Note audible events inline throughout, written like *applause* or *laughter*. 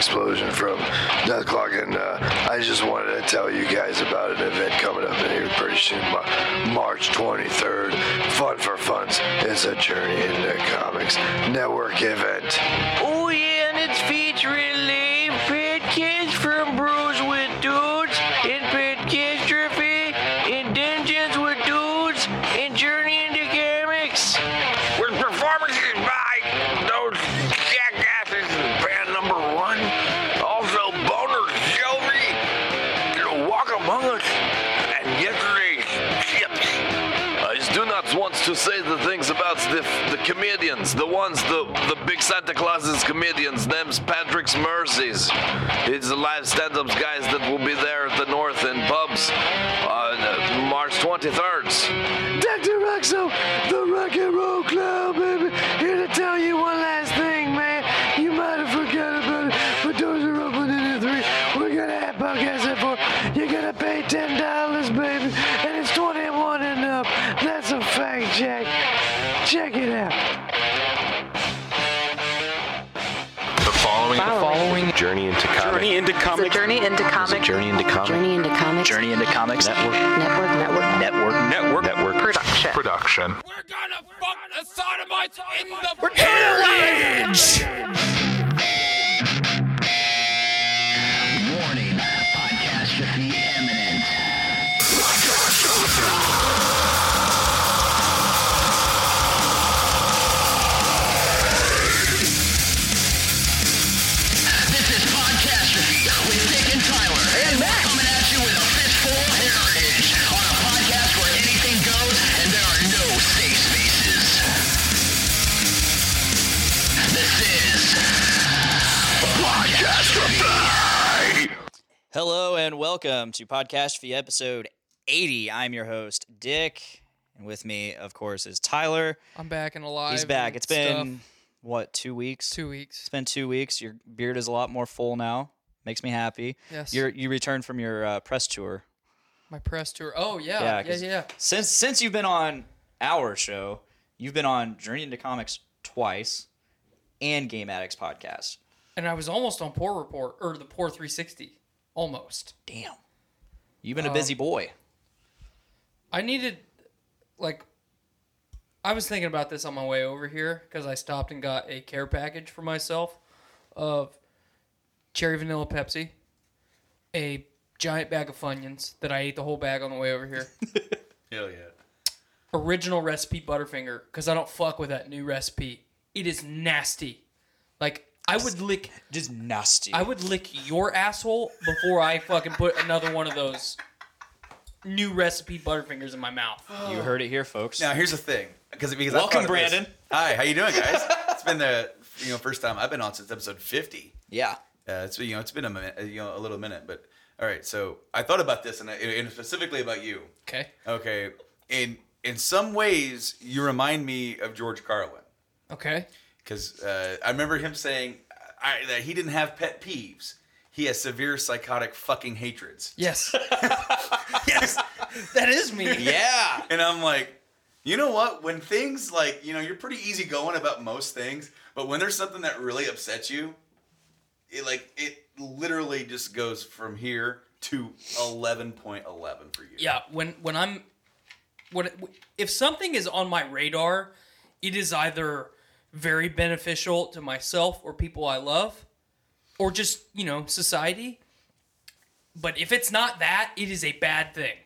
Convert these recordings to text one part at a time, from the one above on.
explosion from Dethklok, and uh, I just wanted to tell you guys about an event coming up in here pretty soon, March 23rd. Fun for Funds. is a Journey into Comics network event. Oh Santa Claus's comedians, name's Patrick's Mercies. It's the live stand-ups guys that will be there at the North in pubs on March 23rd. Dr. Roxo, the Rock and Roll Journey into It's a comics. journey into comics. Journey into comics. Journey into comics. Journey into comics. Network. Network. Network. Network. Network. Network Production. production. We're gonna fuck the sodomites in the We're Hello and welcome to Podcast Fee episode 80. I'm your host, Dick. And with me, of course, is Tyler. I'm back and alive. He's back. and It's been, stuff. what, two weeks? two weeks. It's been two weeks. Your beard is a lot more full now. Makes me happy. Yes. You're, you returned from your uh, press tour. My press tour. Oh yeah, Yeah, yeah, 'cause- yeah. Since since you've been on our show, you've been on Journey into Comics twice and Game Addicts podcast. And I was almost on Poor Report or the Poor 360. Almost. Damn. You've been Um, a busy boy. I needed, like, I was thinking about this on my way over here because I stopped and got a care package for myself of cherry vanilla Pepsi, a giant bag of Funyuns that I ate the whole bag on the way over here. *laughs* Hell yeah. original recipe Butterfinger because I don't fuck with that new recipe. It is nasty. Like I would lick, Just nasty. I would lick your asshole before I fucking put another one of those new recipe Butterfingers in my mouth. you heard it here, folks. Now here's the thing, because because Welcome, I thought of this- Branden. Hi, how you doing, guys? it's been the you know first time I've been on since episode 50. Yeah. Uh, it's you know it's been a minute, uh, you know a little minute, but all right. So I thought about this, and, I, and specifically about you. Okay. Okay, in in some ways, you remind me of George Carlin Okay. Because uh, I remember him saying I, that he didn't have pet peeves. He has severe psychotic fucking hatreds. Yes. *laughs* Yes. that is me. Yeah. And I'm like, you know what? When things like, you know, you're pretty easygoing about most things, but when there's something that really upsets you, it like it literally just goes from here to 11.11 for you. Yeah. When when I'm when if something is on my radar, it is either very beneficial to myself or people I love, or just you know society. But if it's not that, it is a bad thing,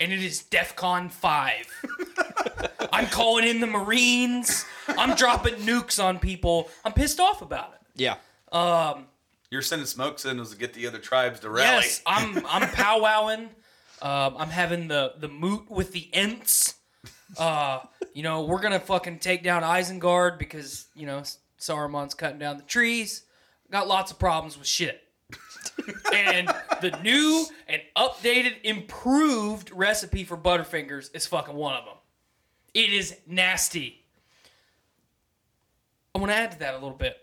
and it is DefCon five. *laughs* I'm calling in the Marines. I'm dropping nukes on people. I'm pissed off about it. Yeah. Um, You're sending smoke signals to get the other tribes to rally. Yes, I'm I'm powwowing. Um, I'm having the the moot with the Ents. Uh, you know, we're gonna fucking take down Isengard because you know Saruman's cutting down the trees. Got lots of problems with shit. and the new and updated, improved recipe for Butterfingers is fucking one of them. It is nasty. I want to add to that a little bit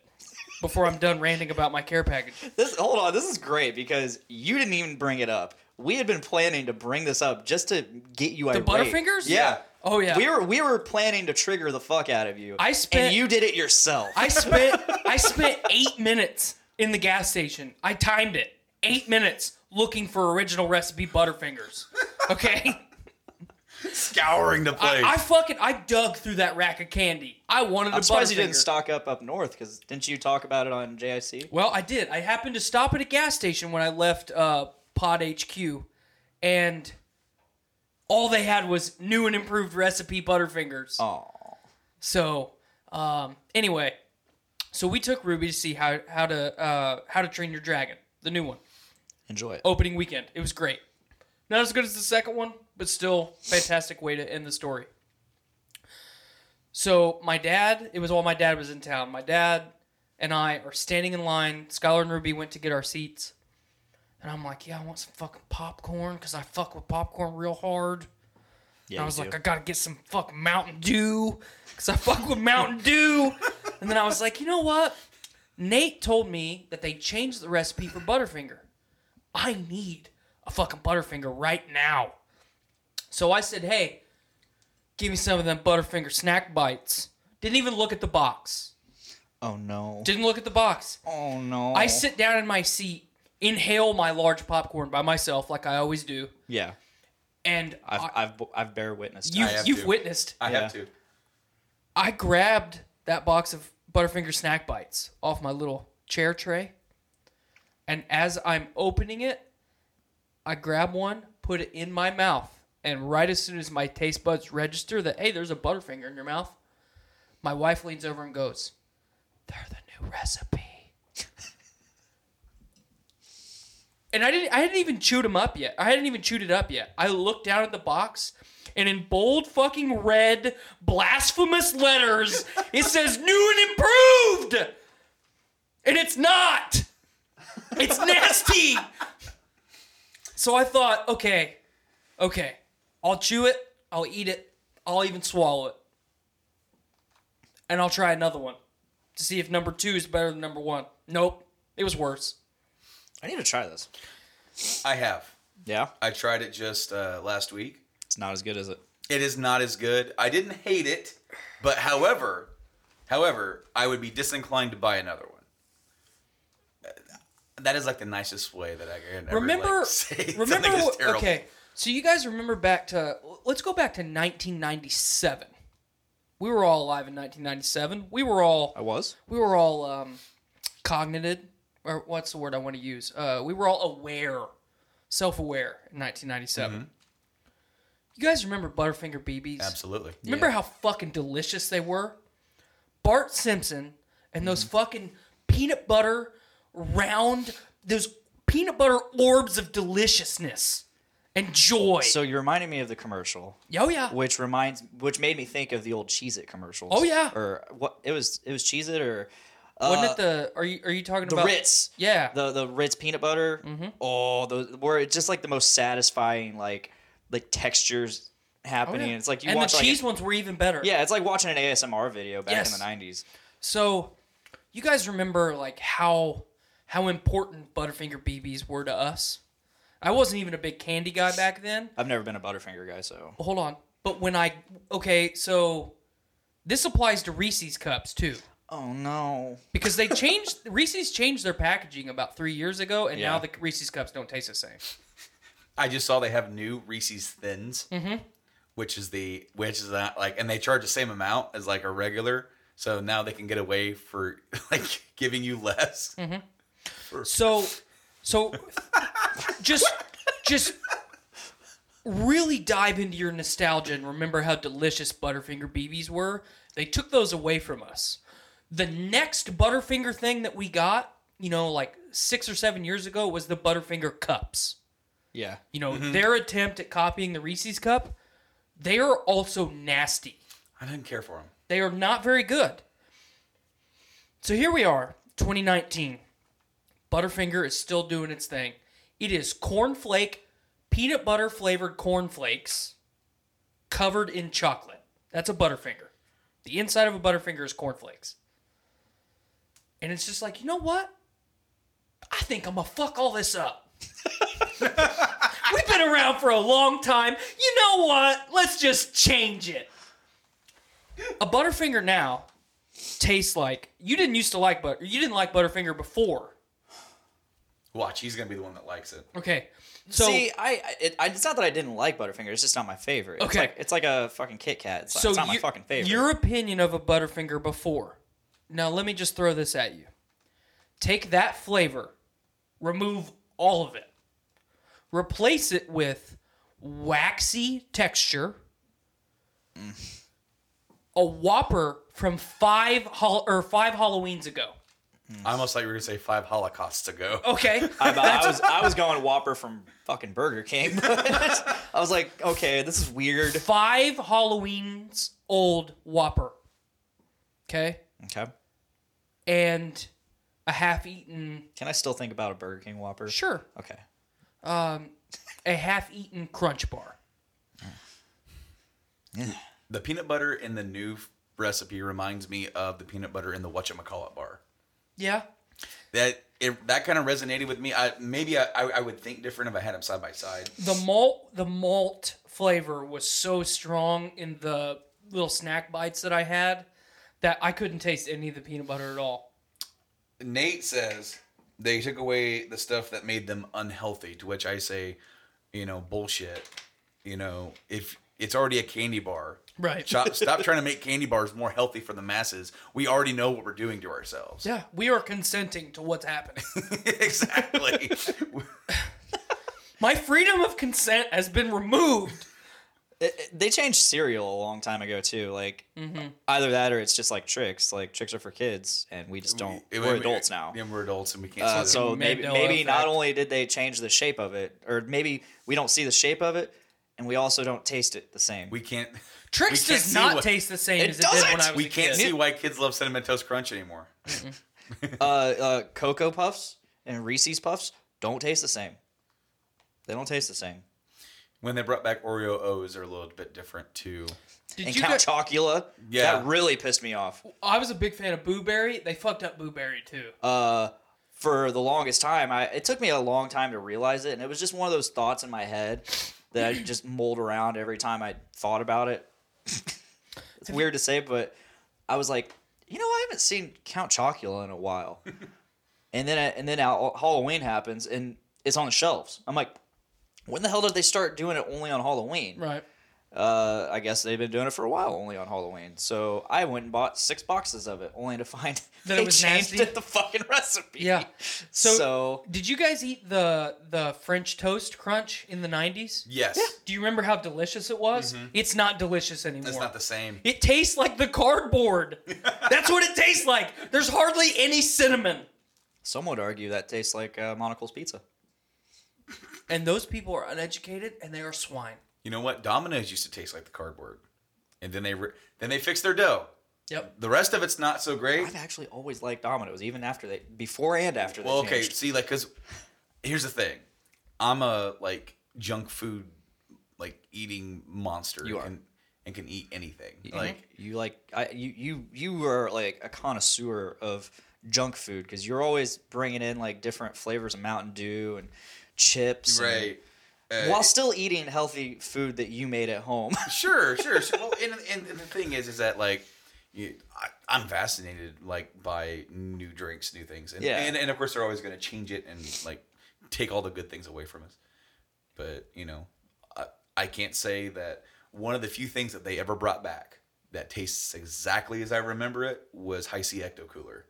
before I'm done ranting about my care package. This hold on, this is great because you didn't even bring it up. We had been planning to bring this up just to get you The irate. Butterfingers? Yeah. Oh yeah. We were we were planning to trigger the fuck out of you. I spent- and you did it yourself. I spent *laughs* I spent eight minutes in the gas station. I timed it. Eight minutes looking for original recipe Butterfingers. Okay? *laughs* Scouring the place. I, I fucking I dug through that rack of candy. I wanted a I'm surprised you didn't stock up up north because didn't you talk about it on JIC? Well, I did. I happened to stop at a gas station when I left uh, Pod HQ, and all they had was new and improved recipe Butterfingers. Oh, So, um, anyway, so we took Ruby to see how how to uh, how to train your dragon, the new one, enjoy it. opening weekend. It was great. Not as good as the second one, but still fantastic way to end the story. So my dad, it was while my dad was in town. My dad and I are standing in line. Skylar and Ruby went to get our seats, and I'm like, "Yeah, I want some fucking popcorn because I fuck with popcorn real hard." Yeah, I was like, do. I gotta get some fucking Mountain Dew because I fuck with Mountain Dew. *laughs* and then I was like, you know what? Nate told me that they changed the recipe for Butterfinger. I need a fucking Butterfinger right now. So I said, hey, give me some of them Butterfinger snack bites. Didn't even look at the box. oh no. Didn't look at the box. oh no. I sit down in my seat, inhale my large popcorn by myself, like I always do, Yeah, and I've I- I've I've bear witnessed. you, I have you've to. witnessed. I Yeah. have to. I grabbed that box of Butterfinger snack bites off my little chair tray. And as I'm opening it, I grab one, put it in my mouth, and right as soon as my taste buds register that, hey, there's a Butterfinger in your mouth, my wife leans over and goes, they're the new recipe. And I didn't I hadn't even chewed them up yet. I hadn't even chewed it up yet. I looked down at the box and in bold fucking red blasphemous letters it says new and improved. And it's not. It's nasty. so I thought, okay, okay. I'll chew it, I'll eat it, I'll even swallow it. And I'll try another one to see if number 2 is better than number 1. Nope. It was worse. I need to try this. I have. Yeah, I tried it just uh, last week. it's not as good as it. It is not as good. I didn't hate it, but however, however, I would be disinclined to buy another one. Uh, That is like the nicest way that I can ever remember like, *laughs* say remember something is terrible. okay so you guys remember back to let's go back to 1997 we were all alive in 1997 we were all I was. we were all um cognited or what's the word i want to use uh we were all aware self-aware in 1997 you guys remember butterfinger bb's Absolutely. Remember how fucking delicious they were? Bart Simpson and those fucking peanut butter round those peanut butter orbs of deliciousness and joy. So you're reminding me of the commercial, oh yeah. which reminds, which made me think of the old Cheez It commercials. Oh, yeah. Or what? It was it was Cheez It or Wasn't uh, it the are you are you talking the about Ritz? Yeah. The the Ritz peanut butter. Mm-hmm. Oh, those were it's just like the most satisfying like like textures Oh, happening. yeah. It's like you and watch the like cheese a- ones were even better. yeah, it's like watching an ASMR video back Yes. in the '90s. So, you guys remember like how how important Butterfinger BBs were to us? I wasn't even a big candy guy back then. I've never been a Butterfinger guy, so hold on. But when I okay, so this applies to Reese's cups too. Oh no. Because they changed *laughs* Reese's changed their packaging about three years ago, and now the Reese's cups don't taste the same. I just saw they have new Reese's Thins, Mm-hmm. which is the which is that like, and they charge the same amount as like a regular. So now they can get away for *laughs* like giving you less. Mm-hmm. So, so just just really dive into your nostalgia and remember how delicious Butterfinger BBs were. They took those away from us. The next Butterfinger thing that we got, you know, like six or seven years ago, was the Butterfinger cups. Yeah. You know, mm-hmm. their attempt at copying the Reese's cup, they are also nasty. I didn't care for them. They are not very good. So here we are, 2019. Butterfinger is still doing its thing. It is cornflake, peanut butter flavored cornflakes covered in chocolate. That's a Butterfinger. The inside of a Butterfinger is cornflakes. And it's just like, you know what? I think I'm going to fuck all this up. *laughs* We've been around for a long time. You know what? Let's just change it. A Butterfinger now tastes like you didn't used to like butter. You didn't like Butterfinger before Watch, he's gonna be the one that likes it. Okay. So See, I, I- it, I it's not that I didn't like Butterfinger. It's just not my favorite. It's Okay. like, it's like a fucking Kit Kat. It's, so it's not my fucking favorite. Your opinion of a Butterfinger before. Now let me just throw this at you. Take that flavor, remove all of it, replace it with waxy texture, a Whopper from five hol- or five Halloweens ago. I almost thought you were gonna say five Holocausts ago. *laughs* Okay, *laughs* I, I was I was going Whopper from fucking Burger King. *laughs* I was like, okay, this is weird. five Halloweens old Whopper. Okay, Okay. and a half-eaten, Can I still think about a Burger King Whopper? sure, Okay. Um, a half-eaten Crunch Bar. The peanut butter in the new recipe reminds me of the peanut butter in the whatchamacallit bar. Yeah, That it, that kind of resonated with me. I maybe I, I, I would think different if I had them side by side. the malt the malt flavor was so strong in the little snack bites that I had that I couldn't taste any of the peanut butter at all. Nate says they took away the stuff that made them unhealthy. To which I say, you know, bullshit. You know, if it's already a candy bar, Right. Stop, *laughs* stop trying to make candy bars more healthy for the masses. We already know what we're doing to ourselves. Yeah, we are consenting to what's happening. *laughs* exactly. *laughs* My freedom of consent has been removed. It- it- they changed cereal a long time ago too. Like either that or it's just like Trix. Like Trix are for kids, and we just don't. We- we're we- adults now. Yeah, we're adults and we can't. Uh, say so that. maybe Mandela maybe not only did they change the shape of it, or maybe we don't see the shape of it, and we also don't taste it the same. we can't. Trix we can't does not what- taste the same It as it did when doesn't! I was We a can't kid. see why kids love cinnamon toast crunch anymore. *laughs* uh, uh, Cocoa Puffs and Reese's Puffs don't taste the same. They don't taste the same. When they brought back Oreo O's, they're a little bit different too. Did and you Count guys, Chocula, Yeah. that really pissed me off. I was a big fan of Boo Berry. They fucked up Boo Berry too. Uh, for the longest time, I it took me a long time to realize it, and it was just one of those thoughts in my head that I just mulled around every time I thought about it. *laughs* it's weird to say, but I was like, you know, I haven't seen Count Chocula in a while. *laughs* and then and then Hal- Halloween happens, and it's on the shelves. I'm like, when the hell did they start doing it only on Halloween? right. Uh, I guess they've been doing it for a while, only on Halloween. So I went and bought six boxes of it, only to find *laughs* That it was changed nasty? it, the fucking recipe. Yeah. So, So, did you guys eat the the French toast crunch in the 90s? Yes, Do you remember how delicious it was? It's not delicious anymore. it's not the same. It tastes like the cardboard. *laughs* That's what it tastes like. There's hardly any cinnamon. some would argue that tastes like uh, Monocle's pizza. And those people are uneducated and they are swine. You know what? Domino's used to taste like the cardboard, and then they re- then they fixed their dough. Yep. The rest of it's not so great. I've actually always liked Domino's, even after they, before and after they Well, okay. changed. See, like, cause here's the thing, I'm a like junk food like eating monster. You are. and, and can eat anything. Like, you like I, you you you are like a connoisseur of junk food because you're always bringing in like different flavors of Mountain Dew and chips, right? Uh, while still eating healthy food that you made at home. *laughs* sure, sure, sure. Well, and, and, the thing is, is that like, you, I, I'm fascinated like by new drinks, new things, and Yeah. and, and of course they're always going to change it and like take all the good things away from us. But you know, I, I can't say that one of the few things that they ever brought back that tastes exactly as I remember it was High C Ecto Cooler.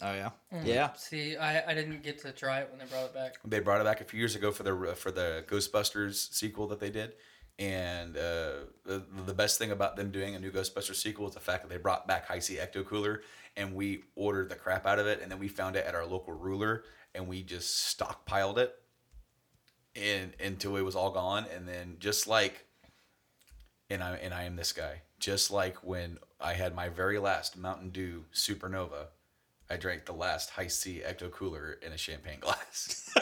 Oh yeah, yeah. See, I, I didn't get to try it when they brought it back. They brought it back a few years ago for the for the Ghostbusters sequel that they did, and uh, the, the best thing about them doing a new Ghostbusters sequel is the fact that they brought back High C Ecto Cooler, and we ordered the crap out of it, and then we found it at our local ruler, and we just stockpiled it, and until it was all gone, and then just like, and I and I am this guy, just like when I had my very last Mountain Dew Supernova. I drank the last High C Ecto Cooler in a champagne glass. *laughs*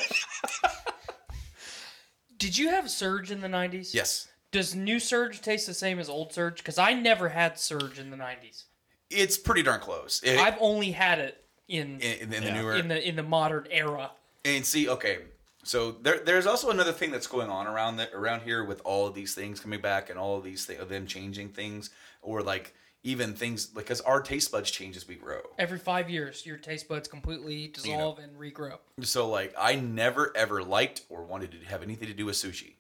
Did you have Surge in the 90s? yes. Does new Surge taste the same as old Surge? Because I never had Surge in the 90s. It's pretty darn close. It- I've only had it in in, in the Yeah. newer in the in the modern era. and see, okay, so there, there's also another thing that's going on around the, around here with all of these things coming back and all of these things, them changing things, or like even things because our taste buds change as we grow. Every five years, your taste buds completely dissolve and regrow. So like I never ever liked or wanted to have anything to do with sushi,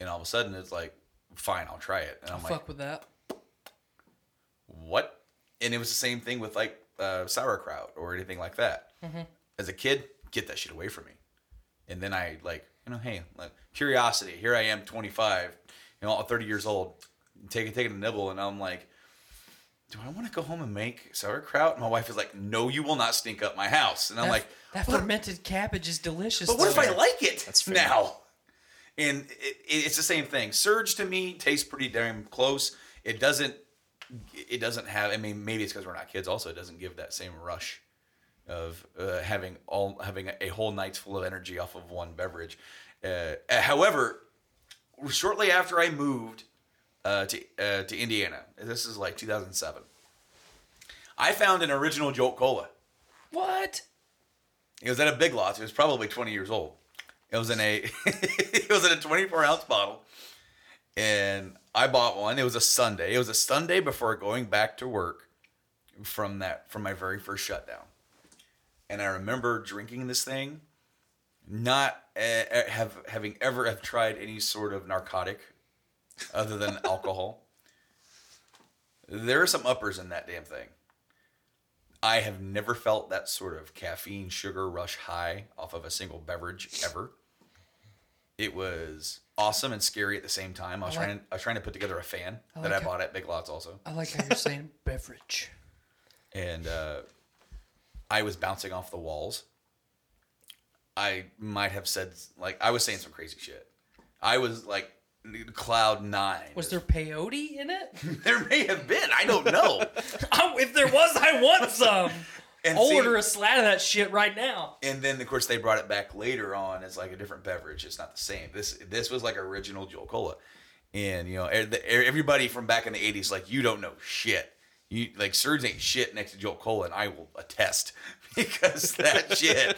and all of a sudden it's like, fine, I'll try it, and I'm like, Fuck with that. what? And it was the same thing with like uh, sauerkraut or anything like that. As a kid, get that shit away from me. And then I like, you know, hey, like curiosity. Here I am, 25, you know, 30 years old, taking taking a nibble, and I'm like, do I want to go home and make sauerkraut? And my wife is like, no, you will not stink up my house. And I'm That, like, that "What- fermented cabbage is delicious. but what if. I like it That's fair. now? And it, it, it's the same thing. Surge to me tastes pretty damn close. It doesn't. It doesn't have. I mean, maybe it's because we're not kids. Also, it doesn't give that same rush of uh, having all having a, a whole night's full of energy off of one beverage. Uh, however, shortly after I moved uh, to uh, to Indiana, this is like 2007. I found an original Jolt Cola. What? It was at a Big Lots. It was probably 20 years old. It was in a *laughs* it was in a 24 ounce bottle, and I bought one. It was a Sunday. It was a Sunday before going back to work from that from my very first shutdown, and I remember drinking this thing, not uh, have having ever have tried any sort of narcotic other than *laughs* alcohol. There are some uppers in that damn thing. I have never felt that sort of caffeine sugar rush high off of a single beverage ever. It was awesome and scary at the same time. I was I like- trying I was trying to put together a fan I that like I how- bought at Big Lots also. I like how you're saying *laughs* beverage. And uh, I was bouncing off the walls. I might have said like I was saying some crazy shit. I was like cloud nine. Was there peyote in it? *laughs* There may have been. I don't know. *laughs* I- if there was, I want some. *laughs* And I'll see- order a slat of that shit right now. And then of course they brought it back later on as like a different beverage. It's not the same. This this was like original Jolt Cola, and you know er, e- er, everybody from back in the '80s like you don't know shit. You like Surge ain't shit next to Jolt Cola, and I will attest because that shit.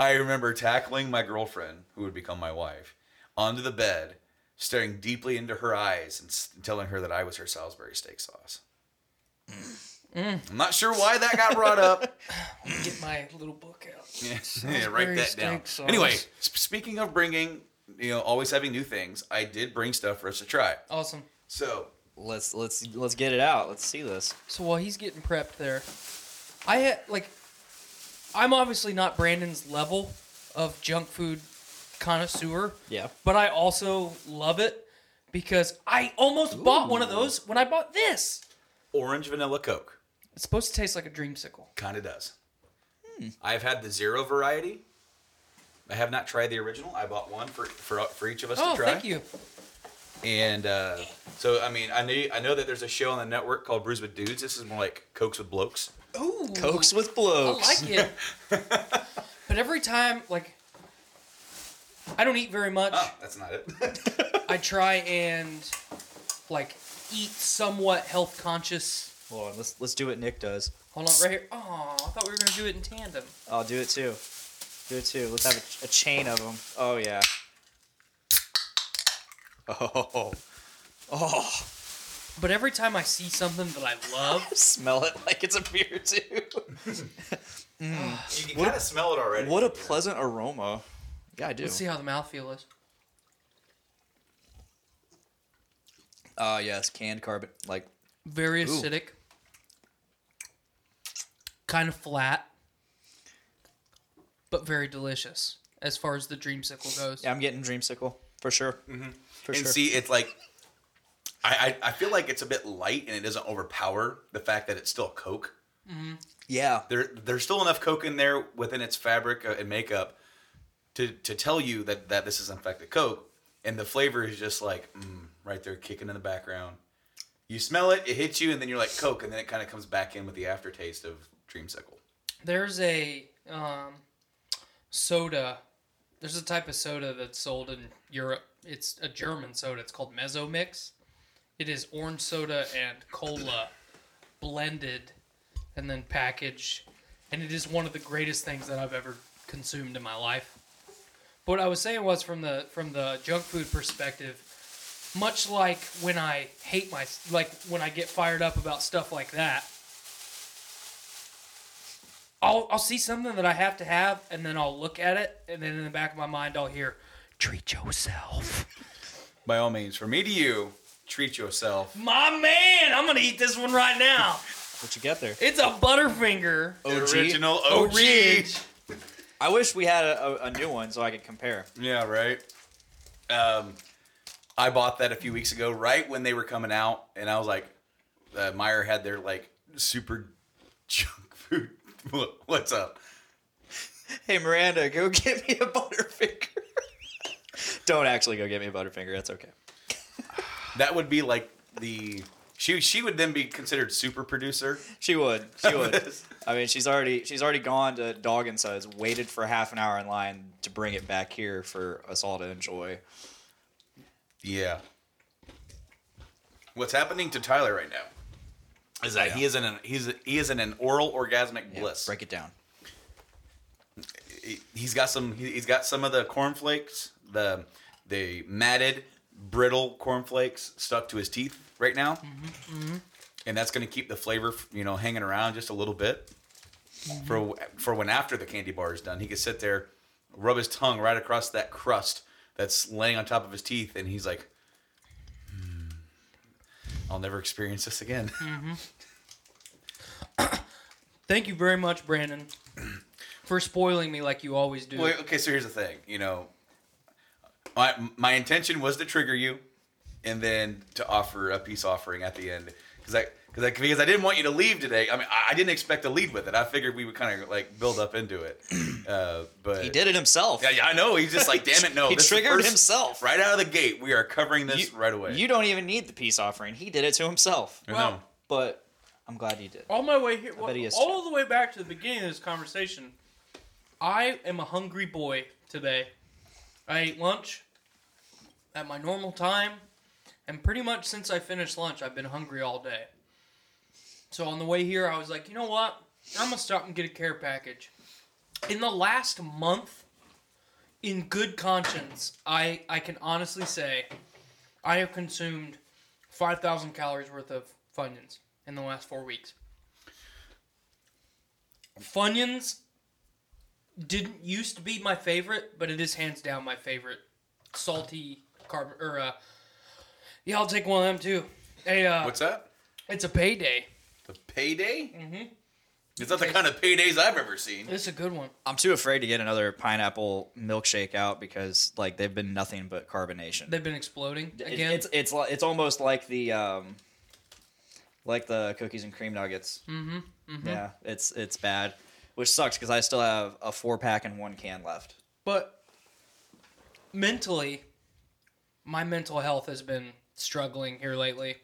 I remember tackling my girlfriend, who would become my wife, onto the bed, staring deeply into her eyes and s- telling her that I was her Salisbury steak sauce. Mm. I'm not sure why that got brought up. *laughs* Get my little book out. *laughs* Yeah, yeah, write Salisbury that down. steak sauce. Anyway, sp- speaking of bringing, you know, always having new things, I did bring stuff for us to try. Awesome. So, Let's let's let's get it out. Let's see this. So while he's getting prepped there, I had like, I'm obviously not Branden's level of junk food connoisseur, Yeah. but I also love it because I almost bought one of those when I bought this. orange vanilla Coke It's supposed to taste like a dreamsicle. kind of does. Hmm. I've had the zero variety. I have not tried the original. I bought one for for, for each of us Oh, to try. thank you. And uh, so, I mean, I know I know that there's a show on the network called Brews with Dudes. This is more like Cokes with Blokes. Ooh, Cokes with blokes. I blokes. like it. *laughs* but every time, like, I don't eat very much. Oh, that's not it. *laughs* *laughs* I try and like eat somewhat health conscious. Hold on, let's let's do what Nick does. Hold on, right here. Oh, I thought we were gonna do it in tandem. I'll do it too. Do it too. Let's have a, a chain of them. Oh yeah. Oh, oh! But every time I see something that I love, *laughs* Smell it like it's a beer too. Mm. you can kind of smell it already. what a pleasant aroma. Yeah, I do. let's see how the mouthfeel is. Uh yes, canned carbon. Like Very Ooh. acidic, kind of flat, but very delicious as far as the dreamsicle goes. yeah, I'm getting dreamsicle for sure. Mm-hmm. For and sure. see, it's like I, I I feel like it's a bit light and it doesn't overpower the fact that it's still Coke. yeah, There there's still enough Coke in there within its fabric and makeup to to tell you that that this is in fact a Coke, and the flavor is just like mm, right there kicking in the background. You smell it, it hits you, and then you're like Coke, and then it kind of comes back in with the aftertaste of Dreamsicle. There's a um, soda. There's a type of soda that's sold in Europe. It's a German soda. It's called Mezzo Mix. It is orange soda and cola blended and then packaged. And it is one of the greatest things that I've ever consumed in my life. But what I was saying was from the from the junk food perspective, much like when I hate my like when I get fired up about stuff like that. I'll I'll see something that I have to have, and then I'll look at it, and then in the back of my mind I'll hear, "Treat yourself." By all means, from me to you, treat yourself. My man, I'm gonna eat this one right now. What you get there? It's a Butterfinger. The OG? original OG. Ridge. I wish we had a, a, new one so I could compare. Yeah, right. Um, I bought that a few weeks ago, right when they were coming out, and I was like, uh, Meijer had their like super *laughs* junk food. What- *laughs* What's up? Hey Miranda, go get me a Butterfinger. *laughs* Don't actually go get me a Butterfinger. That's okay. That would be like the she. She would then be considered super producer. She would. She would. *laughs* I mean, she's already she's already gone to Dog and Suds, waited for half an hour in line to bring it back here for us all to enjoy. Yeah. What's happening to Tyler right now is that he is in an he's he is in an oral orgasmic Yeah, bliss. break it down. he- he's got some he's got some of the cornflakes the the matted brittle cornflakes stuck to his teeth right now. Mm-hmm, mm-hmm. And that's going to keep the flavor you know hanging around just a little bit. Mm-hmm. For for when after the candy bar is done he can sit there rub his tongue right across that crust that's laying on top of his teeth and he's like "Hmm, i'll never experience this again. *laughs* Thank you very much, Branden, for spoiling me like you always do. Well, okay, so here's the thing. You know, my my intention was to trigger you, and then to offer a peace offering at the end, because I because I because I didn't want you to leave today. I mean, I, I didn't expect to lead with it. I figured we would kind of like build up into it. *clears throat* Uh, but He did it himself. Yeah, yeah, I know. He's just like, damn it, no. *laughs* He this triggered first- himself. right out of the gate. We are covering this You- right away. You don't even need the peace offering. He did it to himself. I Well, know. But I'm glad you did. all my way here, bet he is all the way back to the beginning of this conversation, I am a hungry boy today. I ate lunch at my normal time, and pretty much since I finished lunch, I've been hungry all day. So on the way here, I was like, you know what? I'm gonna stop and get a care package. In the last month, in good conscience, I I can honestly say, I have consumed five thousand calories worth of Funyuns in the last four weeks. Funyuns didn't used to be my favorite, but it is hands down my favorite salty carb or uh yeah, I'll take one of them too. Hey, uh, What's that? it's a payday. The payday? Mm-hmm. It's not the kind of paydays I've ever seen. It's a good one. I'm too afraid to get another pineapple milkshake out because like they've been nothing but carbonation. They've been exploding It- again. It's it's li- it's almost like the um, like the cookies and cream nuggets. Mm-hmm. Yeah, it's it's bad, which sucks because I still have a four pack and one can left. but mentally, my mental health has been struggling here lately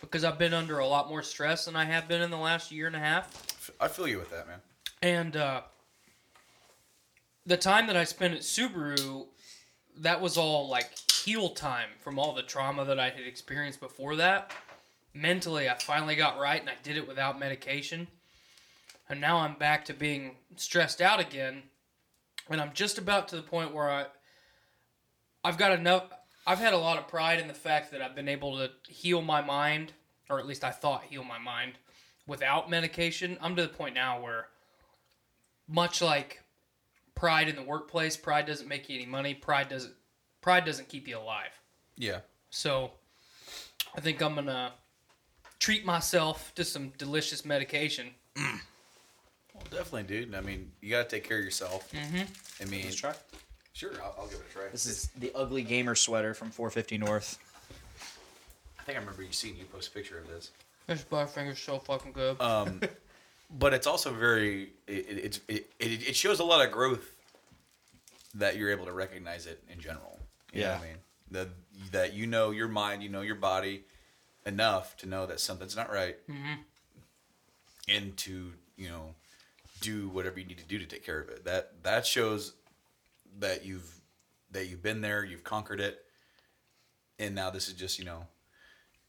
because I've been under a lot more stress than I have been in the last year and a half. I feel you with that, man. And uh, the time that I spent at Subaru, that was all like heal time from all the trauma that I had experienced before that. Mentally, I finally got right and I did it without medication. And now I'm back to being stressed out again. And I'm just about to the point where I I've got enough I've had a lot of pride in the fact that I've been able to heal my mind, or at least I thought heal my mind without medication. I'm to the point now where much like pride in the workplace, pride doesn't make you any money. Pride doesn't pride doesn't keep you alive. Yeah. So I think I'm gonna treat myself to some delicious medication. *clears throat* Well, definitely, dude. I mean, you gotta take care of yourself. Mm-hmm. I mean, try. sure, I'll, I'll give it a try. This is the ugly gamer sweater from 450 North. I think I remember you seeing you post a picture of this. This Butterfinger's so fucking good. Um, *laughs* but it's also very it, it, it's- it, it, it shows a lot of growth that you're able to recognize it in general. You know what Yeah. I mean that that you know your mind, you know your body enough to know that something's not right, and to you know do whatever you need to do to take care of it. That that shows that you've that you've been there, you've conquered it, and now this is just you know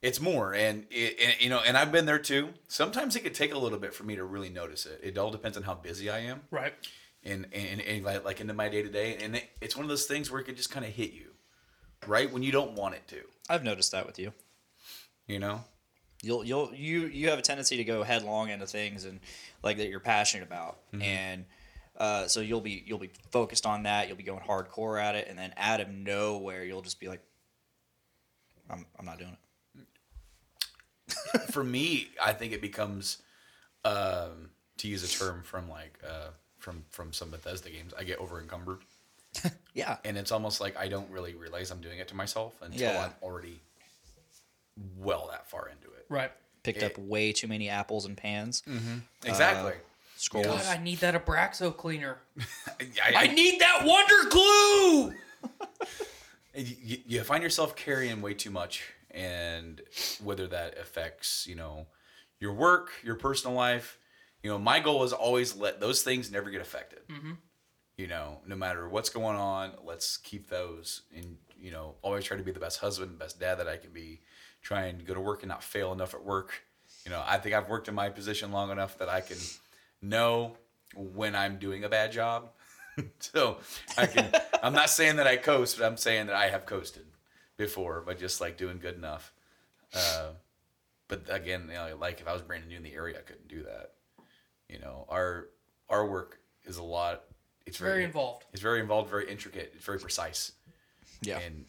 it's more. And, it, and you know and i've been there too. Sometimes it could take a little bit for me to really notice it. It all depends on how busy i am. Right. and and, and like, like into my day to day and it, it's one of those things where it could just kind of hit you right? When you don't want it to. I've noticed that with you. You know, You'll you'll you you have a tendency to go headlong into things and like that you're passionate about, and uh, so you'll be you'll be focused on that. You'll be going hardcore at it, and then out of nowhere, you'll just be like, "I'm I'm not doing it." for me, I think it becomes, um, to use a term from like uh, from from some Bethesda games, I get over encumbered, *laughs* Yeah, and it's almost like I don't really realize I'm doing it to myself until Yeah. I'm already well that far into it. Right. picked up way too many apples and pans. Mm-hmm. Uh, exactly. Scrolls. God, I need that Abraxo cleaner. *laughs* I, I need that Wonder Glue. *laughs* you, you find yourself carrying way too much and whether that affects you know your work your personal life you know my goal is always let those things never get affected mm-hmm. you know no matter what's going on let's keep those and you know always try to be the best husband best dad that i can be trying to go to work and not fail enough at work you know i think i've worked in my position long enough that i can know when i'm doing a bad job *laughs* so I can. *laughs* I'm not saying that I coast, but I'm saying that I have coasted before, but just like doing good enough. Uh, but again, you know, like if I was brand new in the area, I couldn't do that. You know, our our work is a lot. It's very, Very involved. It's very involved, very intricate. It's very precise, Yeah, and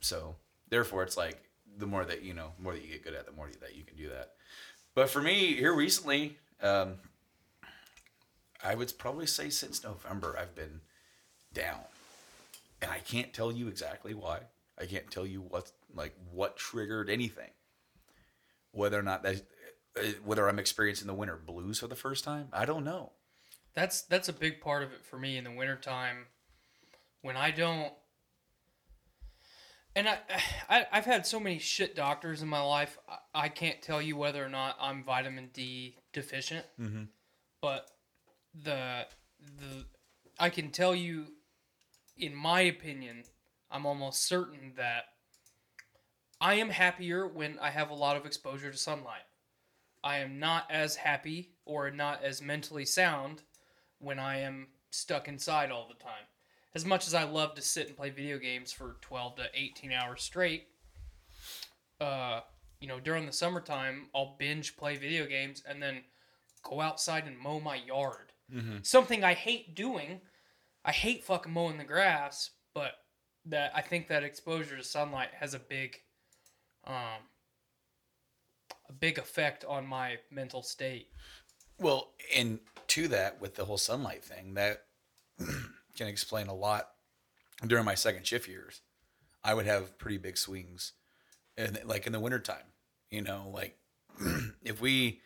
so therefore, it's like the more that you know, more that you get good at, the more that you can do that. But for me, here recently, um, I would probably say since November, I've been down, and I can't tell you exactly why. I can't tell you what like what triggered anything. Whether or not that, uh, whether I'm experiencing the winter blues for the first time, I don't know. That's that's a big part of it for me in the wintertime when I don't and I, *sighs* I I've had so many shit doctors in my life. I, I can't tell you whether or not I'm vitamin D deficient. Mm-hmm. But the the I can tell you, in my opinion, I'm almost certain that I am happier when I have a lot of exposure to sunlight. I am not as happy or not as mentally sound when I am stuck inside all the time. As much as I love to sit and play video games for 12 to 18 hours straight, uh, you know, during the summertime, I'll binge play video games and then go outside and mow my yard. Something I hate doing. I hate fucking mowing the grass, but that I think that exposure to sunlight has a big, um, a big effect on my mental state. Well, and to that, with the whole sunlight thing, that *clears throat* can explain a lot. During my second shift years, I would have pretty big swings, and like in the wintertime, you know, like *clears throat* if we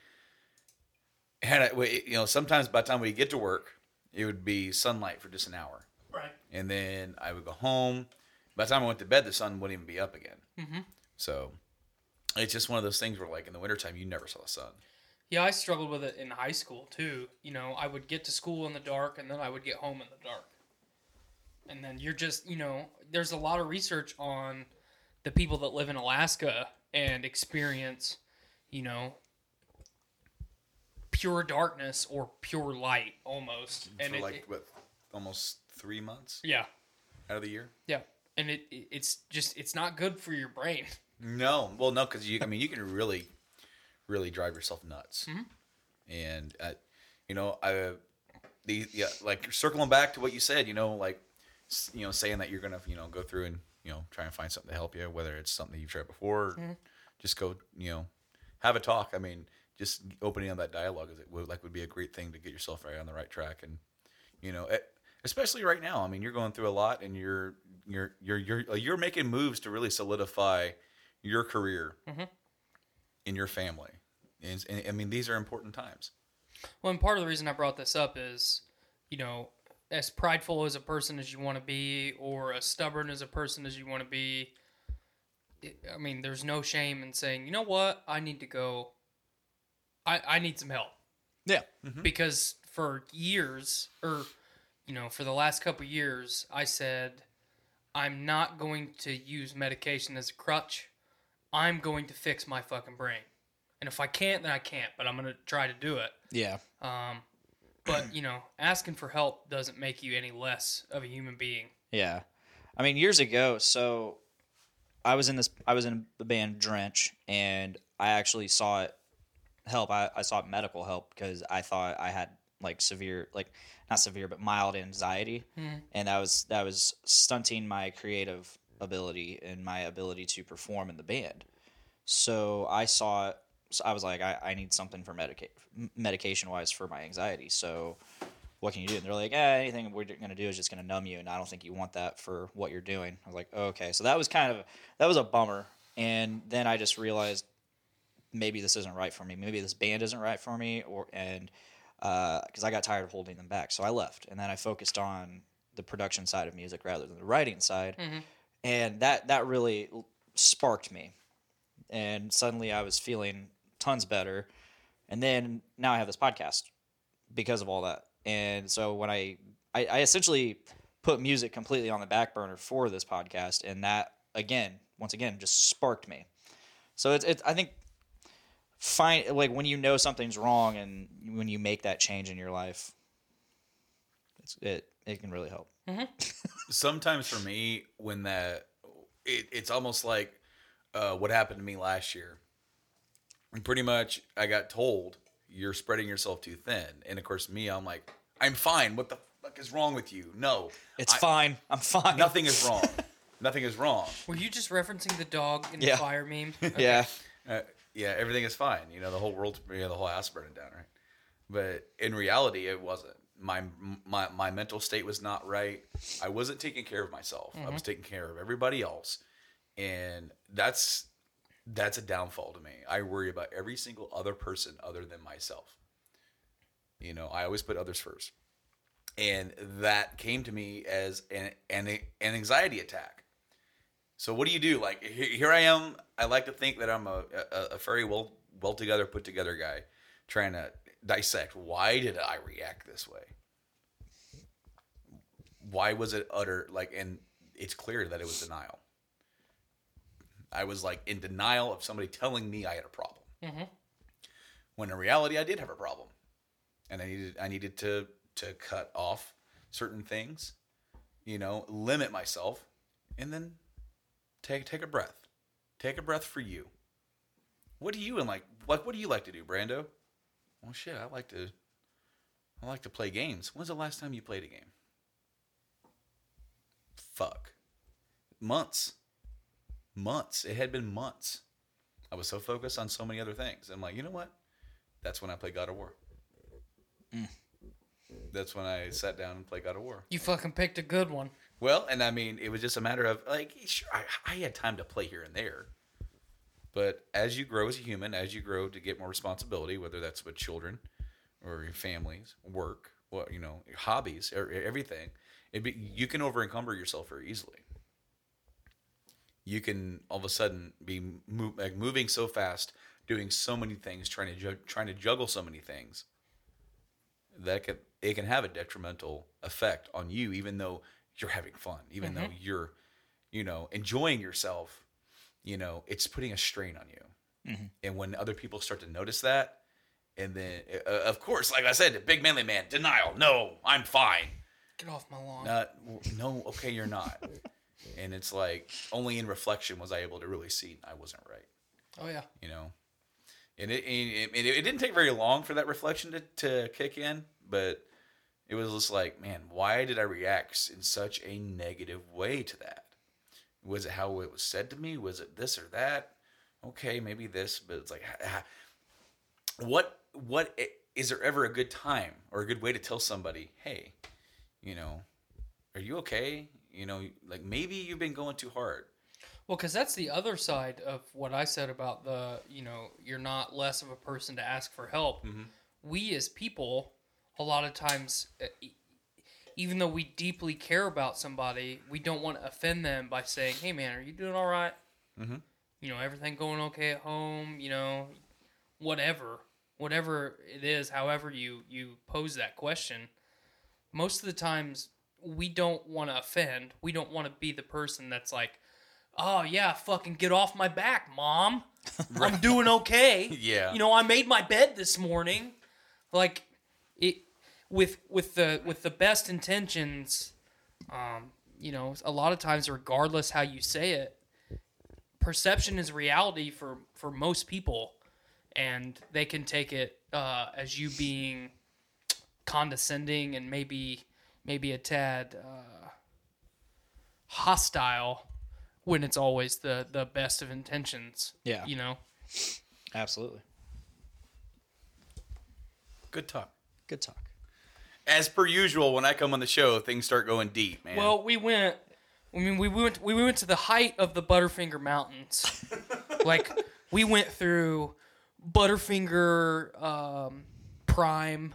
had, a, we- you know, sometimes by the time we get to work, it would be sunlight for just an hour, Right. and then I would go home. By the time I went to bed, the sun wouldn't even be up again. Mm-hmm. So it's just one of those things where, like in the wintertime, you never saw the sun. Yeah, I struggled with it in high school too. You know, I would get to school in the dark and then I would get home in the dark. And then you're just, you know, there's a lot of research on the people that live in Alaska and experience, you know, pure darkness or pure light almost. And for it, like it- what, almost three months yeah, out of the year. yeah. And it, it it's just it's not good for your brain. No, well, no, because you. I mean, you can really, really drive yourself nuts. And uh, you know, I, the yeah, like circling back to what you said. You know, like you know, saying that you're gonna you know go through and you know try and find something to help you, whether it's something that you've tried before, or just go you know have a talk. I mean, just opening up that dialogue is it would like would be a great thing to get yourself right on the right track and you know. It, Especially right now, I mean, you're going through a lot, and you're you're you're you're you're making moves to really solidify your career mm-hmm. in your family. And, and, I mean, these are important times. Well, and part of the reason I brought this up is, you know, as prideful as a person as you want to be, or as stubborn as a person as you want to be, I mean, there's no shame in saying, you know what, I need to go. I I need some help yeah, because for years, or you know, for the last couple years, I said, I'm not going to use medication as a crutch. I'm going to fix my fucking brain. And if I can't, then I can't, but I'm going to try to do it. yeah. Um, but *clears throat* you know, asking for help doesn't make you any less of a human being. Yeah. I mean, years ago, so I was in this I was in the band Drench and I actually saw it help. I, I sought medical help because I thought I had like severe like not severe but mild anxiety mm-hmm. and that was that was stunting my creative ability and my ability to perform in the band. So I saw it so I was like I, I need something for medica- medication wise for my anxiety. So what can you do? And they're like, eh, anything we're going to do is just going to numb you, and I don't think you want that for what you're doing. I was like, okay, so that was kind of that was a bummer. And then I just realized maybe this isn't right for me. Maybe this band isn't right for me, or and because I got tired of holding them back, so I left, and then I focused on the production side of music rather than the writing side, and that that really sparked me, and suddenly I was feeling tons better, and then now I have this podcast because of all that. And so when I, I, I essentially put music completely on the back burner for this podcast, and that again, once again, just sparked me. So it's, it's I think, find like when you know something's wrong and when you make that change in your life, it's, it it can really help. *laughs* sometimes for me when that it, it's almost like uh, what happened to me last year and pretty much i got told you're spreading yourself too thin. And of course me i'm like i'm fine. What the fuck is wrong with you? No. It's I- fine. I'm fine. nothing is *laughs* wrong. Nothing is wrong. Were you just referencing the dog in Yeah. the fire meme? *laughs* Yeah. uh, yeah everything is fine. You know the whole world you know, the whole house burning down right? But in reality it wasn't. My my my mental state was not right. I wasn't taking care of myself. I was taking care of everybody else. And that's that's a downfall to me i worry about every single other person other than myself you know i always put others first and that came to me as an an, an anxiety attack so what do you do? Like here, I am. I like to think that I'm a, a, a very well well together, put together guy, trying to dissect why did I react this way? Why was it utter like? And it's clear that it was denial. I was like in denial of somebody telling me I had a problem, mm-hmm. when in reality I did have a problem, and I needed I needed to to cut off certain things, you know, limit myself, and then take take a breath. Take a breath for you. What do you and like like what do you like to do, Brando? Well shit, I like to I like to play games. When's the last time you played a game? Fuck. Months. Months. It had been months. I was so focused on so many other things. I'm like, you know what? That's when I play God of War. Mm. That's when I sat down and played God of War. You fucking picked a good one. Well, and I mean, it was just a matter of like, sure, I, I had time to play here and there. But as you grow as a human, as you grow to get more responsibility, whether that's with children or your families, work, what you know, hobbies, or everything, it be, you can over encumber yourself very easily. You can all of a sudden be move, like moving so fast, doing so many things, trying to ju- trying to juggle so many things that can it can have a detrimental effect on you even though you're having fun even though you're you know enjoying yourself you know it's putting a strain on you. And when other people start to notice that and then uh, of course like i said big manly man denial no i'm fine. Get off my lawn. not no okay you're not *laughs* and it's like only in reflection was i able to really see i wasn't right oh yeah. you know. And it, it, it, it didn't take very long for that reflection to, to kick in, but it was just like, man, why did I react in such a negative way to that? Was it how it was said to me? Was it this or that? Okay, maybe this, but it's like, what, what, is there ever a good time or a good way to tell somebody, hey, you know, are you okay? You know, like maybe you've been going too hard. Well, because that's the other side of what I said about the, you know, you're not less of a person to ask for help. Mm-hmm. We as people, a lot of times, even though we deeply care about somebody, we don't want to offend them by saying, "Hey, man, are you doing all right? Mm-hmm. You know, everything going okay at home? You know, whatever, whatever it is, however you you pose that question." Most of the times, we don't want to offend. We don't want to be the person that's like, oh yeah, fucking get off my back, mom. *laughs* I'm doing okay. Yeah. You know, I made my bed this morning. Like it with with the with the best intentions, um, you know, a lot of times regardless how you say it, perception is reality for for most people, and they can take it uh, as you being condescending and maybe maybe a tad uh, hostile when it's always the the best of intentions. Yeah. you know. Absolutely. Good talk. Good talk. As per usual, when I come on the show, things start going deep, man. Well, we went. I mean, we went. We went to the height of the Butterfinger Mountains. *laughs* like we went through Butterfinger um, Prime,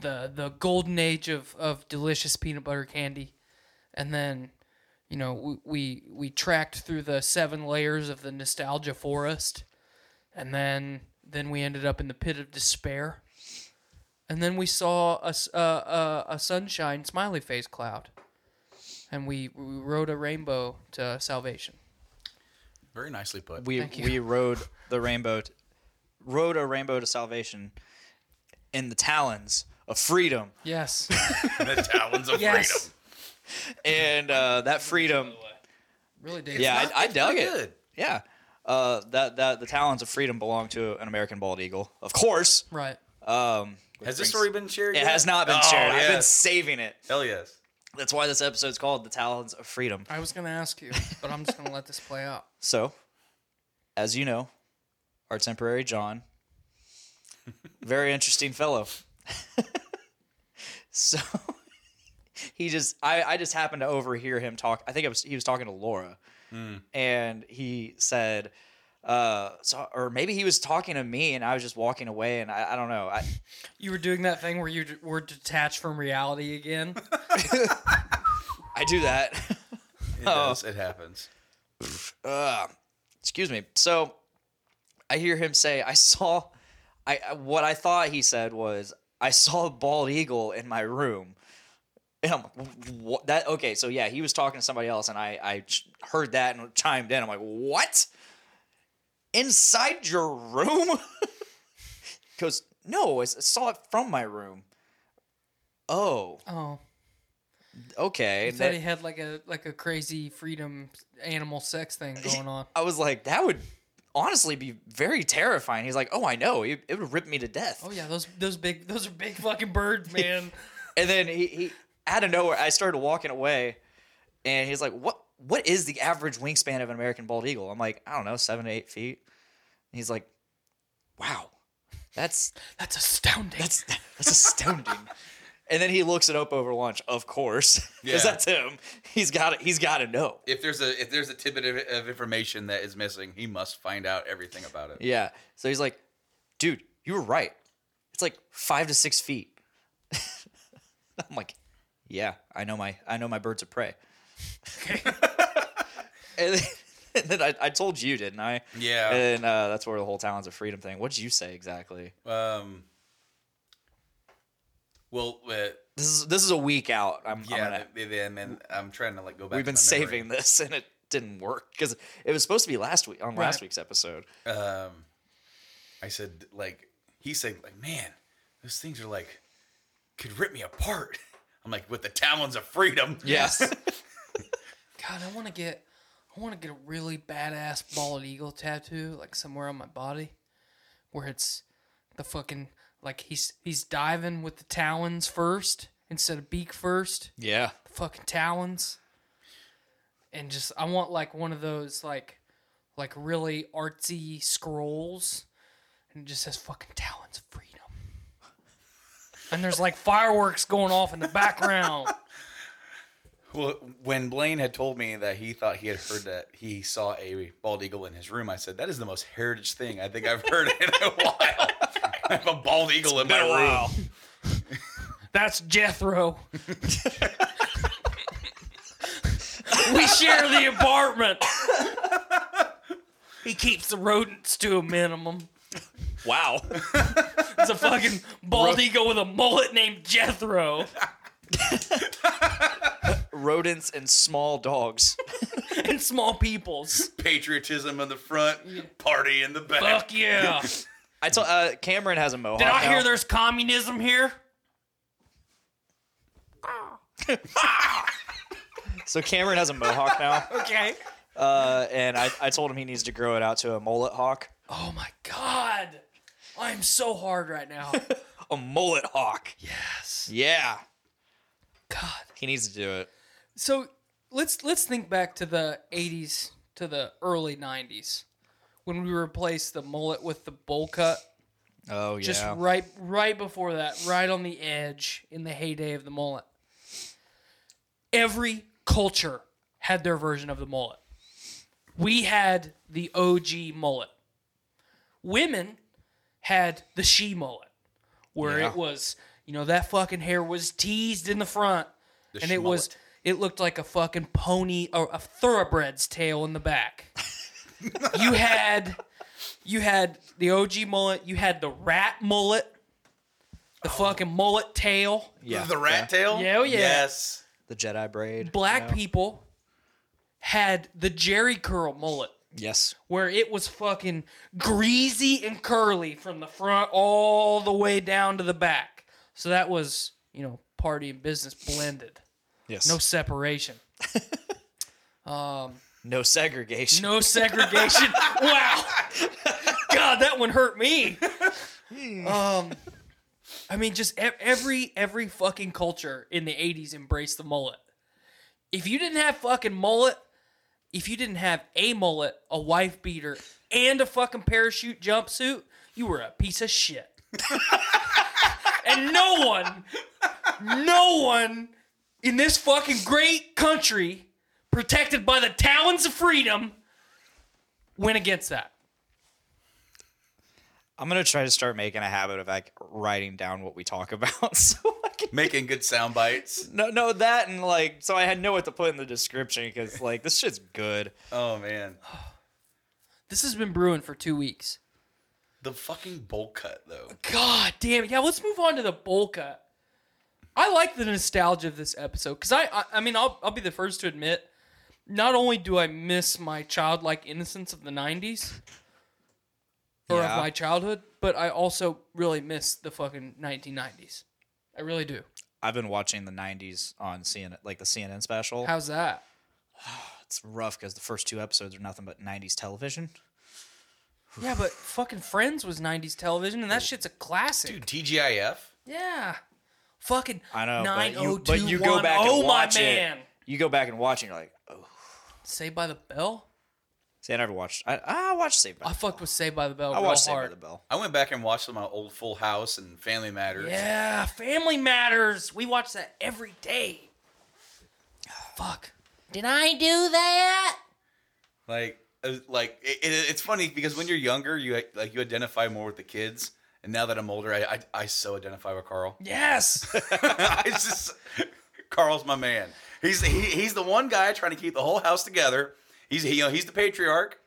the the golden age of of delicious peanut butter candy, and then, you know, we we, we tracked through the seven layers of the nostalgia forest, and then then we ended up in the pit of despair. And then we saw a, s- uh, uh, a sunshine smiley face cloud. And we, we rode a rainbow to salvation. Very nicely put. We Thank you. we rode the rainbow, t- rode a rainbow to salvation, in the talons of freedom, Yes. *laughs* the talons of yes. freedom. and uh, that freedom. Really did. Yeah, I, I dug it. good. Yeah, uh, that that the talons of freedom belong to an American bald eagle, of course. Right. Um, which Has this story been shared? It yet? has not been Oh, shared. I've been saving it. Hell yes. That's why this episode's called "The Talons of Freedom." I was going to ask you, but I'm just going to let this play out. *laughs* So, as you know, our temporary John, very interesting fellow. *laughs* so *laughs* he just, I, I just happened to overhear him talk. I think it was he was talking to Laura, and he said, uh, so or maybe he was talking to me, and I was just walking away, and I, I don't know. I, *laughs* You were doing that thing where you d- were detached from reality again. I do that. It does. It happens. uh, excuse me. So I hear him say, "I saw." I I- what I thought he said was, "I saw a bald eagle in my room." And I'm like, what? That okay? So yeah, he was talking to somebody else, and I I heard that and chimed in. I'm like, what? Inside your room? *laughs* Goes, no, I saw it from my room. Oh, Oh. okay. I thought that- he had like a like a crazy freedom animal sex thing *laughs* going on. I was like, that would honestly be very terrifying. He's like, oh, I know. It, it would rip me to death. Oh yeah, those those big those are big fucking birds, *laughs* man. And then he, he out of nowhere, I started walking away, and he's like, "What? What is the average wingspan of an American bald eagle?" I'm like, "I don't know, seven to eight feet." And he's like, "Wow, that's That's astounding. that's that's astounding." *laughs* and then he looks it up over lunch, of course, *laughs* because Yeah. that's him. He's got it. He's got to know. If there's a if there's a tidbit of, of information that is missing, he must find out everything about it. Yeah. So he's like, "Dude, you were right. It's like five to six feet." *laughs* I'm like, "Yeah, I know my I know my birds of prey." *laughs* and then, and then I, I told you, didn't I? Yeah. And uh, that's where the whole talons of freedom thing. What did you say exactly? Um. Well, uh, This is this is a week out. I'm, I'm yeah. gonna, th- then and I'm trying to like go back. we've to been my memory. saving this, and it didn't work because it was supposed to be last week on last week's episode. um, I said like he said like man, those things are like could rip me apart. I'm like with the talons of freedom. Yes. *laughs* God, I want to get, I want to get a really badass bald eagle tattoo, like somewhere on my body, where it's the fucking like he's he's diving with the talons first instead of beak first, yeah. the fucking talons, and just I want like one of those like, like really artsy scrolls, and it just says fucking talons of freedom. And there's like fireworks going off in the background. *laughs* Well, when Blaine had told me that he thought he had heard that he saw a bald eagle in his room, I said that is the most heritage thing I think I've heard in a while. *laughs* I have a bald eagle in my room. *laughs* That's Jethro. we share the apartment. He keeps the rodents to a minimum. Wow. It's a fucking bald eagle with a mullet named Jethro. Rodents and small dogs. *laughs* And small peoples. Patriotism in the front, party in the back. Fuck yeah. I told uh, Cameron has a mohawk. Did I now. hear there's communism here? *laughs* So Cameron has a mohawk now. *laughs* Okay. Uh, and I, I told him he needs to grow it out to a mullet hawk. Oh my god. I'm so hard right now. *laughs* A mullet hawk. yes. Yeah. God. He needs to do it. So let's let's think back to the 80s to the early 90s when we replaced the mullet with the bowl cut. Oh, yeah. Just right right before that, right on the edge in the heyday of the mullet. Every culture had their version of the mullet. We had the OG mullet. Women had the she mullet, where Yeah. it was, you know, that fucking hair was teased in the front, and it was schmullet. it looked like a fucking pony or a thoroughbred's tail in the back. *laughs* you had you had the OG mullet, you had the rat mullet, the oh. fucking mullet tail. yeah. The rat tail? Yeah, oh, yeah. Yes. The Jedi braid. Black Yeah. people had the Jheri curl mullet. Yes. where it was fucking greasy and curly from the front all the way down to the back. So that was, you know, party and business blended. Yes. No separation. *laughs* Um, no segregation. No segregation. *laughs* wow. God, that one hurt me. Um I mean just e- every every fucking culture in the 80s embraced the mullet. If you didn't have fucking mullet, if you didn't have a mullet, a wife beater, and a fucking parachute jumpsuit, you were a piece of shit. *laughs* and no one, no one in this fucking great country, protected by the talons of freedom, went against that. I'm gonna try to start making a habit of like writing down what we talk about, *laughs* so I can Making good sound bites. *laughs* no no that and like so I had know what to put in the description because like this shit's good. Oh man. *sighs* This has been brewing for two weeks. The fucking bowl cut though. God damn it. Yeah, let's move on to the bowl cut. I like the nostalgia of this episode because I, I, I mean, I'll, I'll be the first to admit, not only do I miss my childlike innocence of the 90s or Yeah. of my childhood, but I also really miss the fucking 1990s. I really do. I've been watching the '90s on CNN, like the CNN special. How's that? *sighs* it's rough because the first two episodes are nothing but '90s television. *sighs* Yeah, but fucking Friends was 90s television, and that shit's a classic. Dude, TGIF? Yeah. Fucking I know, but you, but oh you go back and oh, watch my it. man. You go back and watch, and you're like, oh. Saved by the Bell? See, I never watched. I, I watched Saved by. I the fucked with Saved by the Bell I real watched Saved by the Bell. I went back and watched my old Full House and Family Matters. Yeah, Family Matters. We watch that every day. Fuck. Did I do that? Like, uh, like it, it, it's funny because when you're younger, you like you identify more with the kids, and now that I'm older, I I, I so identify with Carl. Yes. *laughs* it's just Carl's my man. He's he, he's the one guy trying to keep the whole house together. He's he, you know he's the patriarch.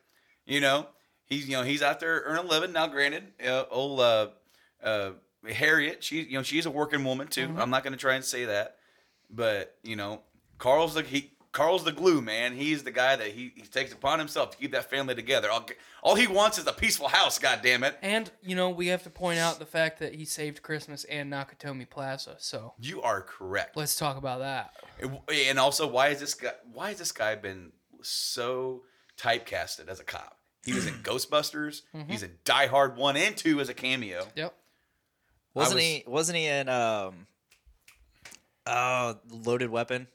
You know he's you know he's out there earning a living now. Granted, uh, old uh, uh, Harriet, she you know she's a working woman too. I'm not going to try and say that, but you know Carl's the he. Carl's the glue, man. He's the guy that he, he takes upon himself to keep that family together. All, all he wants is a peaceful house, God damn it. and, you know, we have to point out the fact that he saved Christmas and Nakatomi Plaza. So You are correct. let's talk about that. And also, why is this guy? Why has this guy been so typecasted as a cop? He was in *clears throat* Ghostbusters. He's in Die Hard one and two as a cameo. Yep. Wasn't was- he? Wasn't he in? Um. Oh, Loaded Weapon.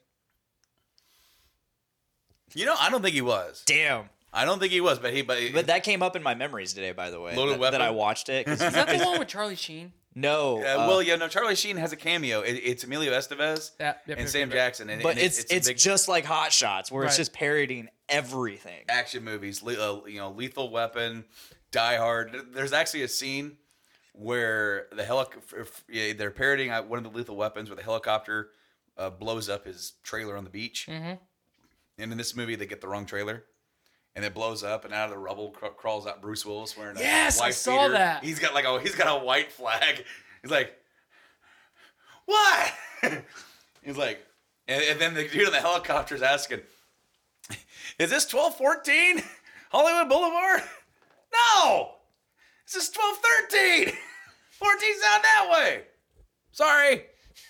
You know, I don't think he was. Damn. I don't think he was, but he. But, But that came up in my memories today, by the way. Loaded that, Weapon? that I watched it. 'cause- *laughs* Is that the one with Charlie Sheen? no, uh, uh, well, yeah, no. Charlie Sheen has a cameo. It, it's Emilio Estevez Yeah, yep, and yep, Sam yep, yep. Jackson, and, but and it's it's, a big just like Hot Shots, where it's Right. just parodying everything. action movies. le- Uh, you know, Lethal Weapon, Die Hard. There's actually a scene where the helicopter yeah, they're parodying uh, one of the Lethal Weapons, where the helicopter uh, blows up his trailer on the beach. And in this movie, they get the wrong trailer, and it blows up, and out of the rubble cr- crawls out Bruce Willis wearing a Yes, I saw beater. that. He's got like a he's got a white flag. He's like, what? *laughs* he's like, and, and then the dude on the helicopter is asking, is this 1214 Hollywood Boulevard? *laughs* No! This is 1213! 14's *laughs* down that way! Sorry!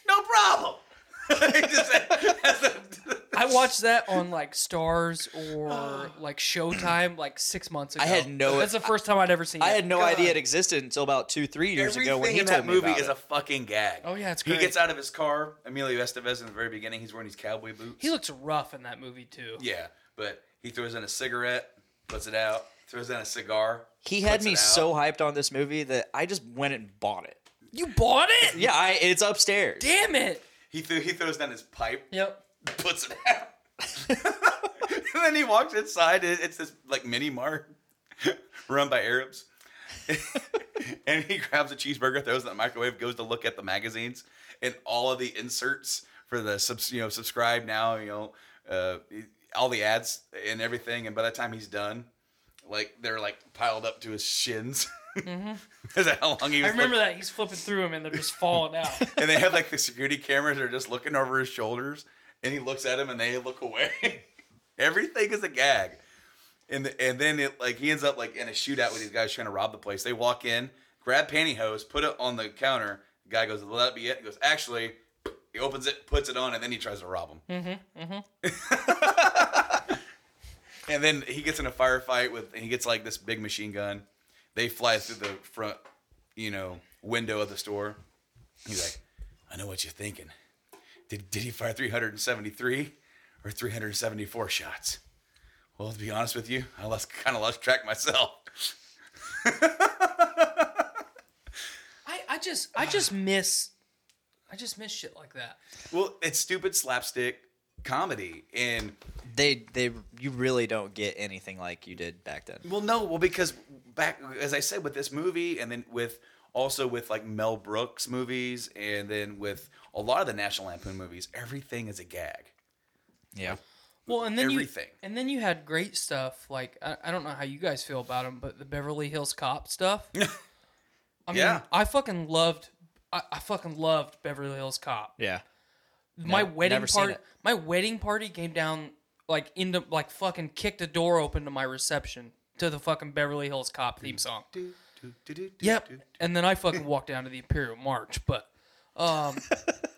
No problem! *laughs* He just said- that's the- *laughs* I I watched that on like Starz or *gasps* like Showtime like six months ago. I had no- That's the first time I'd ever seen. I it. had no idea it existed until about two, three years Everything ago when he in told that me movie about is it. a fucking gag. Oh yeah, it's He gets out of his car. Emilio Estevez in the very beginning. He's wearing these cowboy boots. He looks rough in that movie too. Yeah, but he throws in a cigarette, puts it out, throws in a cigar. He had puts me it out. so hyped on this movie that I just went and bought it. You bought it? Yeah, I, it's upstairs. Damn it. He threw, he throws down his pipe, Yep. puts it out, *laughs* and then he walks inside. It's this like mini mart *laughs* run by Arabs, *laughs* and he grabs a cheeseburger, throws it in the microwave, goes to look at the magazines, and all of the inserts for the subs, you know, subscribe now, you know, uh, all the ads and everything. And by the time he's done, like they're like piled up to his shins. *laughs* Is that how long he I remember look- that he's flipping through them and they're just falling out. *laughs* and they have like the security cameras are just looking over his shoulders, and he looks at them and they look away. *laughs* Everything is a gag, and the, and then it like he ends up like in a shootout with these guys trying to rob the place. They walk in, grab pantyhose, put it on the counter. The guy goes, "Will that be it?" He goes, "Actually." He opens it, puts it on, and then he tries to rob him. Mm-hmm, and then he gets in a firefight with, and he gets like this big machine gun. They fly through the front, you know, window of the store. He's like, I know what you're thinking. Did, did he fire 373 or 374 shots? Well, to be honest with you, I lost kind of lost track myself. I, I just I just miss I just miss shit like that. Well, it's stupid slapstick comedy, and They they you really don't get anything like you did back then. well, no, well because back as I said with this movie, and then with also with like Mel Brooks movies, and then with a lot of the National Lampoon movies, everything is a gag. Yeah. Well, and then Everything. you and then you had great stuff like I, I don't know how you guys feel about them, but the Beverly Hills Cop stuff. *laughs* I mean, Yeah. I fucking loved I, I fucking loved Beverly Hills Cop. Yeah. My No, wedding party my wedding party came down like into like fucking kicked the door open to my reception to the fucking Beverly Hills Cop theme song. Yep. And then I fucking walked down to the Imperial March, but um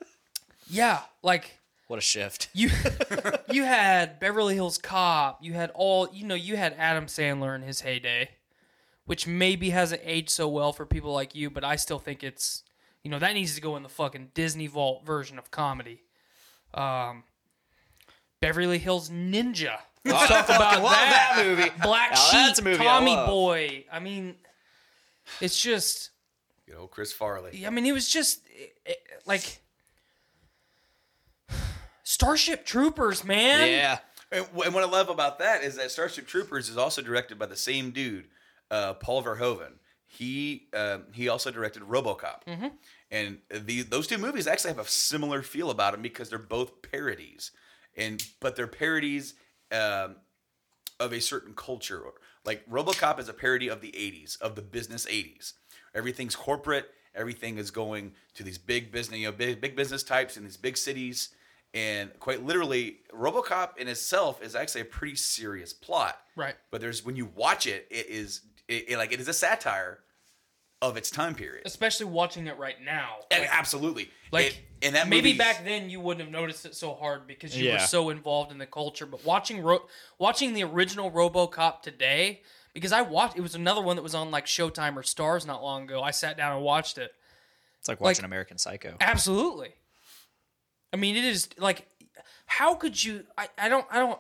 *laughs* yeah, like What a shift. *laughs* you *laughs* you had Beverly Hills Cop, you had all you know, you had Adam Sandler in his heyday, which maybe hasn't aged so well for people like you, but I still think it's you know, that needs to go in the fucking Disney Vault version of comedy. Um Beverly Hills Ninja. *laughs* Let's talk about love that. that movie. Black Now Sheep, that's a movie I Tommy love. Boy. I mean, it's just You know, Chris Farley. I mean, it was just it- it- like Starship Troopers, man. Yeah. And and what I love about that is that Starship Troopers is also directed by the same dude, uh, Paul Verhoeven. He um, he also directed RoboCop, and the those two movies actually have a similar feel about them because they're both parodies, and but they're parodies um, of a certain culture. Like RoboCop is a parody of the '80s, of the business '80s. Everything's corporate. Everything is going to these big business, you know, big big business types in these big cities, and quite literally, RoboCop in itself is actually a pretty serious plot. Right. But there's when you watch it, it is it, it- like it is a satire of its time period. Especially watching it right now. And absolutely, Like It- and that maybe back then you wouldn't have noticed it so hard because you were so involved in the culture. But watching Ro- watching the original RoboCop today, because I watched it was another one that was on like Showtime or Starz not long ago. I sat down and watched it. It's like Like- watching American Psycho. Absolutely. I mean, it is like, how could you? I, I don't I don't.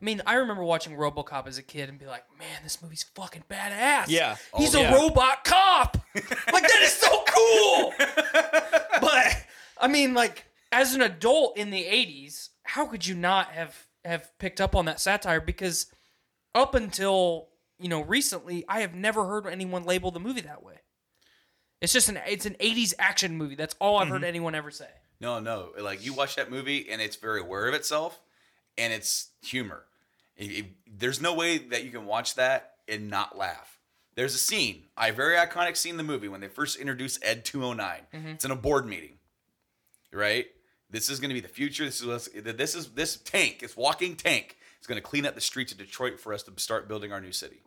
I mean, I remember watching RoboCop as a kid and be like, man, this movie's fucking badass. Yeah. Oh, he's Oh, a yeah. robot cop. like that is so cool. *laughs* but I mean, like as an adult in the '80s, how could you not have have picked up on that satire? Because up until you know recently, I have never heard anyone label the movie that way. It's just an it's an '80s action movie. That's all I've heard mm-hmm. anyone ever say. No, no. Like you watch that movie and it's very aware of itself and it's humor. It- it- there's no way that you can watch that and not laugh. There's a scene, a very iconic scene in the movie when they first introduce Ed 209. Mm-hmm. It's in a board meeting, right? This is going to be the future. This is this is this tank, this walking tank, is going to clean up the streets of Detroit for us to start building our new city.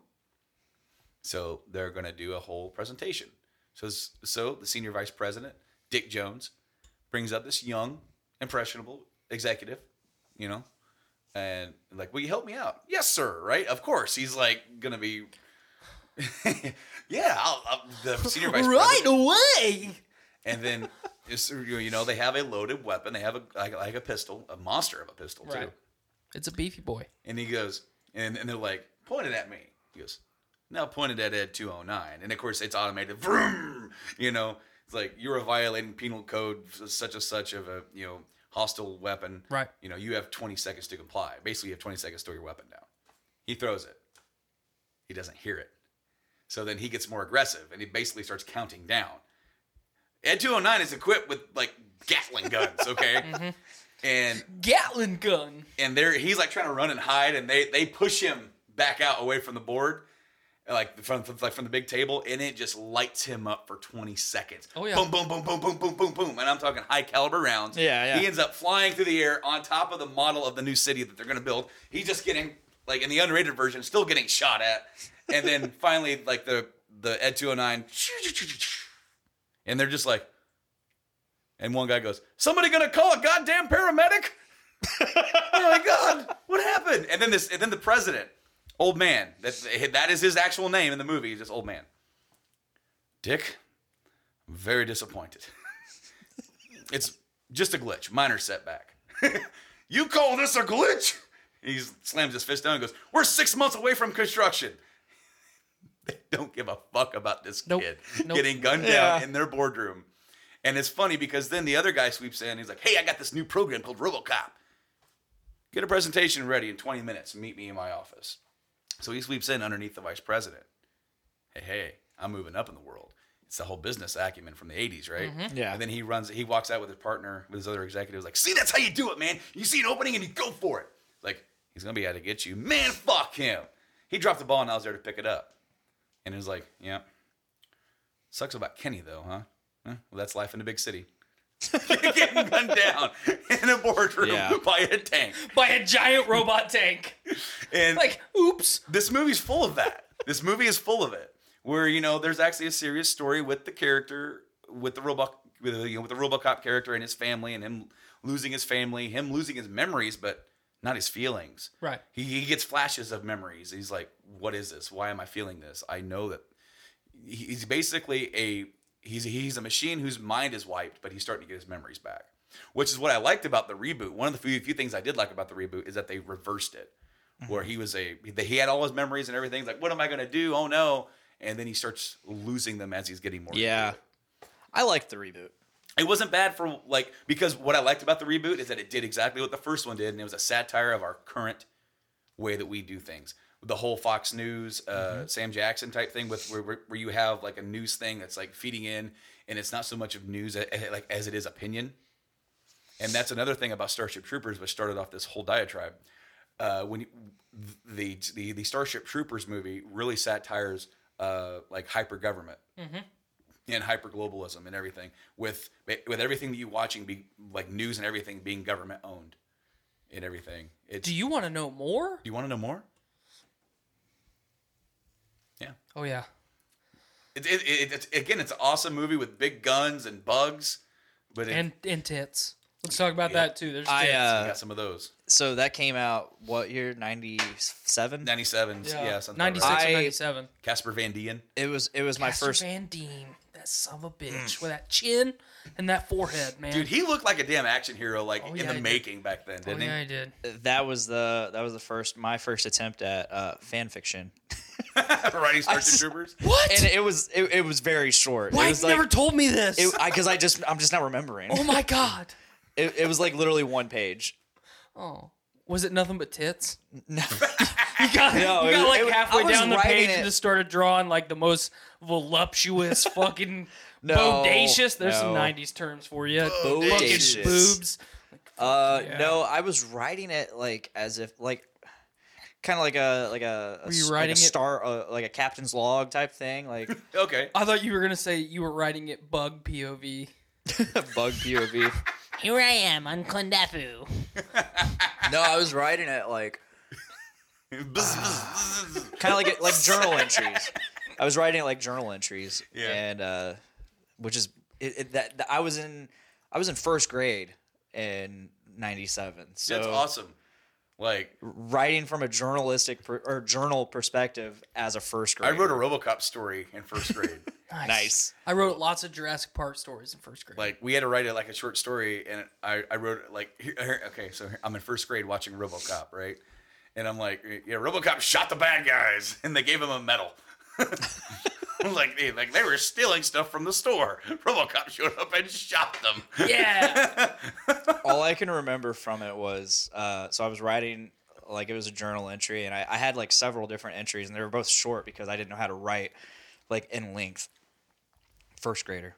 So they're going to do a whole presentation. So so the senior vice president, Dick Jones, brings up this young, impressionable executive, you know, and like, will you help me out? Yes, sir. Right? Of course. He's like gonna be. *laughs* yeah, I'll, I'll, the senior vice *laughs* Right away. And then, *laughs* you know, they have a loaded weapon. They have a like, like a pistol, a monster of a pistol too. It's a beefy boy. And he goes, and, and they're like, pointed at me. He goes, now pointed at Ed 209. And of course, it's automated. Vroom! You know, it's like, you're violating penal code such and such of a, you know, hostile weapon. Right. You know, you have 20 seconds to comply. Basically, you have 20 seconds to throw your weapon down. He throws it. He doesn't hear it. So then he gets more aggressive and he basically starts counting down. Ed 209 is equipped with like Gatling guns, okay? *laughs* Mm-hmm. And Gatling gun. and they're he's like trying to run and hide, and they they push him back out away from the board, like from, from like from the big table, and it just lights him up for 20 seconds. Oh, yeah. Boom, boom, boom, boom, boom, boom, boom, boom, and I'm talking high caliber rounds. Yeah, yeah. He ends up flying through the air on top of the model of the new city that they're gonna build. He's just getting like in the unrated version, still getting shot at, and then *laughs* finally like the the Ed 209, and they're just like. And one guy goes, "Somebody gonna call a goddamn paramedic?" *laughs* oh my god, what happened? And then this, and then the president, old man. That that is his actual name in the movie. He's just old man. Dick, I'm very disappointed. *laughs* it's just a glitch, minor setback. *laughs* you call this a glitch? He slams his fist down and goes, "We're six months away from construction." *laughs* They don't give a fuck about this Nope. kid Nope. getting gunned down in their boardroom. And it's funny because then the other guy sweeps in. He's like, "Hey, I got this new program called RoboCop. Get a presentation ready in 20 minutes. Meet me in my office." So he sweeps in underneath the vice president. Hey, hey, I'm moving up in the world. It's the whole business acumen from the 80s, right? Mm-hmm. Yeah. And then he runs. He walks out with his partner, with his other executives. Like, see, that's how you do it, man. You see an opening and you go for it. Like he's gonna be out to get you, man. Fuck him. He dropped the ball and I was there to pick it up. And it was like, yeah. Sucks about Kenny though, huh? Huh? Well, that's life in a big city. *laughs* Getting gunned down in a boardroom Yeah. by a tank. By a giant robot tank. And Like, oops. this movie's full of that. This movie is full of it. Where you know there's actually a serious story with the character, with the robot, with the, you know, with the RoboCop character and his family, and him losing his family, him losing his memories, but not his feelings. Right. He, he gets flashes of memories. He's like, "What is this? Why am I feeling this? I know that." He's basically a he's he's a machine whose mind is wiped, but he's starting to get his memories back. Which is what I liked about the reboot. One of the few, few things I did like about the reboot is that they reversed it where he was a he had all his memories and everything. He's like, what am I gonna do? Oh no! And then he starts losing them as he's getting more. Yeah. I liked the reboot. it wasn't bad for like because what I liked about the reboot is that it did exactly what the first one did, and it was a satire of our current way that we do things. The whole Fox News, uh, Sam Jackson type thing, with where, where you have like a news thing that's like feeding in, and it's not so much of news like as it is opinion. And that's another thing about Starship Troopers, which started off this whole diatribe. Uh, when you, the, the the Starship Troopers movie really satires uh, like hyper government and hyper globalism and everything, with with everything that you watching be like news and everything being government owned and everything. It's, Do you want to know more? do you want to know more? Yeah. Oh, yeah. It, it, it, it's again, it's an awesome movie with big guns and bugs, but it, And, and tits. Let's talk about Yeah. that, too. There's I tits. uh, got some of those. so that came out what year? Ninety seven. 97s, yeah, something 96 like or 97. Casper Van Dien. It was it was my first. Van Dien. That son of a bitch. With that chin and that forehead, man. Dude, he looked like a damn action hero, like Oh, in the he did. making back then, oh, didn't yeah, he? I did. That was the that was the first my first attempt at uh, fan fiction, *laughs* *laughs* Writing Starship just- Troopers. What? and it was it, it was very short. Why it you was never told me this? it, I because I just I'm just not remembering. oh, my God. *laughs* It, it was like literally one page. Oh. Was it nothing but tits? *laughs* No. You got, No, you got was- like it was- halfway down the page it- and just started drawing like the most voluptuous fucking No, bodacious. There's some 90s terms for you. Bodacious. Fucking boobs. Uh, Yeah. no, I was writing it like as if like kind of like a like a, a you writing like a star uh, like a captain's log type thing like *laughs* Okay. I thought you were gonna say you were writing it bug POV. *laughs* bug POV. Here I am on Klendathu. no, I was writing it like *laughs* kind of like like journal entries. I was writing it like journal entries, Yeah. and uh, which is it, it, that, that I was in I was in first grade, in '97. So That's awesome. Like writing from a journalistic per, or journal perspective as a first grade. I wrote a RoboCop story in first grade. *laughs* nice. I wrote lots of Jurassic Park stories in first grade. like we had to write it like a short story, and I I wrote it like here, here- okay, so here- I'm in first grade watching RoboCop, right? And I'm like, yeah, RoboCop shot the bad guys, *laughs* and they gave him a medal. *laughs* *laughs* like they like they were stealing stuff from the store. *laughs* RoboCop showed up and shot them. yeah. *laughs* all I can remember from it was uh, so I was writing like it was a journal entry, and I, I had like several different entries, and they were both short because I didn't know how to write like in length. First grader.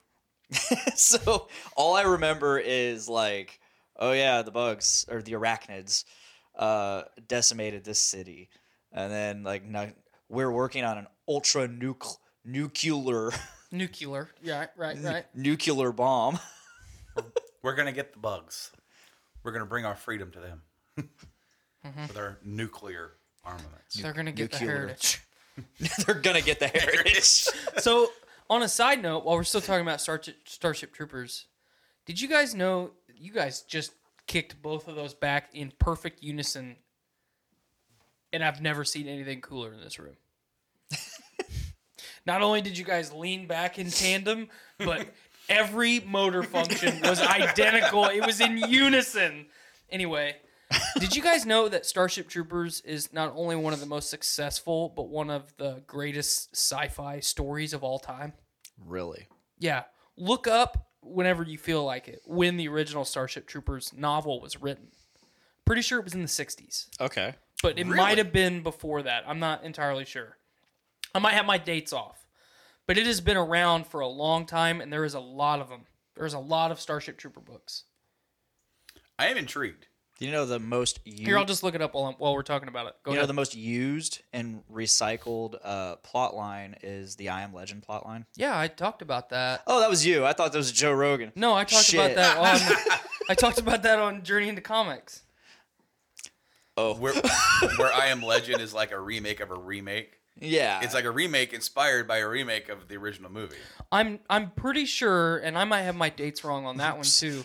so all I remember is like, oh yeah, the bugs or the arachnids uh, decimated this city, and then like no, we're working on an ultra nuc- nuclear Nuclear. Yeah, right, right. nuclear bomb. We're gonna get the bugs. We're gonna bring our freedom to them mm-hmm. with our nuclear armaments. They're gonna get the Nuclear. heritage. *laughs* They're gonna get the heritage. *laughs* So, on a side note, while we're still talking about Starship, Starship Troopers, did you guys know you guys just kicked both of those back in perfect unison? And I've never seen anything cooler in this room. *laughs* Not only did you guys lean back in tandem, but every motor function was identical. It was in unison. Anyway, did you guys know that Starship Troopers is not only one of the most successful, but one of the greatest sci-fi stories of all time? really? Yeah, look up whenever you feel like it when the original Starship Troopers novel was written. Pretty sure it was in the 60s, Okay. but it might have been before that. I'm not entirely sure. I might have my dates off, but it has been around for a long time, and there is a lot of them. There's a lot of Starship Trooper books. I am intrigued. Do you know the most used, Here, I'll just look it up while, I'm, while we're talking about it. Go you know the most used and recycled uh, plot line is the I Am Legend plot line? yeah, I talked about that. Oh, that was you. I thought that was Joe Rogan. No, I talked about that on. *laughs* I talked about that on Journey into Comics. Oh, *laughs* Where where I Am Legend is like a remake of a remake. Yeah. It's like a remake inspired by a remake of the original movie. I'm I'm pretty sure, and I might have my dates wrong on that one *laughs* too,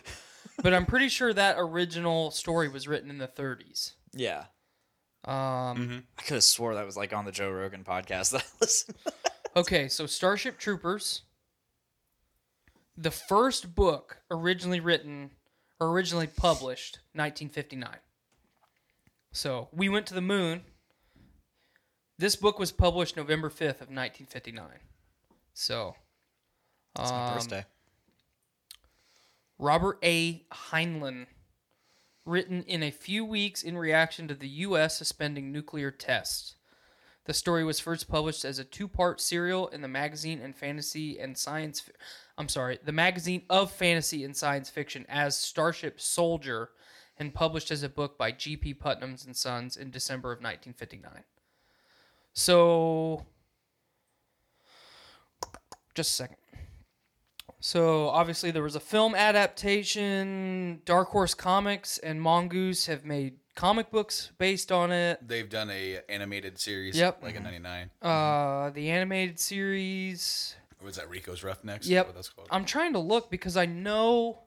but I'm pretty sure that original story was written in the 30s. yeah. Um, I could have swore that was like on the Joe Rogan podcast *laughs* that I listened. okay, so Starship Troopers, the first book originally written or originally published, 1959. So we went to the moon. This book was published November 5th of 1959. So, It's my um, birthday. Robert A. Heinlein, written in a few weeks in reaction to the U.S. suspending nuclear tests. The story was first published as a two-part serial in the magazine and fantasy and science. fi- I'm sorry, the magazine of fantasy and science fiction as Starship Soldier, and published as a book by G.P. Putnam's and Sons in December of 1959. So, just a second. So obviously there was a film adaptation. Dark Horse Comics and Mongoose have made comic books based on it. They've done a animated series Yep. like in '99. Uh, the animated series. What was that Rico's Roughnecks? Yep. What that's called. I'm trying to look because I know.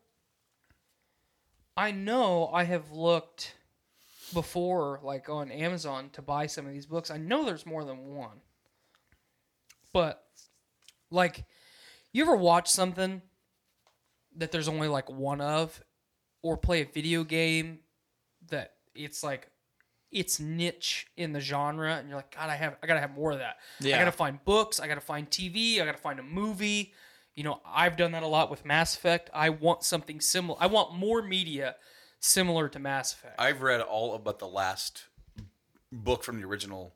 I know I have looked before, like on Amazon, to buy some of these books. I know there's more than one. But, like, you ever watch something that there's only like one of, or play a video game that it's like it's niche in the genre, and you're like, God, I have, I gotta have more of that. Yeah. I gotta find books. I gotta find TV. I gotta find a movie. You know, I've done that a lot with Mass Effect. I want something similar. I want more media similar to Mass Effect. I've read all of but the last book from the original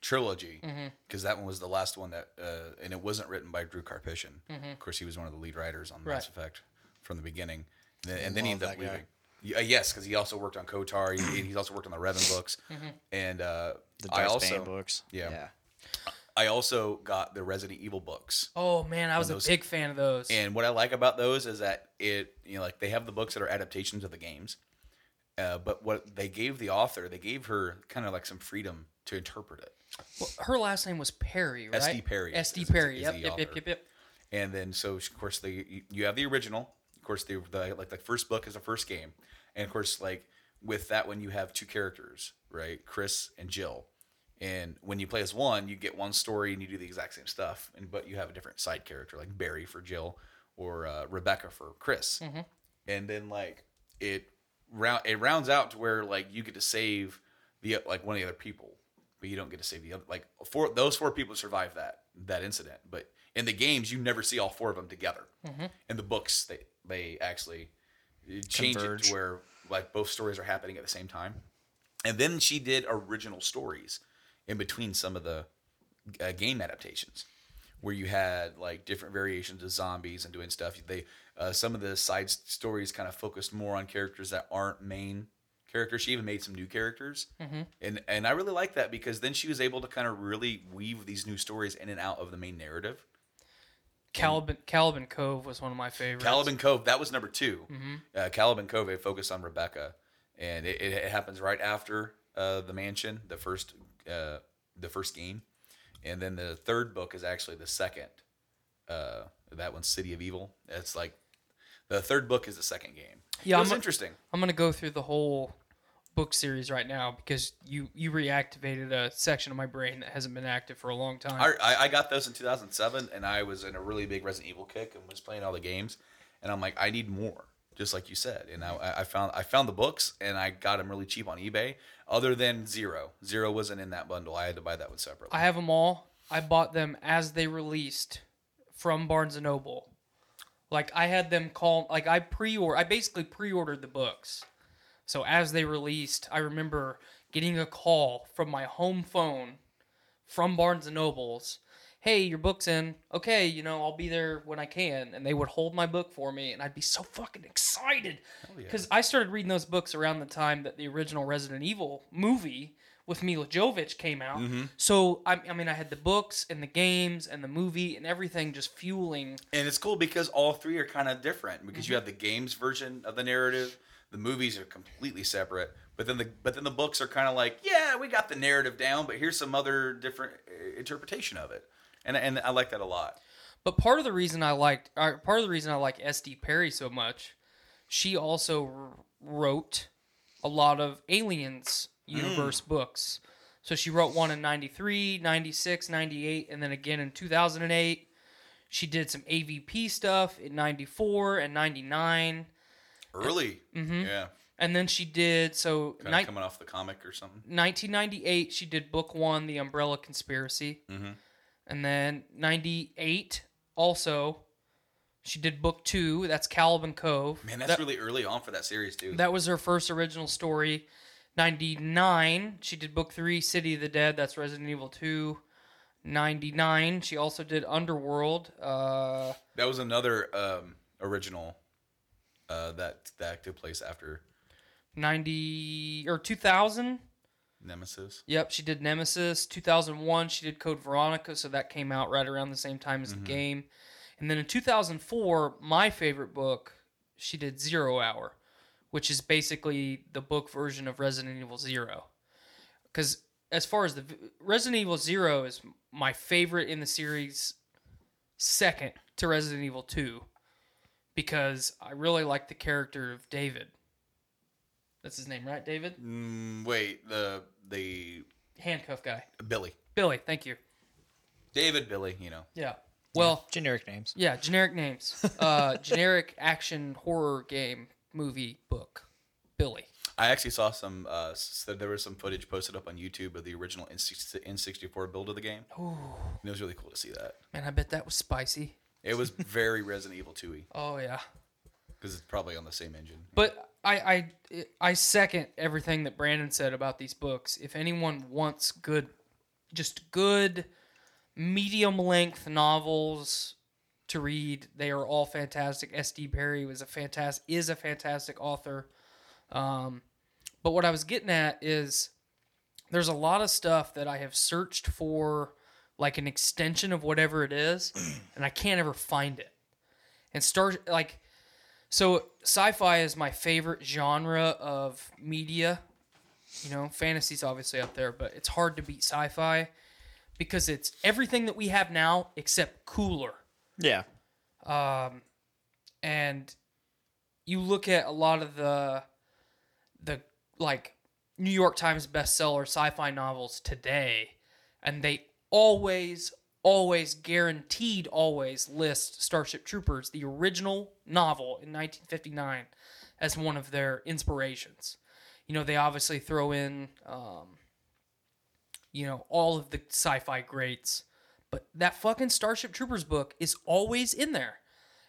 trilogy Mm-hmm. because that one was the last one that, uh, and it wasn't written by Drew Karpyshyn. Of course, he was one of the lead writers on Mass Mm-hmm. Right. Effect from the beginning, and then, and then he ended up that guy. leaving. Yeah, yes, because he also worked on KOTOR. He, he's also worked on the Revan books, Mm-hmm. and uh, The I Darth also Bane books. yeah. Yeah. I also got the Resident Evil books. oh man, I was those- a big fan of those. And what I like about those is that it, you know, like they have the books that are adaptations of the games, uh, but what they gave the author, they gave her kind of like some freedom to interpret it. Well, her last name was Perry, right? S.D. Perry is- S.D. is- Perry. is Yep, the yep, yep, yep, yep. And then, so of course, they you- you have the original. Of course, the, the like the first book is the first game, and of course, like with that one, you have two characters, right? Chris and Jill. And when you play as one, you get one story and you do the exact same stuff, and but you have a different side character, like Barry for Jill or uh, Rebecca for Chris. Mm-hmm. And then like it round it rounds out to where like you get to save the like one of the other people, but you don't get to save the other. Like four those four people survive that that incident, but in the games you never see all four of them together. Mm-hmm. In the books, they they actually uh, change it to where like both stories are happening at the same time. And then she did original stories in between some of the uh, game adaptations, where you had like different variations of zombies and doing stuff. They uh, some of the side stories kind of focused more on characters that aren't main characters. She even made some new characters, and and I really like that because then she was able to kind of really weave these new stories in and out of the main narrative. Caliban Caliban Cove was one of my favorites. Caliban Cove, that was number 2 Uh, Caliban Cove, they focus on Rebecca, and it, it, it happens right after uh, the mansion, the first uh, the first game, and then the third book is actually the second. Uh, that one's City of Evil. It's like the third book is the second game. Yeah, it was I'm interesting. I'm gonna go through the whole book series right now because you you reactivated a section of my brain that hasn't been active for a long time. I, I I got those in 2007, and I was in a really big Resident Evil kick and was playing all the games, and I'm like, I need more, just like you said. And I, I found I found the books, and I got them really cheap on eBay. Other than Zero, Zero wasn't in that bundle. I had to buy that one separately. I have them all. I bought them as they released from Barnes and Noble. Like I had them call like I pre-order I basically pre-ordered the books. So as they released, I remember getting a call from my home phone from Barnes and Nobles. Hey, your book's in. Okay, you know, I'll be there when I can. And they would hold my book for me and I'd be so fucking excited. Because I started reading those books around the time that the original Resident Evil movie with Milla Jovovich came out. So I, I mean, I had the books and the games and the movie and everything just fueling. and it's cool because all three are kind of different because you have the games version of the narrative, the movies are completely separate, but then the but then the books are kind of like, yeah, we got the narrative down, but here's some other different uh, interpretation of it, and and I like that a lot. But part of the reason I liked, or part of the reason I like S.D. Perry so much, she also r- wrote a lot of Aliens mm. universe books. So she wrote one in 93, 96, 98, and then again in 2008. She did some AVP stuff in 94 and 99. Early, mm-hmm. yeah, And then she did, so kind of ni- coming off the comic or something. 1998, she did book one, The Umbrella Conspiracy. Mhm. And then 98, also, she did book two. That's Caliban Cove. Man, that's that, really early on for that series too. that was her first original story. 99, she did book three, City of the Dead. That's Resident Evil 2. 99, she also did Underworld. Uh, That was another um, original uh, that that took place after 90 or 2000. Nemesis. Yep, she did Nemesis. 2001, she did Code Veronica, so that came out right around the same time as the mm-hmm. game. And then in 2004, my favorite book, she did Zero Hour, which is basically the book version of Resident Evil Zero. Because as far as the Resident Evil Zero is my favorite in the series, second to Resident Evil 2, because I really like the character of David. That's his name, right, David? Mm, wait, the the Handcuff guy. Billy, Billy, thank you. David, Billy. You know, Yeah. Well, Generic names. yeah, generic names. *laughs* Uh, generic action horror game movie book. Billy. I actually saw some. Uh, said there was some footage posted up on YouTube of the original N64 build of the game. Ooh, And it was really cool to see that. man, I bet that was spicy. It was very Resident Evil 2y Oh yeah. because it's probably on the same engine. But I, I I second everything that Branden said about these books. If anyone wants good, just good, medium length novels to read, they are all fantastic. S.D. Perry was a fantastic is a fantastic author. Um, but what I was getting at is there's a lot of stuff that I have searched for, like an extension of whatever it is, *clears throat* and I can't ever find it. And start like so sci-fi is my favorite genre of media. You know, fantasy's obviously up there, but it's hard to beat sci-fi because it's everything that we have now except cooler. Yeah. Um, and you look at a lot of the the like New York Times bestseller sci-fi novels today, and they always, always guaranteed always list Starship Troopers, the original novel in 1959, as one of their inspirations. You know, they obviously throw in, um, you know, all of the sci-fi greats, but that fucking Starship Troopers book is always in there,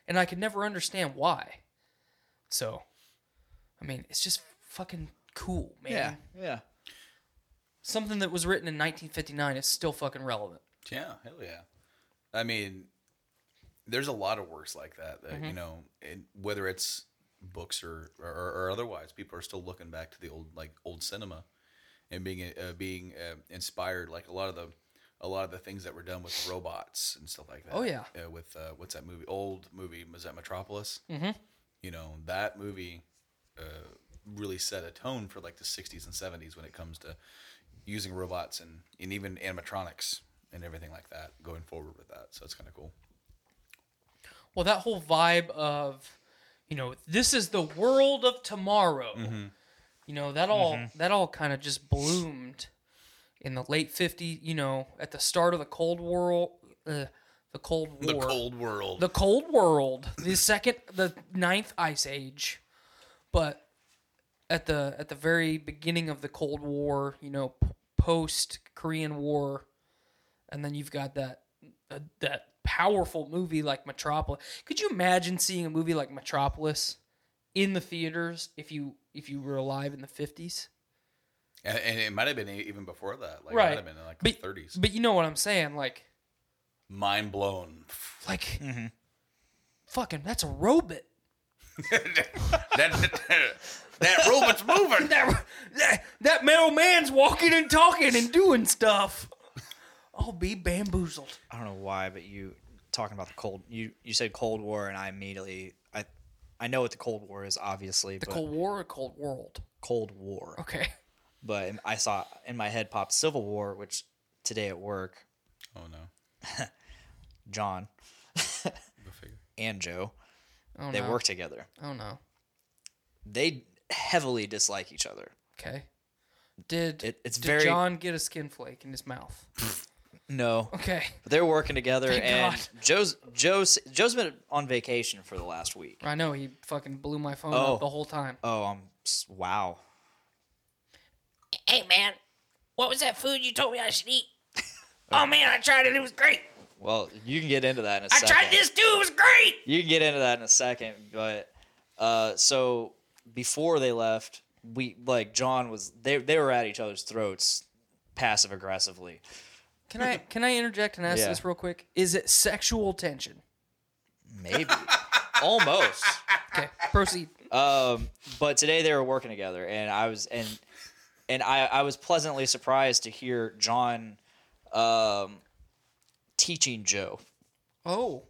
and I could never understand why. So, I mean, it's just fucking cool, man. Yeah, yeah. Something that was written in 1959 is still fucking relevant. Yeah, hell yeah. I mean, there's a lot of works like that that you know, and whether it's books or, or or otherwise, people are still looking back to the old like old cinema and being uh, being uh, inspired. Like a lot of the a lot of the things that were done with robots and stuff like that. Oh, yeah. uh, with uh, what's that movie? Old movie was that Metropolis? Mm-hmm. You know that movie uh, really set a tone for like the 60s and 70s when it comes to using robots and, and even animatronics and everything like that going forward with that. So it's kind of cool. Well, that whole vibe of, you know, this is the world of tomorrow. You know, that all that all kind of just bloomed in the late 50s, you know, at the start of the Cold War, uh, the Cold War. The cold world. the cold world the second the ninth ice age but at the at the very beginning of the cold war you know post korean war and then you've got that uh, that powerful movie like metropolis could you imagine seeing a movie like metropolis in the theaters if you if you were alive in the 50s and, and it might have been even before that. Like it right might have been in like but, the 30s. but you know what i'm saying like Mind blown. like fucking that's a robot *laughs* that, that robot's moving. *laughs* that, that, that mailman's walking and talking and doing stuff. I'll be bamboozled. I don't know why, but you talking about the cold. You you said Cold War, and I immediately I I know what the Cold War is, obviously. The but Cold War or Cold World? Cold War. Okay. But I saw in my head popped Civil War, which today at work, Oh no. *laughs* John Go figure. *laughs* and Joe Oh they no. work together. Oh no. They heavily dislike each other. Okay. Did It- it's did very- John get a skin flake in his mouth? *laughs* No, Okay. but they're working together, Thank and God. Joe's Joe's Joe's been on vacation for the last week. I know he fucking blew my phone Oh. up the whole time. Oh, I'm wow. Hey, man, what was that food you told me I should eat? *laughs* oh, man, I tried it. It was great. Well, you can get into that in a I second. tried this too. It was great. You can get into that in a second, but uh, so before they left, we like John was they they were at each other's throats, passive aggressively. Can I can I interject and ask Yeah. this real quick? Is it sexual tension? Maybe, almost. Okay, proceed. Um, but today they were working together, and I was and and I I was pleasantly surprised to hear John um, teaching Joe. Oh,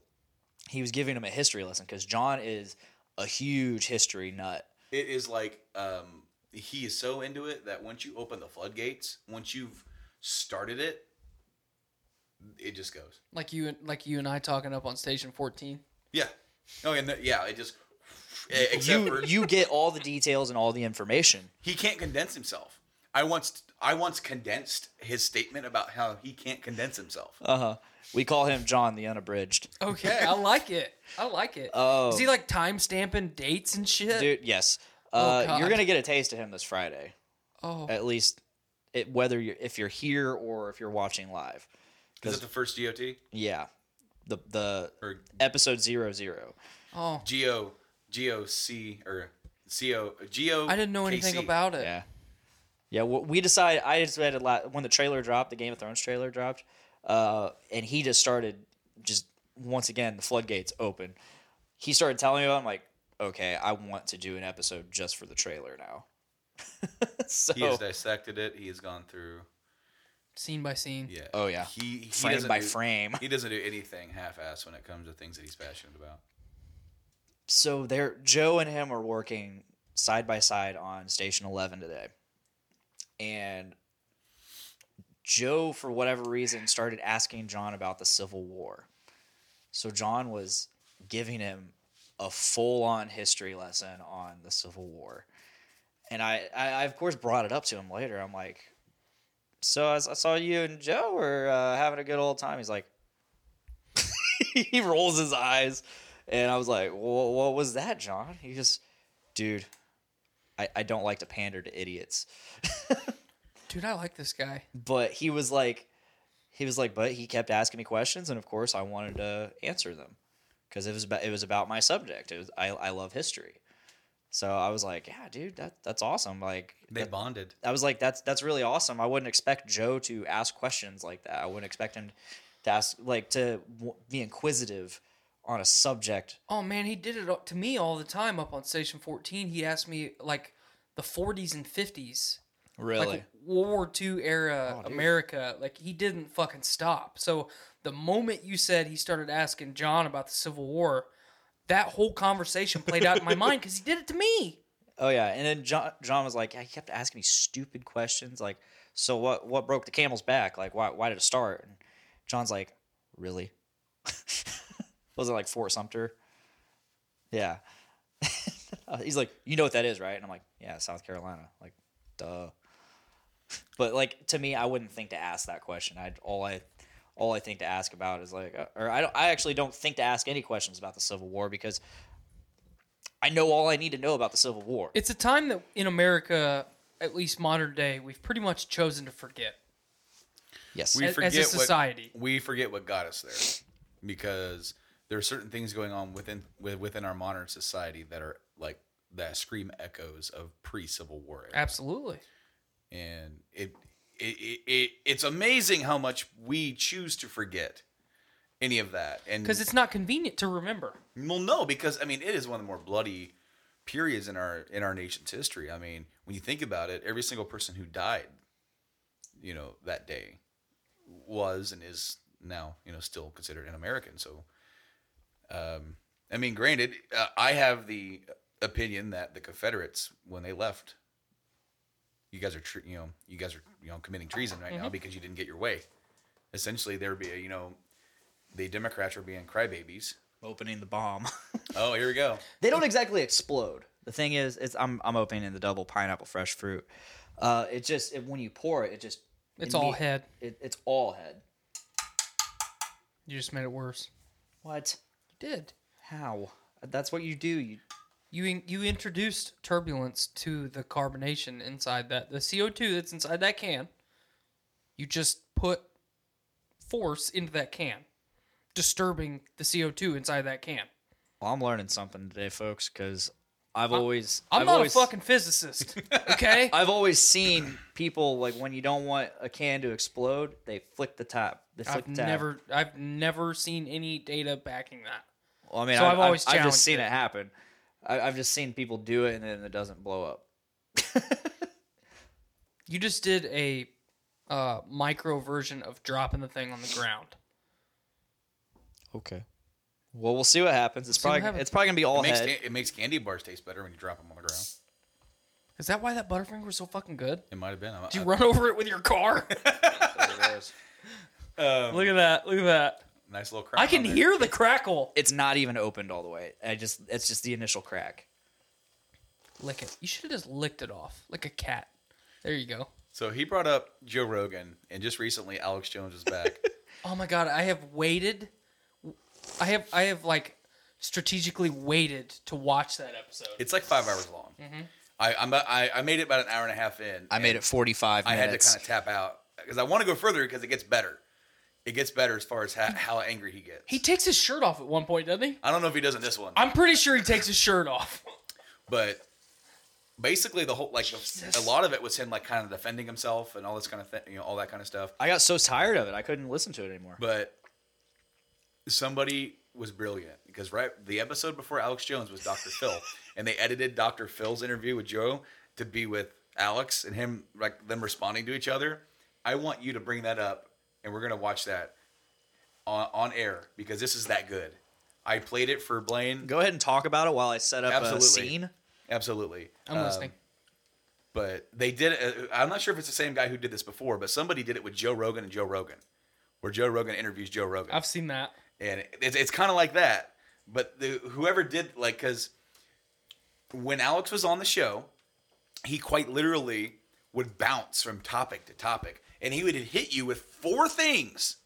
He was giving him a history lesson because John is a huge history nut. It is like um, he is so into it that once you open the floodgates, once you've started it, it just goes. like you and like you and I talking up on station 14. Yeah. Oh, and the, yeah, it just. Except You for you get all the details and all the information. he can't condense himself. I once I once condensed his statement about how he can't condense himself. Uh huh. We call him John the Unabridged. Okay, I *laughs* like it. I like it. Oh. Is he like time stamping dates and shit? Dude, yes. Oh, Uh, God. you're gonna get a taste of him this Friday. oh, At least, it, whether you're if you're here or if you're watching live. Is it the first GOT Yeah, the the or episode zero zero. oh. GO GOC or CO GO? I didn't know anything KC? about it. Yeah, yeah. wh- We decided. I decided la- when the trailer dropped, the Game of Thrones trailer dropped, uh, and he just started just once again the floodgates open. He started telling me about. it, I'm like, okay, I want to do an episode just for the trailer now. *laughs* so, He has dissected it. He has gone through. Scene by scene. Yeah. Oh, yeah. He, he Frame doesn't by do- frame. He doesn't do anything half-assed when it comes to things that he's passionate about. so they're Joe and him are working side by side on Station Eleven today, and Joe, for whatever reason, started asking John about the Civil War. So John was giving him a full on history lesson on the Civil War. And I, I, I of course brought it up to him later. I'm like, so I saw you and Joe were uh, having a good old time. He's like, *laughs* he rolls his eyes, and I was like, well, what was that, John? He just, dude, I, I don't like to pander to idiots. *laughs* Dude, I like this guy. but he was like he was like but he kept asking me questions and of course i wanted to answer them because it was about it was about my subject it was i, I love history so i was like yeah dude that that's awesome like They that- bonded. i was like that's that's really awesome i wouldn't expect joe to ask questions like that i wouldn't expect him to ask like to w- be inquisitive on a subject Oh man, he did it to me all the time up on Station 14. He asked me like the 40s and 50s, really like World War II era Oh. America. Like he didn't fucking stop. So the moment you said he started asking John about the Civil War, that whole conversation played out in my mind because he did it to me. *laughs* Oh yeah, and then John, John was like, he kept asking me stupid questions, like, so what? What broke the camel's back? Like, why? Why did it start? And John's like, really? *laughs* was it like Fort Sumter? Yeah. *laughs* He's like, you know what that is, right? And I'm like, yeah, South Carolina. Like, duh. But like to me, I wouldn't think to ask that question. I all I all I think to ask about is like, uh, or I don't, I actually don't think to ask any questions about the Civil War because I know all I need to know about the Civil War. It's a time that in America, at least modern day, we've pretty much chosen to forget. Yes. We As- as a forget what- society. we forget what got us there, because there are certain things going on within within our modern society that are like that scream echoes of pre-Civil War. era. Absolutely. and it, it, it, it it's amazing how much we choose to forget any of that. And Because it's not convenient to remember. well no because i mean it is one of the more bloody periods in our in our nation's history. I mean when you think about it every single person who died you know that day was and is now you know still considered an american. So um i mean granted uh, i have the opinion that the confederates when they left you guys are tre- you know you guys are you know committing treason right now because you didn't get your way essentially there would be a, you know the democrats were being crybabies opening the bomb. *laughs* oh here we go they don't exactly explode. The thing is, it's I'm I'm opening the double pineapple fresh fruit. Uh, it just it, when you pour it, it just It's all head. It, it's all head. You just made it worse. What? You did. How? That's what you do. You You in, you introduced turbulence to the carbonation inside that the CO two that's inside that can. You just put force into that can, disturbing the CO two inside that can. well, I'm learning something today, folks, because I've always I'm I've not always, a fucking physicist, *laughs* okay? I've always seen people like when you don't want a can to explode, they flick the top. They flick I've the tap. never I've never seen any data backing that. Well, I mean, So I've, I've always I've, I've just seen it. it, happen. I, I've just seen people do it and then it doesn't blow up. *laughs* You just did a uh, micro version of dropping the thing on the ground. Okay. Well, we'll see what happens. It's See what probably happens. it's probably gonna be all it makes, head. it makes candy bars taste better when you drop them on the ground Is that why that Butterfinger was so fucking good? it might have been Did you I- run over it with your car? *laughs* um, look at that! Look at that! Nice little crack I can hear the crackle. It's not even opened all the way. I just it's just the initial crack. Lick it. You should have just licked it off like a cat. There you go. so he brought up joe rogan and just recently alex jones is back *laughs* Oh my god! I have waited. I have I have like strategically waited to watch that episode. it's like five hours long mm-hmm. I, I'm I I made it about an hour and a half in I made it 45 I had to minutes. kind of tap out because I want to go further because it gets better. It gets better as far as how, how angry he gets. He takes his shirt off at one point, doesn't he? I don't know if he does in this one, I'm pretty sure he takes his shirt off. but basically the whole like the, a lot of it was him like kind of defending himself and all this kind of thing, you know, all that kind of stuff. I got so tired of it, I couldn't listen to it anymore. But somebody was brilliant because right the episode before Alex Jones was Dr. Phil, *laughs* and they edited Dr. Phil's interview with Joe to be with Alex and him like them responding to each other. I want you to bring that up, and we're gonna watch that on on air because this is that good. I played it for Blaine. Go ahead and talk about it while I set up a scene. Absolutely, I'm Um, listening. But they did it. I'm not sure if it's the same guy who did this before, but somebody did it with Joe Rogan and Joe Rogan, where Joe Rogan interviews Joe Rogan. I've seen that. and it's, it's kind of like that But the whoever did like because when Alex was on the show, he quite literally would bounce from topic to topic, and he would hit you with four things.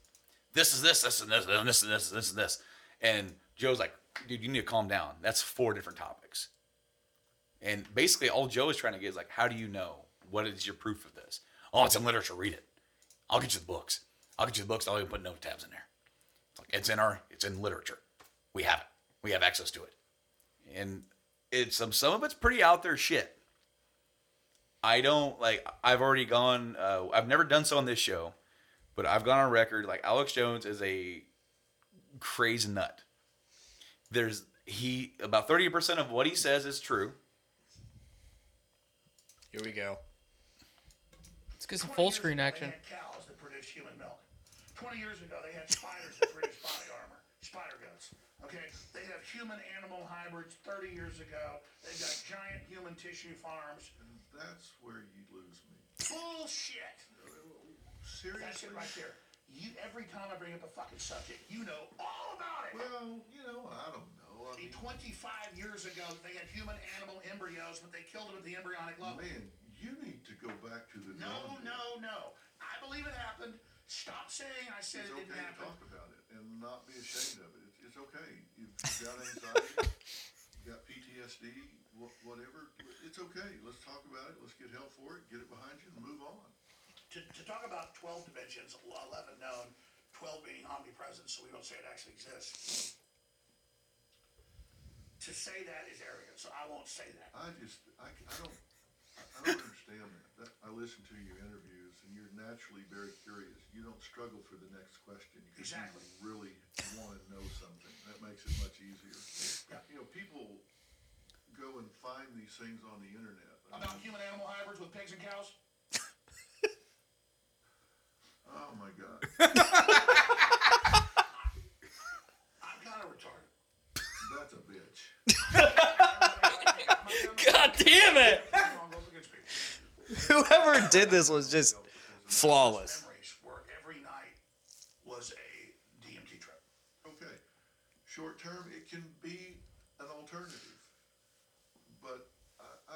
This is this, this and this, and this and this, and this and this. And Joe's like, dude, you need to calm down. That's four different topics. And basically, all Joe is trying to get is like, how do you know? What is your proof of this? Oh, it's in literature. Read it. I'll get you the books. I'll get you the books. I'll even put note tabs in there. It's like it's in our, it's in literature. We have it. We have access to it. And it's some some of it's pretty out there shit. I don't like. I've already gone. Uh, I've never done so on this show, but I've gone on record. Like Alex Jones is a crazy nut. There's he about thirty percent of what he says is true. Here we go. Let's get some full screen action. Cows that produce human milk. 20 years ago, they had spiders that produced body armor, spider guts. Okay, they have human animal hybrids 30 years ago. They've got giant human tissue farms. That's where you lose me. Bullshit! That's Seriously? it right there. You, every time I bring up a fucking subject, you know all about it. Well, you know, I don't know. I See, mean, 25 years ago, they had human animal embryos, but they killed them at the embryonic level. man, you need to go back to the No, no, no. I believe it happened. Stop saying I said It's it didn't okay to happen. talk about it and not be ashamed of it. It's, it's okay. You've got anxiety, *laughs* you got PTSD, wha- whatever. It's okay. Let's talk about it. Let's get help for it. Get it behind you and move on. to, to talk about 12 dimensions, 11 known, 12 being omnipresent, so we don't say it actually exists. To say that is arrogant, so I won't say that. I just, I, I don't, I I don't understand that. that. I listen to your interviews and you're naturally very curious. You don't struggle for the next question because Exactly. you really want to know something. That makes it much easier. You know, people go and find these things on the internet. I About mean, human animal hybrids with pigs and cows? oh my God. *laughs* I'm kind of retarded. That's a bitch. *laughs* God damn it! Wrong goes against people. Whoever did this was just flawless. Memories where every night was a DMT trip. Okay, short term, it can be an alternative.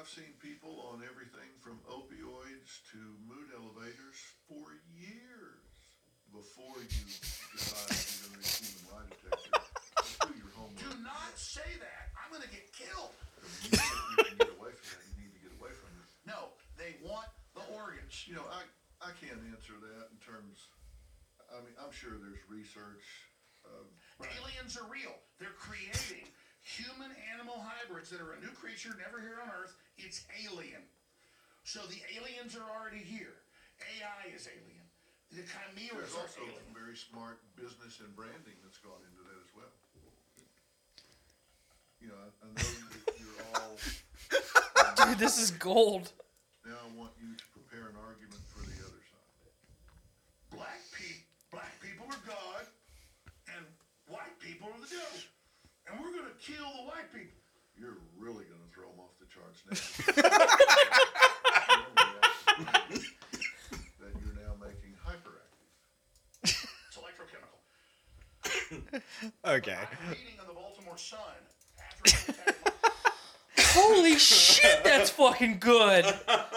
I've seen people on everything from opioids to mood elevators for years before you decide you're going to human lie detector. Just do your homework. Do not say that. I'm going to get killed. You can get away from that. You need to get away from it. No, they want the organs. You know, I, I can't answer that in terms, I mean, I'm sure there's research. Uh, Aliens are real. They're creating human animal hybrids that are a new creature never here on Earth. It's alien. So the aliens are already here. AI is alien. The chimeras there's are also alien. very smart business and branding that's gone into that as well. You know, I, I know that you're all. *laughs* Dude, this is gold. Now I want you to prepare an argument for the other side. Black pe- black people are God, and white people are the devil. And we're gonna kill the white people. You're really going to throw them off the charts now. *laughs* that you're now making hyperactive. It's electrochemical. Okay. I'm reading in the Baltimore Sun after I attacked my- *laughs* Holy shit, that's fucking good.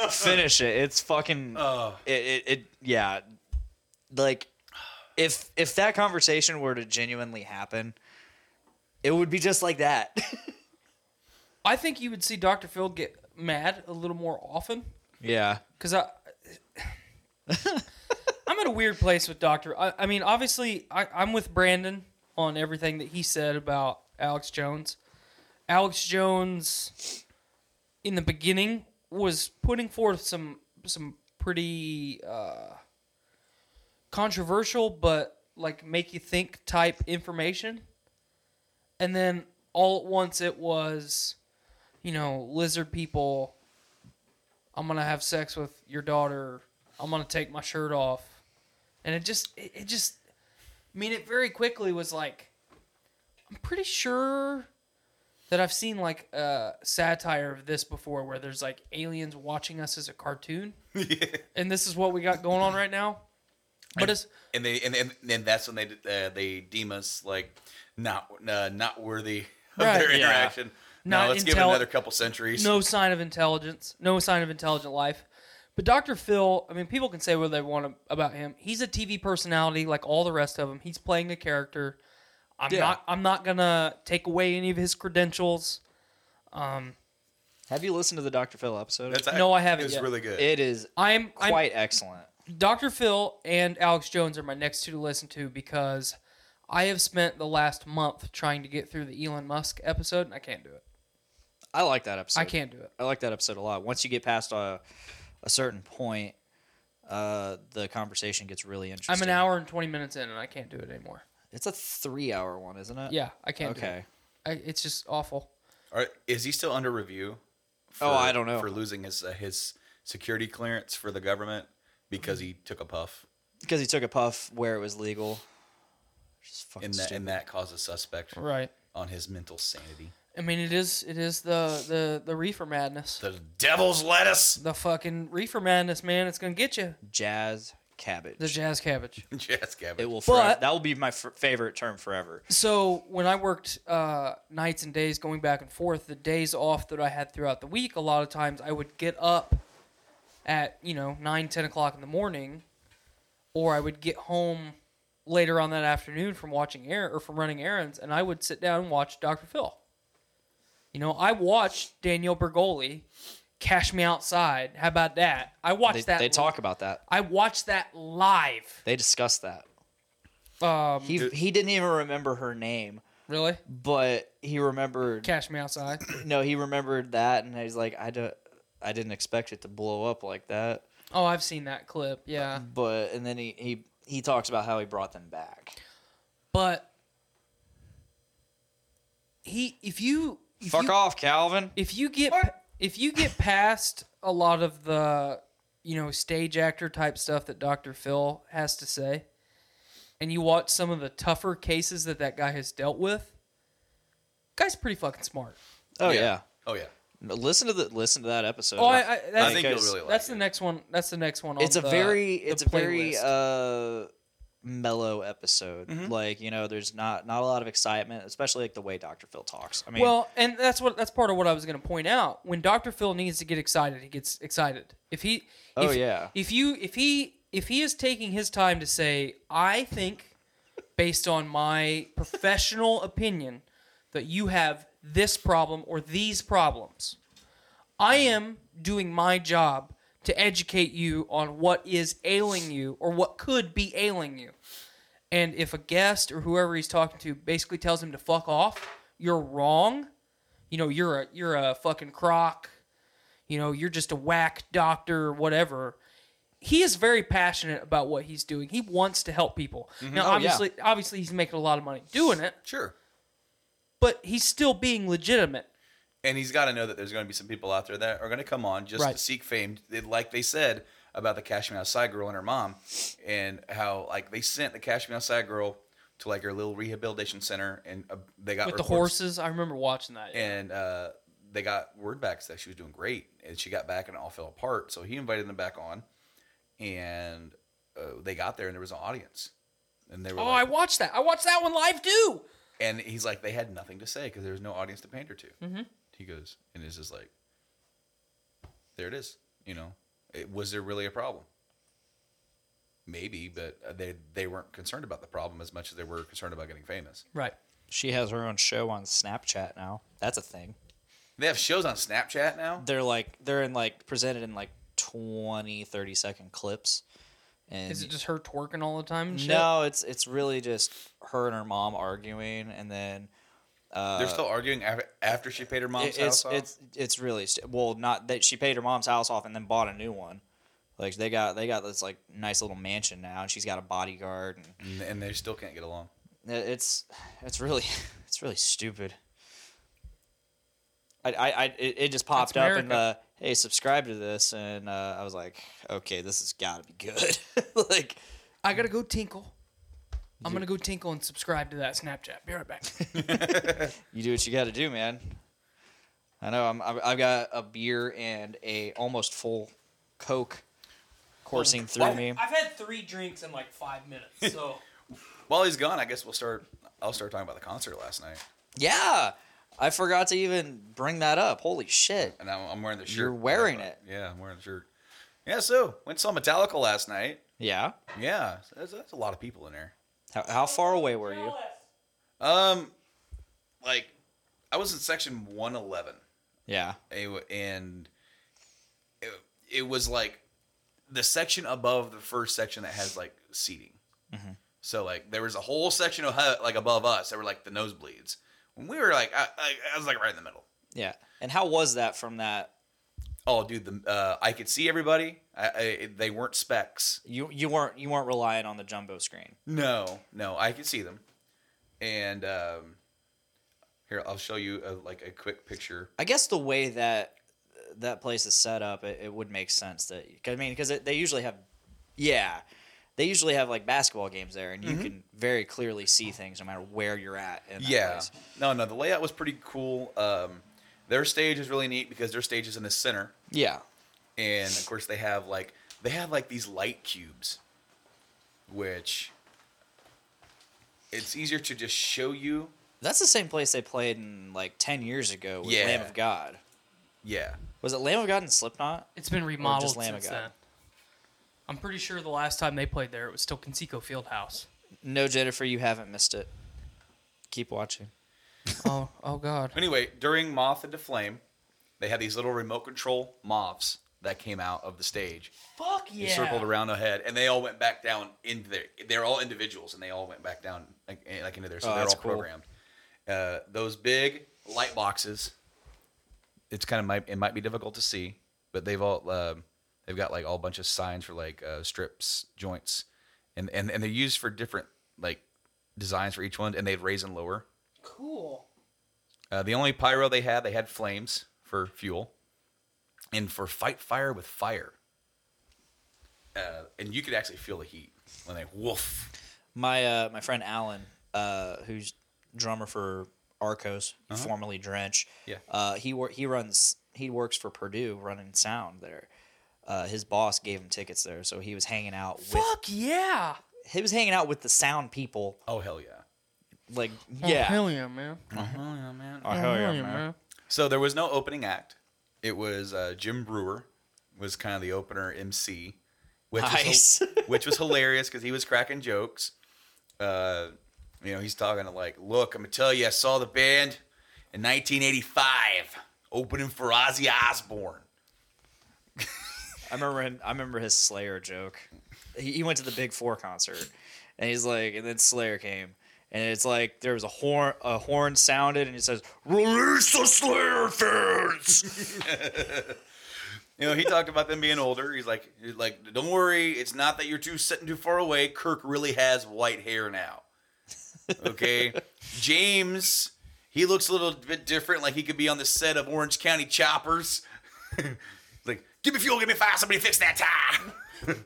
Finish it. It's fucking. Oh. It, it, it. Yeah. Like, if if that conversation were to genuinely happen, it would be just like that. *laughs* I think you would see Dr. Phil get mad a little more often. yeah. because I *laughs* I'm at a weird place with Doctor. I, I mean, obviously, I, I'm with Branden on everything that he said about Alex Jones. Alex Jones, in the beginning, was putting forth some some pretty uh, controversial, but like make you think type information, and then all at once it was, you know, lizard people I'm gonna have sex with your daughter. I'm gonna take my shirt off, and it just, it, it just, I mean, it very quickly was like, I'm pretty sure that I've seen like a satire of this before, where there's like aliens watching us as a cartoon, *laughs* and this is what we got going on right now. But it's and they and and, and that's when they uh, they deem us like not uh, not worthy of Right, their yeah. interaction. Not no, let's give it another couple centuries. no sign of intelligence, no sign of intelligent life. But Dr. Phil, I mean, people can say what they want about him. He's a TV personality like all the rest of them. He's playing a character. I'm Yeah. not. I'm not gonna take away any of his credentials. Um, Have you listened to the Dr. Phil episode? That's No, I haven't It's yet. really good. It is I'm quite excellent. I'm, Dr. Phil and Alex Jones are my next two to listen to because I have spent the last month trying to get through the Elon Musk episode and I can't do it. I like that episode. I can't do it. I like that episode a lot. Once you get past a, a certain point, uh, the conversation gets really interesting. I'm an hour and 20 minutes in and I can't do it anymore. It's a three-hour one, isn't it? Yeah, I can't. do it. Okay. I, it's just awful. All right, is he still under review? Oh, I don't know. For losing his uh, his security clearance for the government because he took a puff, Because he took a puff where it was legal. Just fucking and that stupid. and that caused a suspect Right. on his mental sanity. I mean, it is it is the the the reefer madness. The devil's lettuce. The fucking reefer madness, man. It's gonna get you. Jazz cabbage. The jazz cabbage. *laughs* Jazz cabbage. It will. But- that will be my f- favorite term forever. So when I worked uh, nights and days going back and forth, the days off that I had throughout the week, a lot of times I would get up at you know nine, ten o'clock in the morning, or I would get home later on that afternoon from watching air or from running errands, and I would sit down and watch Dr. Phil. You know, I watched Danielle Bregoli, "Cash Me Outside." How about that? I watched They, that. they talk about that. I watched that live. They discussed that. Um, He he didn't even remember her name, really? but he remembered. Cash Me Outside. No, he remembered that, and he's like, I don't. I didn't expect it to blow up like that. Oh, I've seen that clip. Yeah. But and then he he he talks about how he brought them back. but he if you if Fuck you, off, Calvin. if you get if you get past a lot of the you know stage actor type stuff that Dr. Phil has to say and you watch some of the tougher cases that that guy has dealt with guy's pretty fucking smart Oh Yeah. yeah. Oh yeah. No, Listen to the listen to that episode. oh I, I, that's, I think you'll really like that's it. the next one that's the next one on it's a the- very the it's a very uh mellow episode. Like you know, there's not not a lot of excitement, especially like the way Dr. Phil talks. I mean, Well, and that's what that's part of what I was going to point out. When Dr. Phil needs to get excited, he gets excited. If he, Oh, if- yeah. If you, if he, if he is taking his time to say, I think, based on my professional opinion, that you have this problem or these problems, I am doing my job to educate you on what is ailing you or what could be ailing you. And if a guest or whoever he's talking to basically tells him to fuck off, you're wrong. You know, you're a you're a fucking crock. You know, you're just a whack doctor or whatever. He is very passionate about what he's doing. He wants to help people. Mm-hmm. Now, Oh, yeah. obviously, obviously, he's making a lot of money doing it, Sure. But he's still being legitimate. And he's got to know that there's going to be some people out there that are going to come on just Right. to seek fame, like they said about the Cash Me Outside girl and her mom, and how like they sent the Cash Me Outside girl to like her little rehabilitation center, and uh, they got With the horses, I remember watching that. and uh, they got word back that she was doing great, and she got back and it all fell apart. So he invited them back on, and uh, they got there and there was an audience, and they were Oh, like, I watched that. I watched that one live too. And he's like, they had nothing to say because there was no audience to pander to. Mhm. He goes, and it's just like, there it is. You know, it, was there really a problem? Maybe, but uh, they they weren't concerned about the problem as much as they were concerned about getting famous. Right. she has her own show on Snapchat now. That's a thing. They have shows on Snapchat now. They're like they're in like presented in like 20 30 second clips. And Is it just her twerking all the time? And shit? No, it's it's really just her and her mom arguing and then uh, They're still arguing after, after she paid her mom's it- it's house off. it's it's really st- well not that she paid her mom's house off and then bought a new one. Like they got they got this like nice little mansion now and she's got a bodyguard and and, and they still can't get along. it's it's really *laughs* it's really stupid. I I, I it, it just popped That's up and uh, hey subscribe to this and uh, I was like okay this has got to be good *laughs* like I gotta go tinkle. I'm gonna go tinkle and subscribe to that Snapchat. Be right back. *laughs* *laughs* you do what you got to do man. I know I'm I've I've got a beer and a almost full Coke coursing through me. I've had three drinks in like five minutes, *laughs* so While he's gone, I guess we'll start. I'll start talking about the concert last night, Yeah, I forgot to even bring that up. Holy shit! and I'm, I'm wearing the shirt. You're wearing it. Yeah, I'm wearing the shirt. Yeah, so went and saw Metallica last night. Yeah. Yeah, that's, that's a lot of people in there. How, how far away were you? Um, like I was in section 111. Yeah. And it, it was like the section above the first section that has like seating. Mhm. So like there was a whole section of like above us that were like the nosebleeds. When we were like I, I, I was like right in the middle. Yeah. And how was that from that? Oh, dude, the uh, I could see everybody. I, I, they weren't specs. You you weren't you weren't relying on the jumbo screen. No, no, I could see them. And um, here, I'll show you a, like a quick picture. I guess the way that that place is set up, it, it would make sense that 'cause I mean, because they usually have, yeah, they usually have like basketball games there, and you Mhm. can very clearly see things no matter where you're at. Yeah. place. No, no, the layout was pretty cool. Um, their stage is really neat because their stage is in the center. Yeah. And of course they have like they have like these light cubes, which it's easier to just show you. That's the same place they played in like ten years ago with Yeah. Lamb of God. Yeah. Was it Lamb of God and Slipknot? it's been remodeled just Lamb of since God? then. I'm pretty sure the last time they played there, it was still Conseco Fieldhouse. No, Jennifer, you haven't missed it. Keep watching. *laughs* oh, oh God. Anyway, during Moth into Flame, they had these little remote control moths that came out of the stage. Fuck yeah. They circled around the head, and they all went back down into their. They're all individuals, and they all went back down like, eh, like into there. So Oh, they're all cool. programmed. Uh, those big light boxes. It's kind of might it might be difficult to see, but they've all um, they've got like all bunch of signs for like uh, strips, joints, and and and they're used for different like designs for each one, and they'd raise and lower. Cool. Uh, the only pyro they had, they had flames for fuel, and for fight fire with fire. Uh, and you could actually feel the heat when they woof. My uh, my friend Alan, uh, who's drummer for Arcos, Uh-huh. formerly Drench. Yeah. Uh, he wor- he runs he works for Purdue running sound there. Uh, his boss gave him tickets there, so he was hanging out. With, Fuck yeah. he was hanging out with the sound people. Oh hell yeah! Like Oh, yeah, hell yeah, man. Oh hell yeah, man! Oh, hell yeah, man. So there was no opening act. It was uh, Jim Breuer was kind of the opener MC, which Nice. was, *laughs* which was hilarious because he was cracking jokes. Uh, you know, he's talking to like, look, I'm gonna tell you, I saw the band in 1985 opening for Ozzy Osbourne. I remember him, I remember his Slayer joke. He, he went to the Big Four concert, and he's like, and then Slayer came, and it's like there was a horn, a horn sounded, and it says, "Release the Slayer fans." *laughs* You know, he talked about them being older. He's like, he's like, don't worry, it's not that you're too sitting too far away. Kirk really has white hair now. Okay, *laughs* James, he looks a little bit different. Like he could be on the set of Orange County Choppers. *laughs* like, give me fuel, give me fire, somebody fix that tire.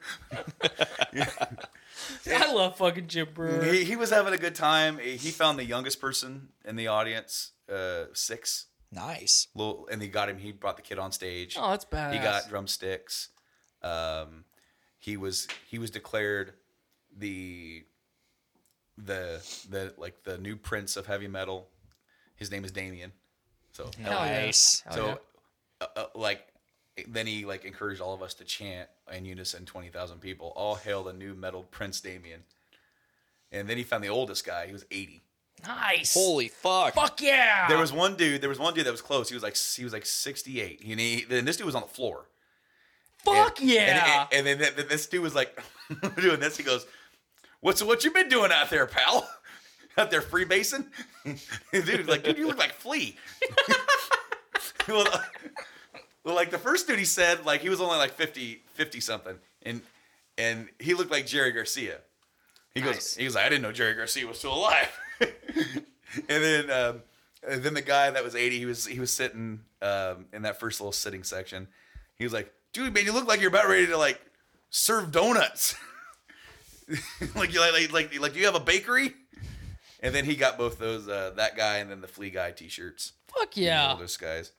*laughs* I love fucking Jim Breuer. he, he was having a good time. He found the youngest person in the audience, uh, six. Nice. Little, and he got him. He brought the kid on stage. Oh, that's bad. He got drumsticks. Um, he was he was declared the the the like the new prince of heavy metal. His name is Damien. So Hell yeah. Nice. Hell so yeah. uh, uh, like then he like encouraged all of us to chant in unison, twenty thousand people. All hail the new metal prince Damien. And then he found the oldest guy. He was eighty. Nice. Holy fuck! Fuck yeah. There was one dude. There was one dude that was close. He was like he was like sixty eight. And he, then this dude was on the floor. Fuck And- yeah. And, and, and then th- this dude was like *laughs* doing this. He goes, "What's what you been doing out there, pal? *laughs* out there freebasing?" *laughs* dude like, "Dude, you look like Flea." well, well, like the first dude he said, like he was only like 50, 50 something, and and he looked like Jerry Garcia. He goes, Nice. he goes, I didn't know Jerry Garcia was still alive. *laughs* and then, um, and then the guy that was eighty, he was he was sitting um, in that first little sitting section. He was like, "Dude, man, you look like you're about ready to like serve donuts. *laughs* like you like like like like do you have a bakery?" And then he got both those uh, that guy and then the flea guy t-shirts Fuck yeah. oldest guys.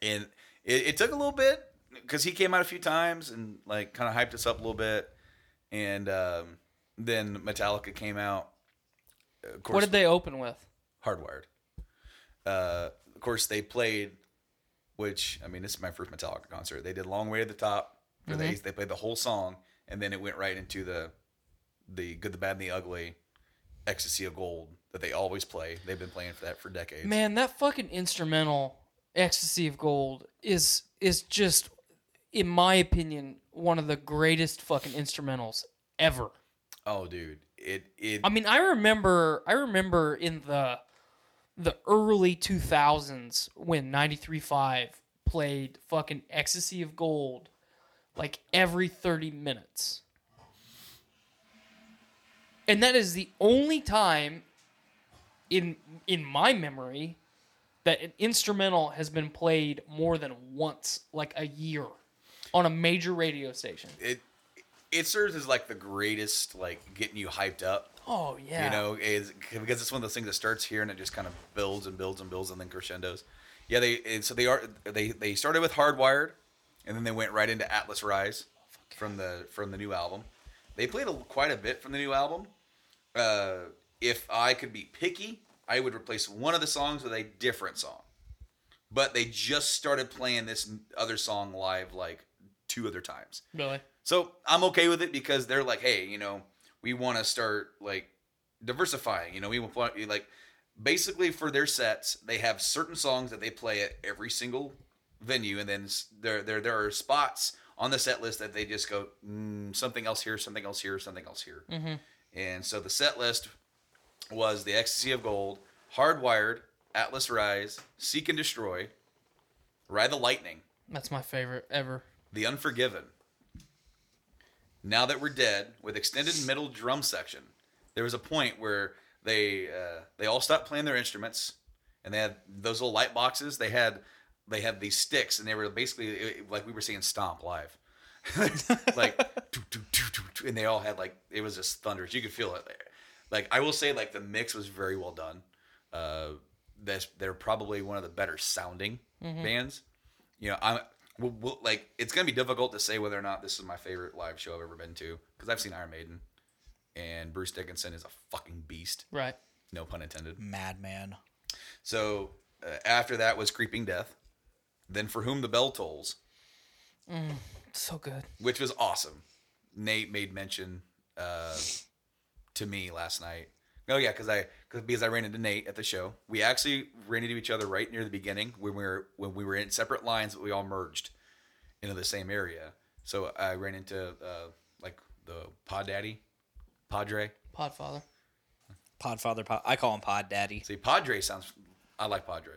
And it, it took a little bit because he came out a few times and like kind of hyped us up a little bit, and um, then Metallica came out. Of course, What did they open with? Hardwired. Uh, of course, they played, which I mean, this is my first Metallica concert. They did "Long Way to the Top." For the Mhm. Ace. They played the whole song, and then it went right into the the good, the bad, and the ugly, "Ecstasy of Gold" that they always play. They've been playing for that for decades. Man, that fucking instrumental "Ecstasy of Gold" is is just, in my opinion, one of the greatest fucking instrumentals ever. Oh, dude, it it. I mean, I remember, I remember in the the early two thousands when 93.5 played fucking "Ecstasy of Gold" like every thirty minutes, and that is the only time in in my memory that an instrumental has been played more than once, like a year, on a major radio station. it it serves as like the greatest like getting you hyped up. Oh yeah, You know, is because it's one of those things that starts here and it just kind of builds and builds and builds and then crescendos. Yeah, they and so they are they they started with Hardwired, and then they went right into Atlas Rise from the from the new album. They played a, quite a bit from the new album. Uh, if I could be picky, I would replace one of the songs with a different song. But they just started playing this other song live like two other times. really. So I'm okay with it because they're like, hey, you know, we want to start like diversifying. You know, we want like basically for their sets, they have certain songs that they play at every single venue, and then there there there are spots on the set list that they just go mm, something else here, something else here, something else here. Mhm. And so the set list was the Ecstasy of Gold, Hardwired, Atlas Rise, Seek and Destroy, Ride the Lightning, That's my favorite ever. The Unforgiven. Now that we're dead, with extended middle drum section, there was a point where they uh, they all stopped playing their instruments, and they had those little light boxes. They had they had these sticks, and they were basically it- like we were seeing Stomp live, *laughs* like *laughs* doo, doo, doo, doo, doo, and they all had like it was just thunderous. You could feel it. Like I will say, like the mix was very well done. Uh, that's they're probably one of the better sounding Mhm. bands. You know, I'm we'll, we'll, like it's gonna be difficult to say whether or not this is my favorite live show I've ever been to because I've seen Iron Maiden, and Bruce Dickinson is a fucking beast. Right. No pun intended. Madman. So uh, after that was Creeping Death, then For Whom the Bell Tolls, Mm, so good. which was awesome. Nate made mention uh, to me last night. Oh yeah, because I cause, because I ran into Nate at the show. We actually ran into each other right near the beginning when we were when we were in separate lines, but we all merged into the same area. So I ran into uh, like the Pod Daddy, Padre. Podfather. Podfather. Pod, Father. I call him Pod Daddy. See, Padre sounds. I like Padre.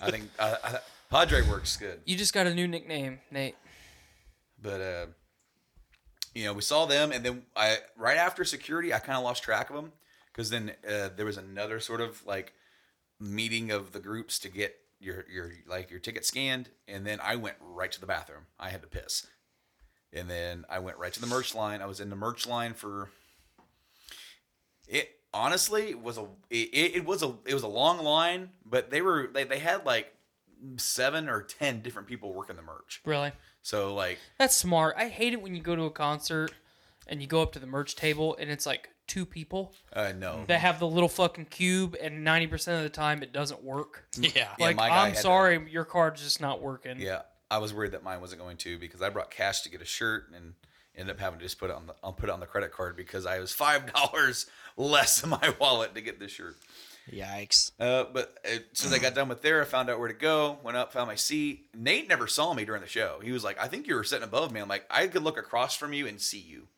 I think uh, I, Padre works good. You just got a new nickname, Nate. But uh, you know, we saw them, and then I right after security, I kind of lost track of them because then uh, there was another sort of like meeting of the groups to get your your like your ticket scanned, and then I went right to the bathroom. I had to piss, and then I went right to the merch line. I was in the merch line for it. Honestly, was a it, it was a it was a long line, but they were they, they had like seven or ten different people working the merch. Really? So like That's smart. I hate it when you go to a concert and you go up to the merch table and it's like two people Uh, no. that have the little fucking cube and 90% of the time it doesn't work. *laughs* Yeah. Yeah, Like, my guy I'm had sorry, your card's just not working. Yeah, I was worried that mine wasn't going to because I brought cash to get a shirt and ended up having to just put it on the I'll put it on the credit card because I was five dollars *laughs* less in my wallet to get this shirt. Yikes. Uh, but as soon as I got done with there, I found out where to go. Went up, found my seat. Nate never saw me during the show. He was like, "I think you were sitting above me." I'm like, "I could look across from you and see you."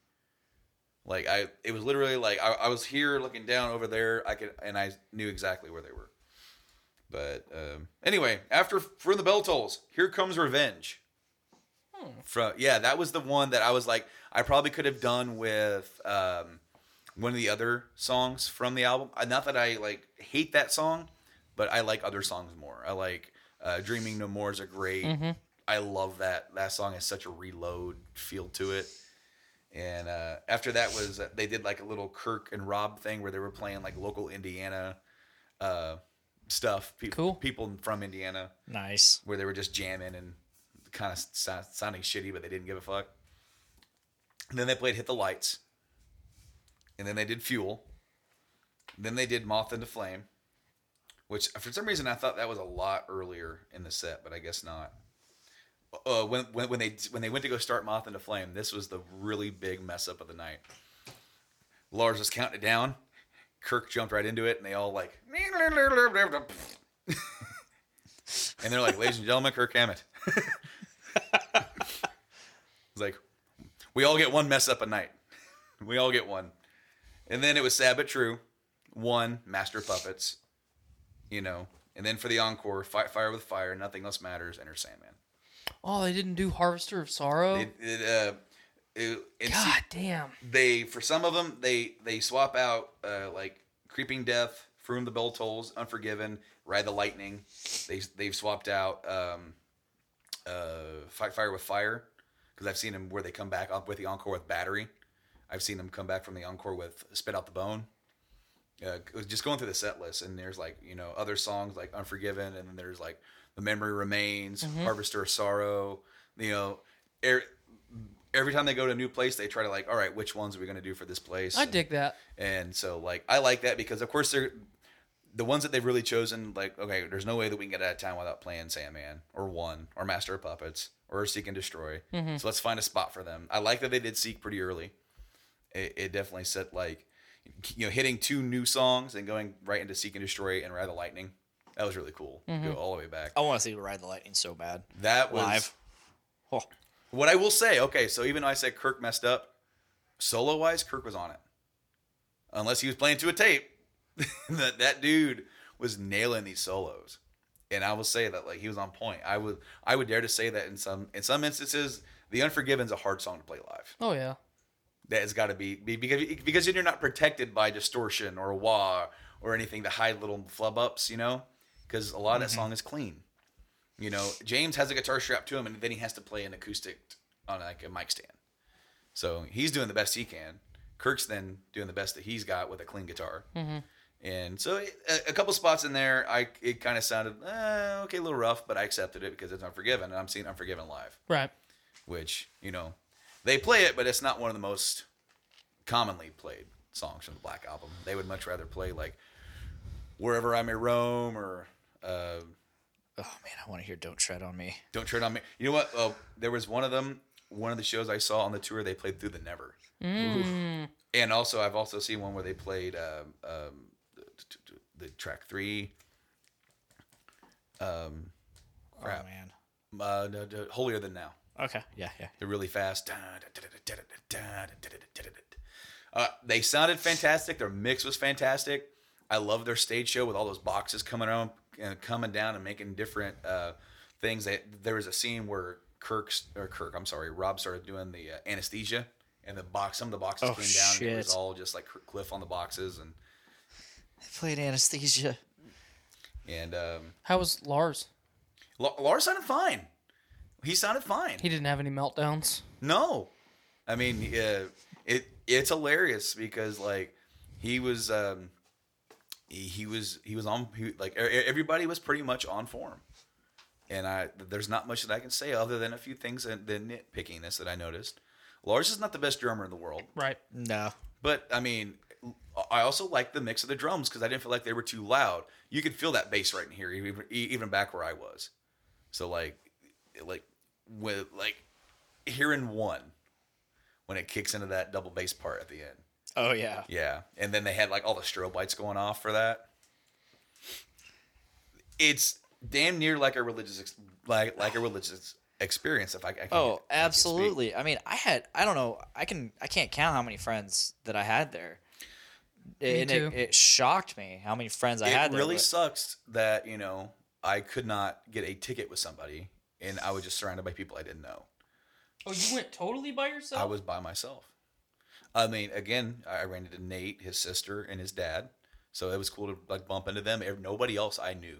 Like I, it was literally like I, I was here looking down over there. I could, and I knew exactly where they were. But um, anyway, after for the bell tolls, here comes revenge. From yeah, that was the one that I was like, I probably could have done with um, one of the other songs from the album. Uh, Not that I like hate that song, but I like other songs more. I like uh, "Dreaming No More" is a great. Mhm. I love that. That song has such a reload feel to it. And uh, after that was uh, they did like a little Kirk and Rob thing where they were playing like local Indiana uh, stuff. Pe- Cool. People from Indiana Nice. where they were just jamming and kind of sounding shitty, but they didn't give a fuck. And then they played Hit the Lights. And then they did Fuel. then they did Moth into Flame, which for some reason I thought that was a lot earlier in the set, but I guess not. Uh, when, when when they when they went to go start Moth into Flame, this was the really big mess up of the night. Lars was counting it down. Kirk jumped right into it, and they all like, *laughs* and they're like, "Ladies and gentlemen, Kirk Hammett." *laughs* it's like, we all get one mess up a night. We all get one. And then it was sad but true. One, Master Puppets. You know. And then for the encore, Fi- Fire with Fire, Nothing Else Matters, Enter Sandman. Oh, they didn't do Harvester of Sorrow. It, it, uh, it, and see- God damn. they for some of them they they swap out uh, like Creeping Death, From the Bell Tolls, Unforgiven, Ride the Lightning. They they've swapped out um, uh, Fight Fire with Fire because I've seen them where they come back up with the encore with Battery. I've seen them come back from the encore with Spit Out the Bone. Uh, just going through the set list, and there's like you know other songs like Unforgiven, and then there's like The Memory Remains, Mhm. Harvester of Sorrow. You know, er, every time they go to a new place, they try to like, all right, which ones are we going to do for this place? I And- dig that. and so like I like that because of course they're the ones that they've really chosen. Like okay, there's no way that we can get out of town without playing Sandman or One or Master of Puppets or Seek and Destroy. Mhm. So let's find a spot for them. I like that they did Seek pretty early. It, it definitely set like you know hitting two new songs and going right into Seek and Destroy and Ride the Lightning. That was really cool. Mhm. Go all the way back. I want to see Ride the Lightning so bad. That was live. Oh. What I will say, okay, so even though I said Kirk messed up, solo wise, Kirk was on it. Unless he was playing to a tape, *laughs* that that dude was nailing these solos, and I will say that like he was on point. I would I would dare to say that in some in some instances, The Unforgiven's a hard song to play live. Oh yeah. That has got to be be- because because then you're not protected by distortion or wah or anything to hide little flub ups, you know, because a lot of that Mhm. song is clean. You know, James has a guitar strapped to him, and then he has to play an acoustic on like a mic stand. So he's doing the best he can. Kirk's then doing the best that he's got with a clean guitar. Mhm. And so a, a couple spots in there, I it kind of sounded eh, okay, a little rough, but I accepted it because it's Unforgiven, and I'm seeing Unforgiven live Right. which you know they play it, but it's not one of the most commonly played songs from the Black Album. They would much rather play like "Wherever I May Roam" or uh, "Oh Man, I want to hear "Don't Tread on Me." "Don't Tread on Me." You know what? Oh, there was one of them. One of the shows I saw on the tour, they played "Through the Never," Mm. and also I've also seen one where they played um, um, the, the track three. Um, crap. man. Uh, Holier Than Thou. Okay. Yeah, yeah. They're really fast. Uh, they sounded fantastic. Their mix was fantastic. I love their stage show with all those boxes coming around and coming down and making different uh, things. They, there was a scene where Kirk's or Kirk, I'm sorry, Rob started doing the uh, anesthesia, and the box, some of the boxes Oh, came down. And it was all just like Cliff on the boxes, and I played anesthesia. and um, How was Lars? La- Lars sounded fine. He sounded fine. He didn't have any meltdowns. No, I mean uh, it. It's hilarious because like he was, um, he, he was, he was on. He, like e- everybody was pretty much on form, and I there's not much that I can say other than a few things and the nitpickiness that I noticed. Lars is not the best drummer in the world, Right. No. but I mean, I also like the mix of the drums because I didn't feel like they were too loud. You could feel that bass right in here, even even back where I was. So like, like with like hearing one when it kicks into that double bass part at the end. Oh yeah. Yeah, and then they had like all the strobe lights going off for that. It's damn near like a religious ex- like like a religious experience. If I, I can, Oh, absolutely. I mean, I had I don't know. I can I can't count how many friends that I had there. Me and too. It, it shocked me how many friends I it had there. It really but- sucks that you know I could not get a ticket with somebody, and I was just surrounded by people I didn't know. Oh, you went totally by yourself? I was by myself. I mean, again, I ran into Nate, his sister, and his dad, so it was cool to like bump into them. Nobody else I knew.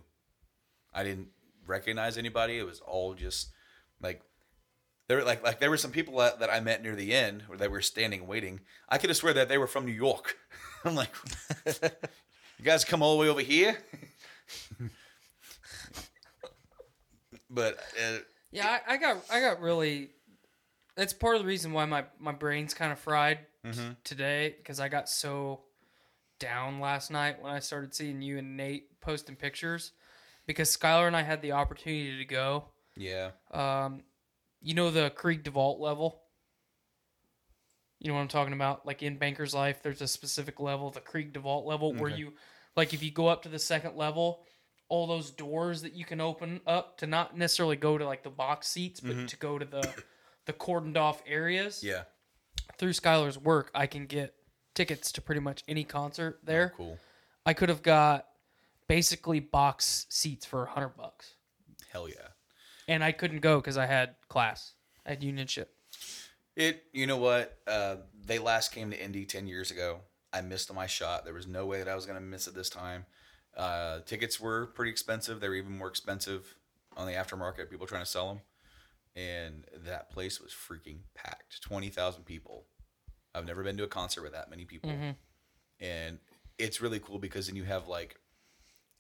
I didn't recognize anybody. It was all just like there were like like there were some people that, that I met near the end where they were standing waiting. I could have swear that they were from New York. *laughs* I'm like, *laughs* you guys come all the way over here. *laughs* but uh, Yeah, I, I got I got really. That's part of the reason why my my brain's kind of fried Mhm. today because I got so down last night when I started seeing you and Nate posting pictures because Skylar and I had the opportunity to go. Yeah. Um, you know the Krieg DeVault level. You know what I'm talking about? Like in Banker's Life, there's a specific level, the Krieg DeVault level, where you, like, if you go up to the second level, all those doors that you can open up to not necessarily go to like the box seats, but Mhm. to go to the the cordoned off areas. Yeah. Through Skylar's work, I can get tickets to pretty much any concert there. Oh, cool. I could have got basically box seats for a hundred bucks, Hell yeah. and I couldn't go because I had class. I had unionship. It. You know what? Uh, they last came to Indy ten years ago. I missed my shot. There was no way that I was gonna miss it this time. Uh, tickets were pretty expensive. They were even more expensive on the aftermarket. People trying to sell them, and that place was freaking packed. Twenty thousand people. I've never been to a concert with that many people, Mhm. and it's really cool because then you have like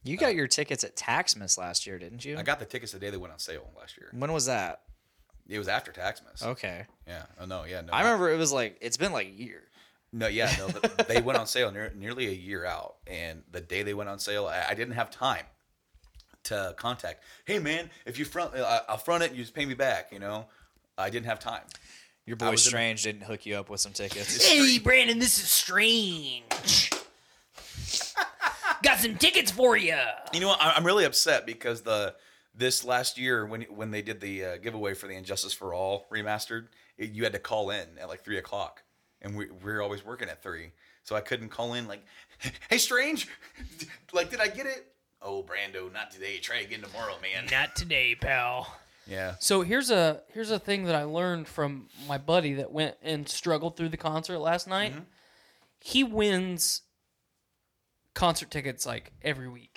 You got your tickets at Taxmas last year, didn't you? I got the tickets the day they went on sale last year. When was that? It was after Taxmas. Okay. Yeah. Oh no. Yeah. No. I remember it was like it's been like a year. No, yeah, no, they went on sale near, nearly a year out, and the day they went on sale, I, I didn't have time to contact. Hey, man, if you front, uh, I'll front it, and you just pay me back. You know, I didn't have time. Your boy was in- Strange didn't hook you up with some tickets. Hey, Branden, this is strange. Got some tickets for you. You know what? I- I'm really upset because the this last year when when they did the uh, giveaway for the And Justice for All remastered, it, you had to call in at like three o'clock, and we we were always working at three, so I couldn't call in like, *laughs* "Hey, Strange, *laughs* like did I get it?" Oh, Brando, not today. Try again tomorrow, man. Not today, pal. Yeah. So here's a here's a thing that I learned from my buddy that went and struggled through the concert last night. Mm-hmm. He wins concert tickets like every week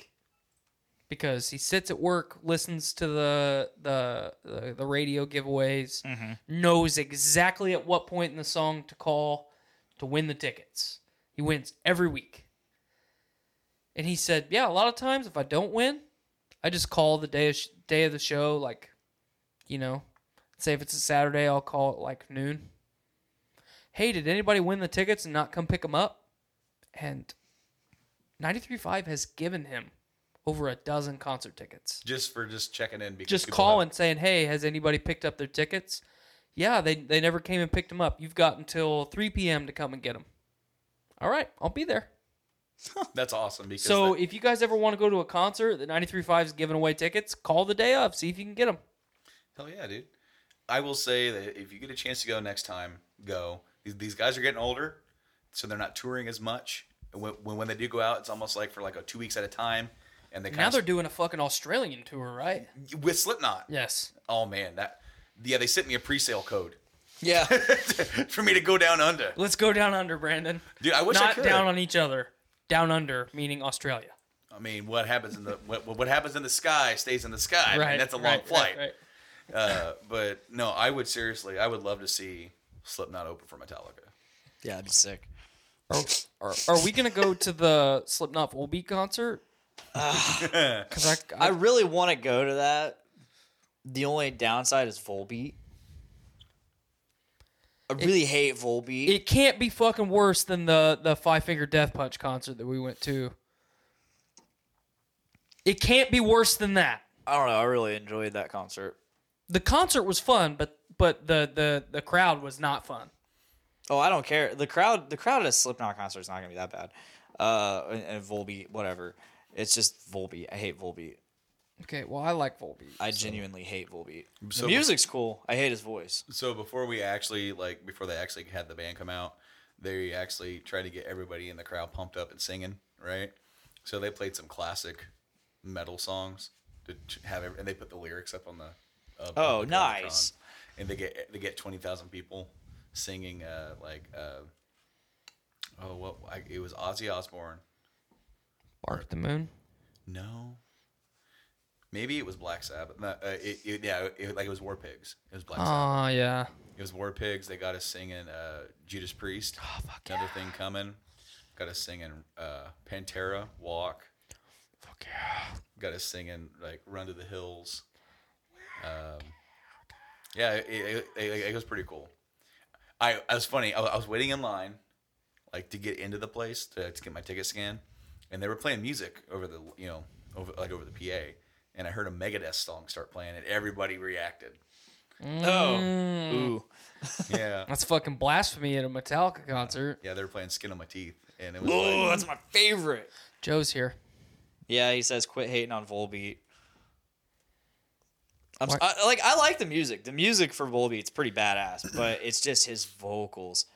because he sits at work, listens to the the the, the radio giveaways, mm-hmm. knows exactly at what point in the song to call to win the tickets. He wins every week. And he said, "Yeah, a lot of times if I don't win, I just call the day of sh- day of the show like you know, say if it's a Saturday, I'll call it like noon. Hey, did anybody win the tickets and not come pick them up? And 93.5 has given him over a dozen concert tickets. Just for just checking in because Just calling saying, hey, has anybody picked up their tickets? Yeah, they, they never came and picked them up. You've got until 3 p.m. to come and get them. All right, I'll be there. *laughs* that's awesome because So if you guys ever want to go to a concert that 93.5 is giving away tickets, call the day of, see if you can get them. hell yeah, dude. I will say that if you get a chance to go next time, go. These, these guys are getting older, so they're not touring as much. When, when when they do go out, it's almost like for like a two weeks at a time, and they Now kind they're of doing a fucking Australian tour, right? with Slipknot. Yes. Oh man, that yeah, they sent me a pre-sale code Yeah. *laughs* for me to go down under. Let's go down under, Branden. Dude, I wish I Not could. down on each other. Down under, meaning Australia. I mean, what happens in the what, what happens in the sky stays in the sky. I mean, Right, that's a long right, right, flight. right. Uh, but no, I would seriously, I would love to see Slipknot open for Metallica. yeah, it'd be sick. Are, are, are we gonna go to the Slipknot Volbeat concert? Because *laughs* I, I really want to go to that. The only downside is Volbeat. I really hate Volbeat. it can't be fucking worse than the the Five Finger Death Punch concert that we went to. It can't be worse than that. I don't know. I really enjoyed that concert. The concert was fun, but but the the the crowd was not fun. Oh, I don't care. The crowd, the crowd at a Slipknot concert is not gonna be that bad. Uh, and, and Volbeat, whatever. It's just Volbeat. I hate Volbeat. Okay, well I like Volbeat. I genuinely hate Volbeat. So- the music's cool. I hate his voice. So before we actually like before they actually had the band come out, they actually tried to get everybody in the crowd pumped up and singing, right? So they played some classic metal songs to ch- have, every, and they put the lyrics up on the. Uh, Oh, on the nice. Jumbotron. And they get they get twenty thousand people singing uh like uh oh what I, it was Ozzy Osbourne. Bark the Moon. No. Maybe it was Black Sabbath. No, uh, it, it, yeah, it, like it was War Pigs. It was Black Sabbath. Oh yeah. It was War Pigs. They got us singing uh, Judas Priest. Oh fuck Another thing coming. Got us singing uh, Pantera, Walk. Fuck yeah. Got us singing like Run to the Hills. Um, Yeah, it, it, it, it was pretty cool. I, I was funny. I, I was waiting in line, like to get into the place to, to get my ticket scanned, and they were playing music over the you know over like over the PA, and I heard a Megadeth song start playing, and everybody reacted. Oh, Mm. ooh. Yeah, *laughs* That's fucking blasphemy at a Metallica concert. yeah, they were playing "Skin on My Teeth," and it was Oh, like, that's my favorite. Joe's here. Yeah, he says quit hating on Volbeat. I'm, s- I, like I like the music. The music for Volbeat's pretty badass, but it's just his vocals. *clears throat*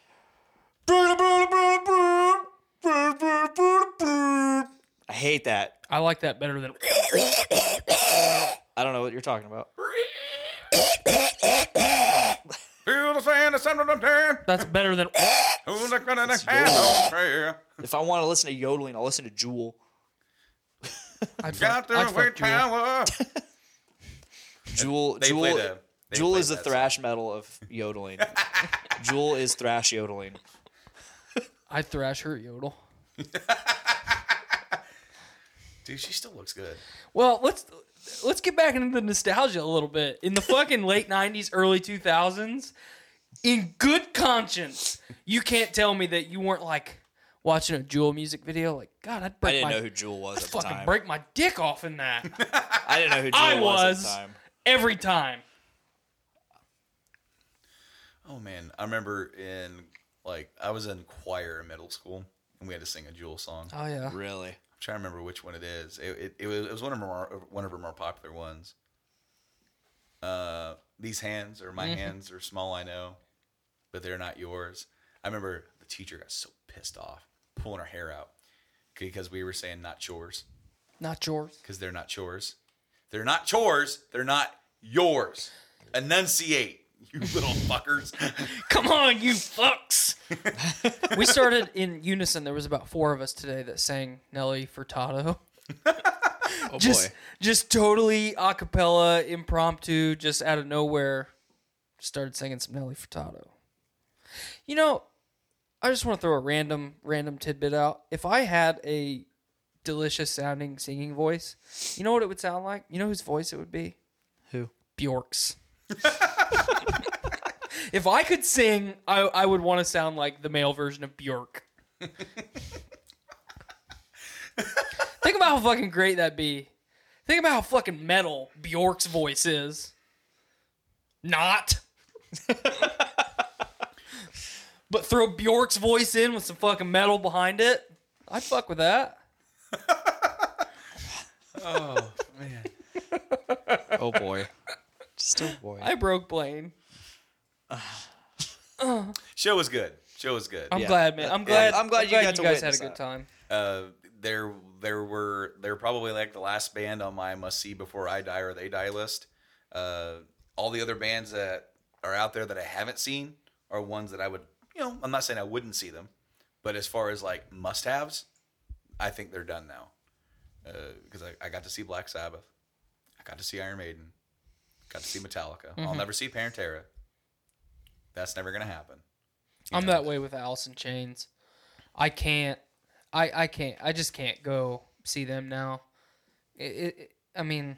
*laughs* I hate that. I like that better than. I don't know what you're talking about. Feel the sand, the sun of the tan, That's better than. who's the kind of the hand on prayer. If I want to listen to yodeling, I'll listen to Jewel. *laughs* I'd Got fuck, I'd the fuck weight Jewel. power. *laughs* Jewel, They Jewel, played a- they Jewel played is the that thrash metal of yodeling. *laughs* Jewel is thrash yodeling. I'd thrash her yodel. *laughs* Dude, she still looks good. Well, let's let's get back into the nostalgia a little bit. In the fucking late '90s, early 2000s, in good conscience, you can't tell me that you weren't like watching a Jewel music video. Like, God, I'd I didn't my know who Jewel was I'd at the fucking time. break my dick off in that *laughs* I didn't know who Jewel I was, was. at the time. every time. Oh man, I remember in like I was in choir in middle school, and we had to sing a Jewel song. Oh yeah. Really? I'm trying to remember which one it is. It, it, it was it was one of her more, one of her more popular ones. Uh, these hands or my Mm-hmm. hands are small, I know, but they're not yours. I remember the teacher got so pissed off, pulling her hair out because we were saying not chores Not yours. because they're not chores. They're not chores. They're not yours. Enunciate, *laughs* you little fuckers. *laughs* Come on, you fucks. *laughs* we started in unison. There was about four of us today that sang Nelly Furtado. Oh just boy. just totally a cappella, impromptu, just out of nowhere, started singing some Nelly Furtado. You know, I just want to throw a random random tidbit out. If I had a delicious sounding singing voice, you know what it would sound like? You know whose voice it would be? Who? Bjork's. *laughs* if I could sing, I, I would want to sound like the male version of Bjork. *laughs* Think about how fucking great that'd be. Think about how fucking metal Bjork's voice is. Not. *laughs* but throw Bjork's voice in with some fucking metal behind it. I'd fuck with that. oh man. Oh boy. Just oh *laughs* boy. I broke Blaine. *sighs* Show was good. Show was good. I'm Yeah. glad, man. I'm glad. I'm glad you got to guys had a witness good that. time. uh, there there were they're probably like the last band on my must see before I die or they die list. Uh, all the other bands that are out there that I haven't seen are ones that I would you know I'm not saying I wouldn't see them, but as far as like must haves, I think they're done now. Because I, I got to see Black Sabbath, I got to see Iron Maiden, got to see Metallica. I'll mm-hmm. never see Pantera. That's never gonna happen. I'm that way with Alice in Chains. I can't. I I can't. I just can't go see them now. It. it, it- I mean,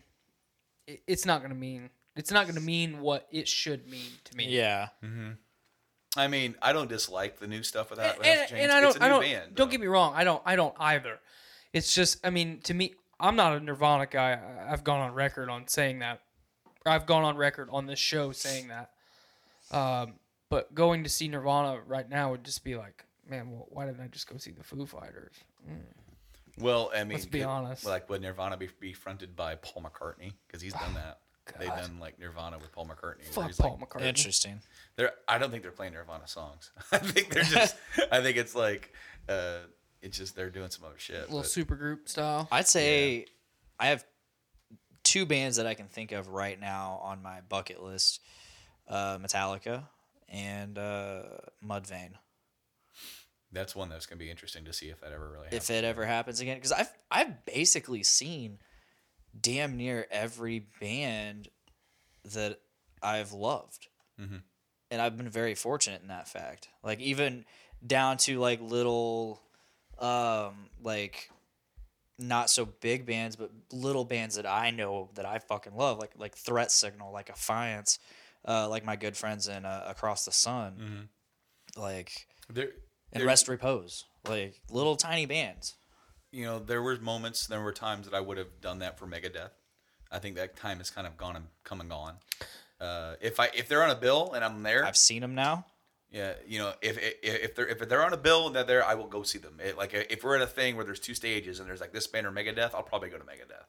it, it's not gonna mean. It's not gonna mean what it should mean to me. Yeah. Mm-hmm. I mean, I don't dislike the new stuff with that. and, and, and I it's don't. a I new don't. band. don't get me wrong. I don't. I don't either. It's just. I mean, to me, I'm not a Nirvana guy. I've gone on record on saying that. I've gone on record on this show saying that. Um, but going to see Nirvana right now would just be like, man, well, why didn't I just go see the Foo Fighters? Well, I mean, Let's be could- honest. Like, would Nirvana be, be fronted by Paul McCartney? Because he's done that. They've done like Nirvana with Paul McCartney. Fuck he's Paul like, McCartney. Interesting. they're, I don't think they're playing Nirvana songs. *laughs* I think they're just. *laughs* I think it's like, uh, it's just they're doing some other shit. A little but- super group style. I'd say I have two bands that I can think of right now on my bucket list: uh, Metallica and uh, Mudvayne. that's one that's gonna be interesting to see if that ever really happens. If it ever happens again, because I've I've basically seen damn near every band that I've loved, and I've been very fortunate in that fact. Like even down to like little, um, like not so big bands, but little bands that I know that I fucking love, like like Threat Signal, like Affiance, uh, like my good friends in uh, Across the Sun, like There, and Mm-hmm. there- Rest Repose, like little tiny bands. you know, there were moments, there were times that I would have done that for Megadeth. I think that time has kind of gone and come and gone. Uh, if I if they're on a bill and I'm there, I've seen them now. Yeah, you know, if if, if they're if they're on a bill and they're there, I will go see them. It, like if we're at a thing where there's two stages and there's like this band or Megadeth, I'll probably go to Megadeth.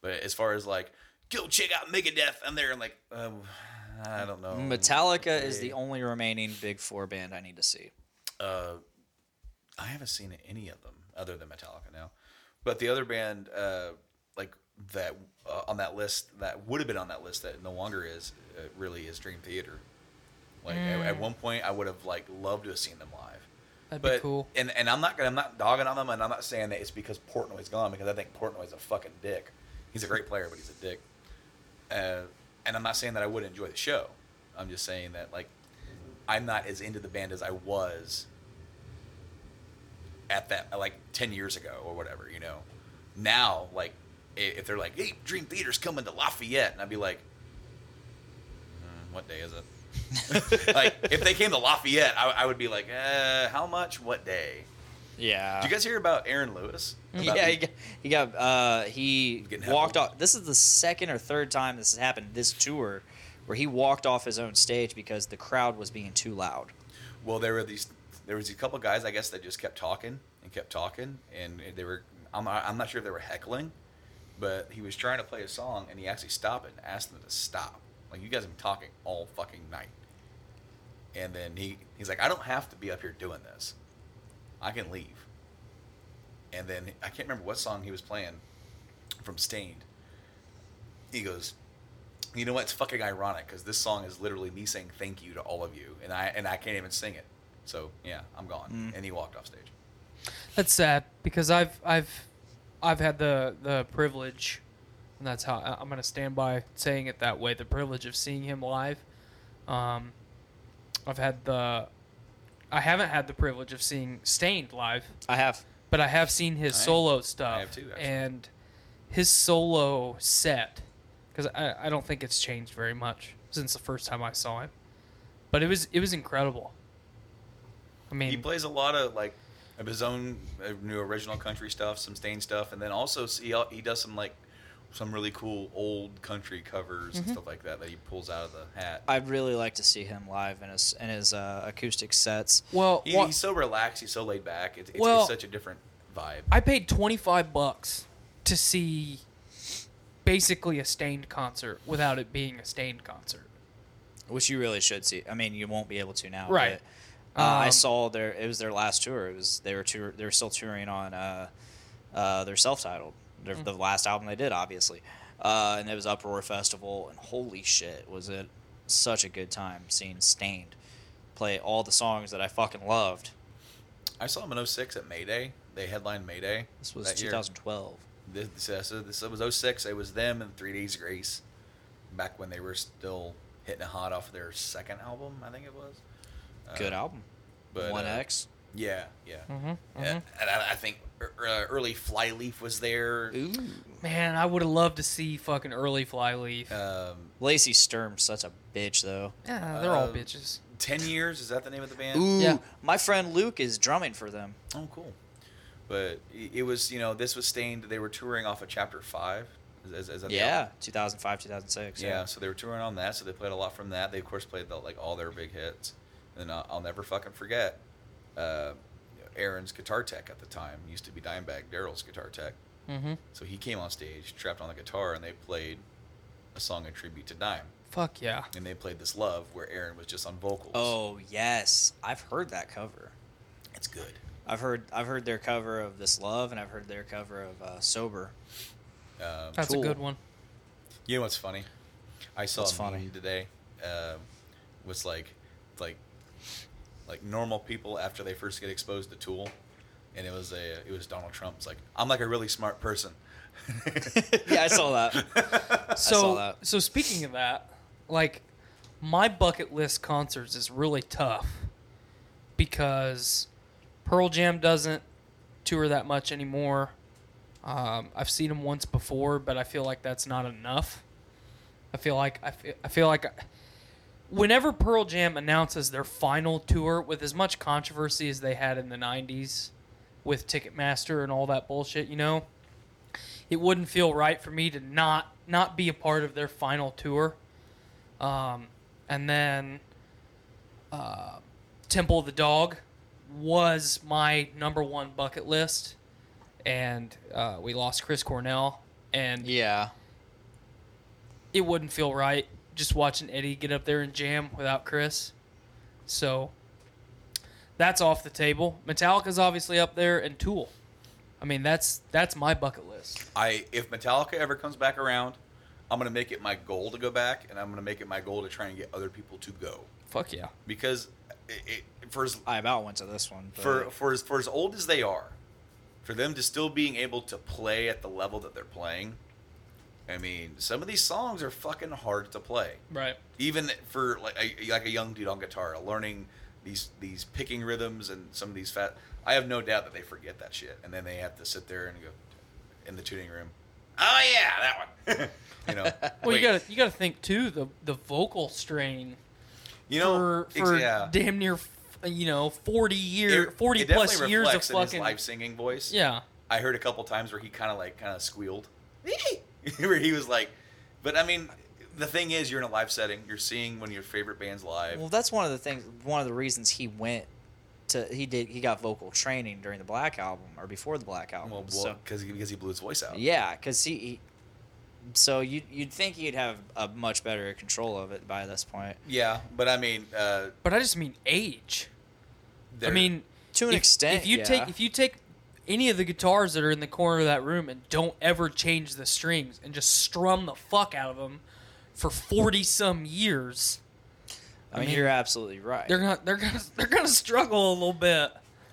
But as far as like go check out Megadeth, I'm there and like um, I don't know. Metallica is the only remaining big four band I need to see. Uh, I haven't seen any of them other than Metallica now. But the other band, uh, like that uh, on that list, that would have been on that list that no longer is, uh, really is Dream Theater. Like at, at one point, I would have like loved to have seen them live. That'd but be cool. and and I'm not gonna I'm not dogging on them, and I'm not saying that it's because Portnoy's gone because I think Portnoy's a fucking dick. He's a great player, but he's a dick. Uh, and I'm not saying that I would enjoy the show. I'm just saying that like I'm not as into the band as I was at that like 10 years ago or whatever, you know. Now, like if they're like, "Hey, Dream Theater's coming to Lafayette," and I'd be like, "Hmm, "What day is it?" *laughs* like if they came to Lafayette, I, I would be like, uh, "How much? What day?" Yeah. Did you guys hear about Aaron Lewis? About yeah, he got, he got uh, he walked off. This is the second or third time this has happened this tour, where he walked off his own stage because the crowd was being too loud. Well, there were these. There was a couple guys, I guess, that just kept talking and kept talking, and they were. I'm not, I'm not sure if they were heckling, but he was trying to play a song, and he actually stopped it and asked them to stop. Like you guys have been talking all fucking night, and then he he's like, I don't have to be up here doing this. I can leave. And then I can't remember what song he was playing from Staind. He goes, you know what? It's fucking ironic because this song is literally me saying thank you to all of you, and I and I can't even sing it. So yeah, I'm gone. Mm. And he walked off stage. That's sad because I've I've I've had the the privilege, and that's how I- I'm gonna stand by saying it that way. The privilege of seeing him live. Um, I've had the, I haven't had the privilege of seeing Staind live, I have. but I have seen his I- solo stuff. have too, actually. and his solo set, because I, I don't think it's changed very much since the first time I saw him, but it was it was incredible. I mean, He plays a lot of like of his own uh, new original country stuff, some Staind stuff, and then also s- he he does some like some really cool old country covers and stuff like that that he pulls out of the hat. I'd really like to see him live in his in his uh, acoustic sets. well, He, wha- he's so relaxed. He's so laid back. It's, it's, Well- it's such a different vibe. I paid 25 bucks to see basically a Staind concert without it being a Staind concert. which you really should see. I mean, you won't be able to now. Right. But, uh, I Um, saw their. It was their last tour. It was they were tour, They were still touring on uh, uh, their self-titled, their, Mm. the last album they did, obviously. Uh, and it was Uproar Festival, and holy shit, was it such a good time seeing Staind play all the songs that I fucking loved. I saw them in 06 at Mayday. They headlined Mayday. This was that year. 2012. This, this, this was 06. It was them and Three Days Grace, back when they were still hitting it hot off their second album. I think it was. Good Uh, album. But One uh, X. Yeah, yeah. Mhm, And, and I, I think uh, early Flyleaf was there. Ooh. Man, I would have loved to see fucking early Flyleaf. Um, Lacey Sturm's such a bitch though. yeah, they're all uh, bitches. Ten years is that the name of the band? Ooh. Yeah. My friend Luke is drumming for them. Oh, cool. But it, it was you know this was Staind. They were touring off of Chapter Five. Is, is, is that Yeah, 2005, 2006. Yeah, so they were touring on that, so they played a lot from that. They of course played the, like all their big hits, and uh, I'll never fucking forget. Uh, Aaron's guitar tech at the time used to be Dimebag Darrell's guitar tech, Mm-hmm. so he came on stage, trapped on the guitar, and they played a song in tribute to Dime, Fuck yeah. and they played this "Love" where Aaron was just on vocals. Oh yes, I've heard that cover. it's good. I've heard I've heard their cover of "This Love" and I've heard their cover of uh, "Sober." Um, That's Tool. a good one. You know what's funny? I saw What's a funny? meme today. Uh, was like, like, like normal people after they first get exposed to Tool, and it was a it was Donald Trump. It's like I'm like a really smart person. *laughs* yeah, I saw that. *laughs* So, saw that. so speaking of that, like my bucket list concerts is really tough because Pearl Jam doesn't tour that much anymore. Um, I've seen them once before, but I feel like that's not enough. I feel like I feel, I feel like whenever Pearl Jam announces their final tour with as much controversy as they had in the 90s with Ticketmaster and all that bullshit, you know, it wouldn't feel right for me to not not be a part of their final tour. Um, and then uh, Temple of the Dog was my number one bucket list, and uh, we lost Chris Cornell, and Yeah. it wouldn't feel right just watching Eddie get up there and jam without Chris. So that's off the table. Metallica's obviously up there, and Tool. I mean, that's that's my bucket list. I if Metallica ever comes back around, I'm gonna make it my goal to go back, and I'm gonna make it my goal to try and get other people to go Fuck yeah. because it, it, for as I about went to this one. But for for as for as old as they are, for them to still being able to play at the level that they're playing, I mean, some of these songs are fucking hard to play. Right. Even for like a, like a young dude on guitar, learning these these picking rhythms and some of these fat. I have no doubt that they forget that shit, and then they have to sit there and go in the tuning room. Oh yeah, that one. *laughs* you know. *laughs* Well, Wait, you gotta you gotta think too the the vocal strain you know for ex- for yeah. damn near you know forty year It- forty it plus years of reflects his fucking live singing voice. yeah. I heard a couple times where he kind of like kind of squealed, *laughs* where he was like, but I mean, the thing is, you're in a live setting. You're seeing one of your favorite bands live. Well, that's one of the things. One of the reasons he went to he did he got vocal training during the Black album or before the Black album. Well, so because he, because he blew his voice out. yeah, because he, he. So you you'd think he'd have a much better control of it by this point. Yeah, but I mean, uh, But I just mean age. I mean, To an if, extent, if you yeah. take if you take any of the guitars that are in the corner of that room and don't ever change the strings and just strum the fuck out of them for forty some years, I mean, mean, you're absolutely right. they're gonna they're gonna they're gonna struggle a little bit.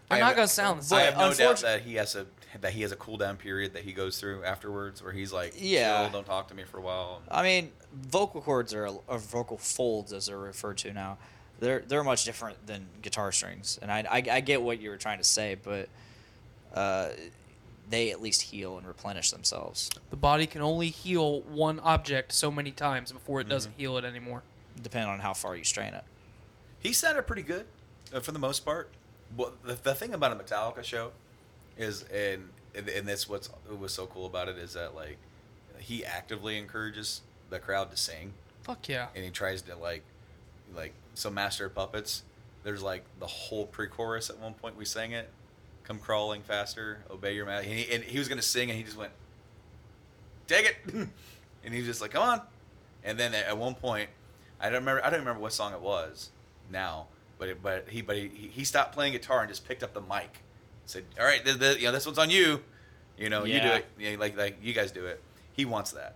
They're I not have- gonna sound the same. I same. have no doubt that he has a that he has a cool down period that he goes through afterwards, where he's like, Yeah. don't talk to me for a while. I mean, vocal cords are or vocal folds, as they're referred to now. They're they're much different than guitar strings, and I I, I get what you were trying to say, but uh, they at least heal and replenish themselves, The body can only heal one object so many times before it doesn't Mm-hmm. heal it anymore. depending on how far you strain it. He sounded pretty good uh, for the most part. Well, the, the thing about a Metallica show is, and and and that's what's what was so cool about it is that like he actively encourages the crowd to sing, Fuck yeah. and he tries to like like so Master Puppets. There's like the whole pre-chorus at one point we sang it, "Come crawling faster, obey your master." And he, and he was gonna sing, and he just went, "Take it," *laughs* and he was just like, "Come on." And then at one point, I don't remember. I don't remember what song it was now, but it, but he but he, he stopped playing guitar and just picked up the mic. Said, "All right, th th you know this one's on you. You know you do it. You know, like like you guys do it." He wants that.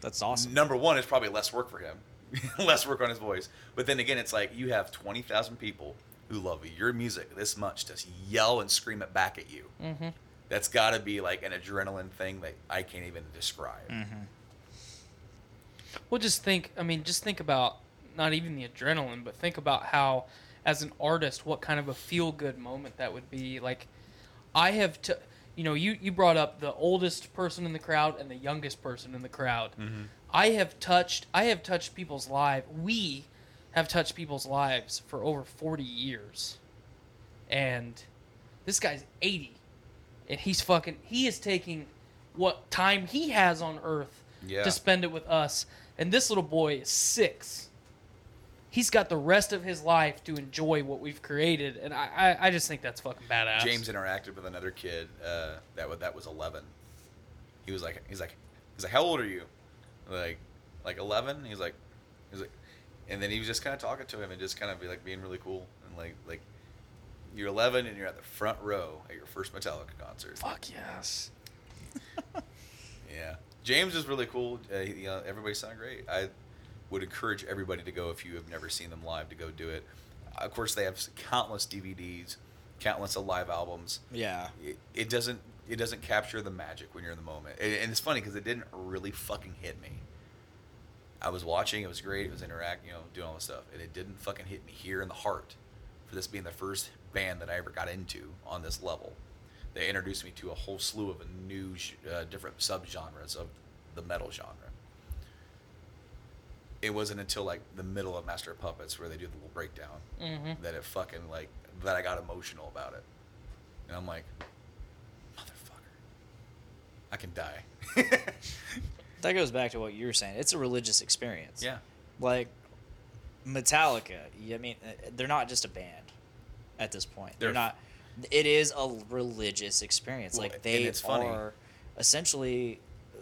That's awesome. Number one is probably less work for him, *laughs* less work on his voice. But then again, it's like you have twenty thousand people who love your music this much to yell and scream it back at you. Mm-hmm. That's got to be like an adrenaline thing that I can't even describe. Mm-hmm. Well, just think. I mean, just think about not even the adrenaline, but think about how, as an artist, what kind of a feel good moment that would be. Like, I have to, you know, you you brought up the oldest person in the crowd and the youngest person in the crowd. I have touched. I have touched people's lives. We have touched people's lives for over forty years, and this guy's eighty, and he's fucking. He is taking what time he has on Earth Yeah. to spend it with us. And this little boy is six. He's got the rest of his life to enjoy what we've created, and I, I, I just think that's fucking badass. James interacted with another kid uh, that was that was eleven. He was like, he's like, he's like, how old are you? Like, like eleven. He's like, and then he was just kind of talking to him and just kind of be like being really cool and like like, you're eleven and you're at the front row at your first Metallica concert. Fuck yes. *laughs* Yeah, James is really cool. Uh, he- you know, everybody sounded great. I would encourage everybody to go if you have never seen them live to go do it. Of course, they have countless DVDs, countless of live albums. Yeah. It, it doesn't it doesn't capture the magic when you're in the moment, and, and it's funny because it didn't really fucking hit me. I was watching; it was great. It was interact, you know, doing all this stuff, and it didn't fucking hit me here in the heart for this being the first band that I ever got into on this level. They introduced me to a whole slew of a new, uh, different subgenres of the metal genre. it wasn't until like the middle of Master of Puppets where they do the little breakdown Mhm. that it fucking like that I got emotional about it, and I'm like, motherfucker, I can die. *laughs* That goes back to what you were saying. It's a religious experience. Yeah. Like Metallica. I mean, uh, they're not just a band at this point. They're, They're- not. It is a religious experience. Well, like they it's funny. are essentially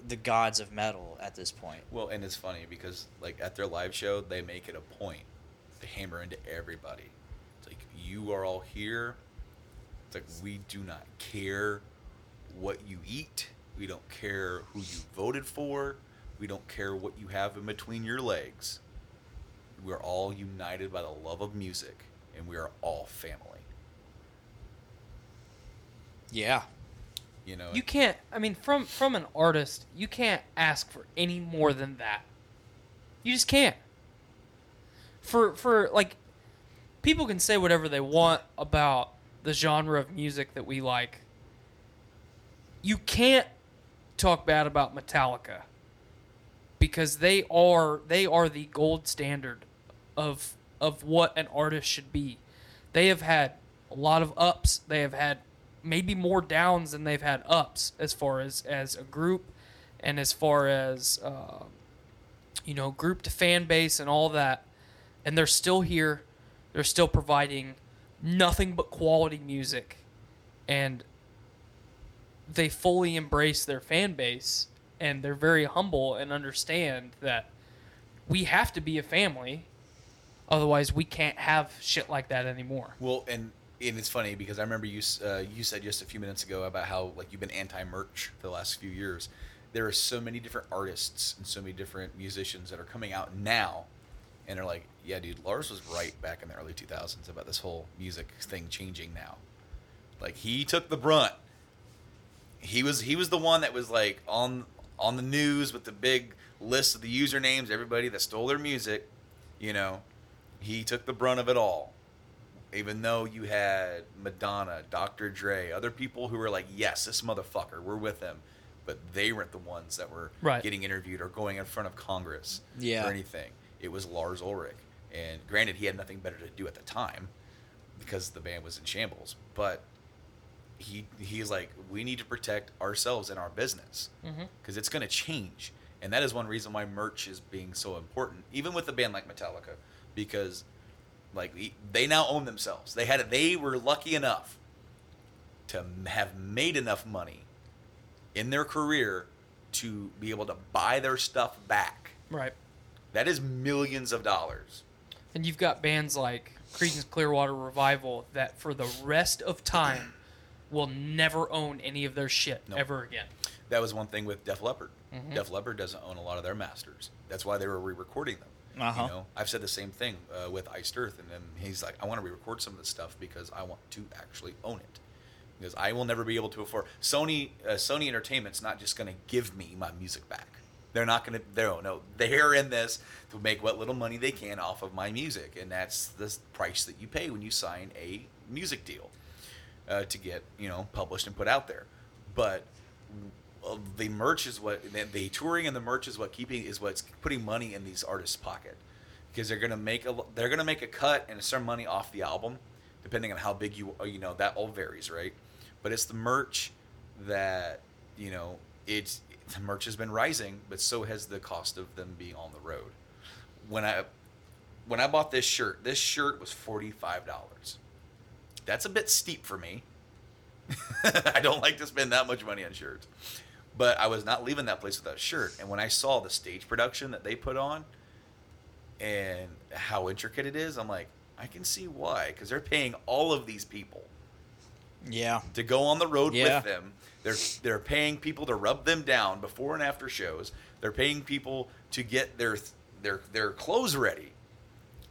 the gods of metal at this point. Well, and it's funny because like at their live show, they make it a point to hammer into everybody. It's like you are all here. It's like we do not care what you eat. We don't care who you voted for. We don't care what you have in between your legs. We're all united by the love of music, and we are all family. Yeah. You know, You can't. I mean, from from an artist, you can't ask for any more than that. You just can't. For for like, people can say whatever they want about the genre of music that we like. You can't talk bad about Metallica because they are they are the gold standard of of what an artist should be. They have had a lot of ups. They have had maybe more downs than they've had ups as far as as a group and as far as uh, you know group to fan base and all that. And they're still here. They're still providing nothing but quality music, and they fully embrace their fan base and they're very humble and understand that we have to be a family otherwise we can't have shit like that anymore Well, and and it's funny because I remember you uh, you said just a few minutes ago about how like you've been anti merch for the last few years. There are so many different artists and so many different musicians that are coming out now, and they're like, "Yeah, dude, Lars was right back in the early 2000s about this whole music thing changing now. Like he took the brunt. He was he was the one that was like on on the news with the big list of the usernames, everybody that stole their music. You know, he took the brunt of it all even though you had Madonna, Dr. Dre, other people who were like, yes, this motherfucker, we're with him, but they weren't the ones that were Right. getting interviewed or going in front of Congress Yeah. or anything. It was Lars Ulrich. And granted, he had nothing better to do at the time because the band was in shambles, but he he's like, we need to protect ourselves and our business mm-hmm. because it's going to change. And that is one reason why merch is being so important, even with a band like Metallica, because like they now own themselves. They had they were lucky enough to have made enough money in their career to be able to buy their stuff back. right That is millions of dollars. and you've got bands like Creedence Clearwater Revival that for the rest of time will never own any of their shit Nope. ever again That was one thing with Def Leppard. Mhm. Def Leppard doesn't own a lot of their masters. That's why they were re-recording them. Uh-huh. You know, I've said the same thing uh, with Iced Earth, and then he's like, I want to re-record some of this stuff because I want to actually own it. Because I will never be able to afford Sony. Uh, Sony Entertainment's not just going to give me my music back. They're not going to. They don't know. They're in this to make what little money they can off of my music, and that's the price that you pay when you sign a music deal uh, to get you know published and put out there. But uh, the merch is what the, touring and the merch is what keeping is what's putting money in these artists' pocket because they're gonna make a they're gonna make a cut and some money off the album, depending on how big you uh, you know that all varies, right? But it's the merch that you know it's the merch has been rising, but so has the cost of them being on the road. When I when I bought this shirt, this shirt was forty five dollars. That's a bit steep for me. *laughs* I don't like to spend that much money on shirts. But I was not leaving that place without a shirt. And when I saw the stage production that they put on and how intricate it is, I'm like, I can see why. Because they're paying all of these people Yeah. to go on the road Yeah. with them. They're they're paying people to rub them down before and after shows. They're paying people to get their their their clothes ready,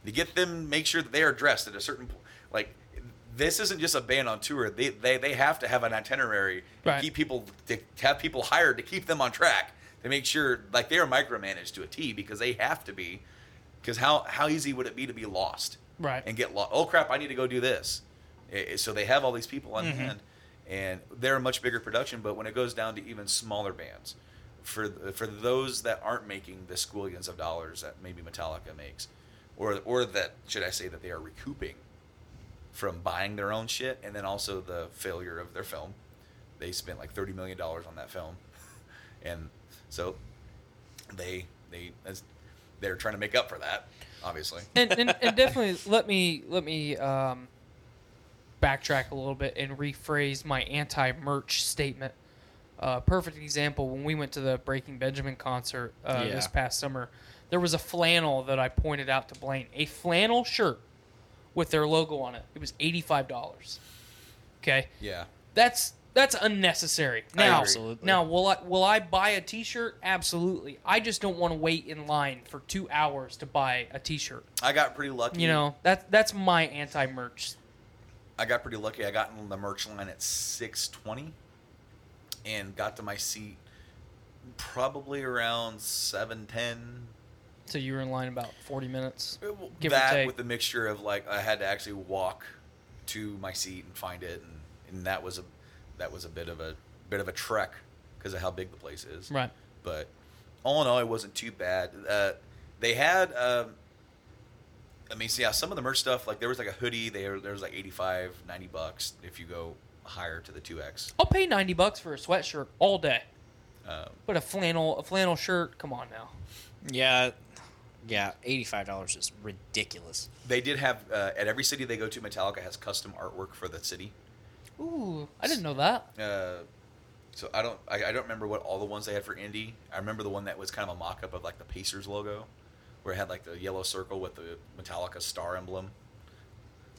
to get them make sure that they are dressed at a certain po- like. This isn't just a band on tour. They they, they have to have an itinerary Right. and keep people to have people hired to keep them on track to make sure like they are micromanaged to a T because they have to be. Because how how easy would it be to be lost? Right. and get lost. Oh crap! I need to go do this. So they have all these people on Mhm. hand, and they're a much bigger production. But when it goes down to even smaller bands, for for those that aren't making the squillions of dollars that maybe Metallica makes, or or that should I say that they are recouping from buying their own shit, and then also the failure of their film. They spent like thirty million dollars on that film, *laughs* and so they they as they're trying to make up for that, obviously. and, and, and definitely let me let me um, backtrack a little bit and rephrase my anti-merch statement. Uh, perfect example when we went to the Breaking Benjamin concert uh, Yeah. this past summer, there was a flannel that I pointed out to Blaine, a flannel shirt with their logo on it. It was eighty-five dollars. Okay, Yeah. that's that's unnecessary. Now. Absolutely. now will I will I buy a T-shirt? Absolutely. I just don't want to wait in line for two hours to buy a T-shirt. I got pretty lucky. You know, that that's my anti-merch. I got pretty lucky. I got in the merch line at six twenty, and got to my seat probably around seven ten. So you were in line about 40 minutes. Give or that take. with the mixture of like I had to actually walk to my seat and find it, and, and that was a that was a bit of a bit of a trek because of how big the place is. Right. But all in all, it wasn't too bad. Uh, they had. Um, I mean, so yeah, some of the merch stuff, like there was like a hoodie, there, there was like 85, 90 bucks if you go higher to the 2X. I'll pay 90 bucks for a sweatshirt all day. Um, But a flannel a flannel shirt, come on now. Yeah, yeah, eighty-five dollars is ridiculous. they did have, uh, at every city they go to, Metallica has custom artwork for the city. Ooh, I didn't know that. Uh, so I don't, I, I don't remember what all the ones they had for Indy. I remember the one that was kind of a mock-up of like the Pacers logo, where it had like the yellow circle with the Metallica star emblem,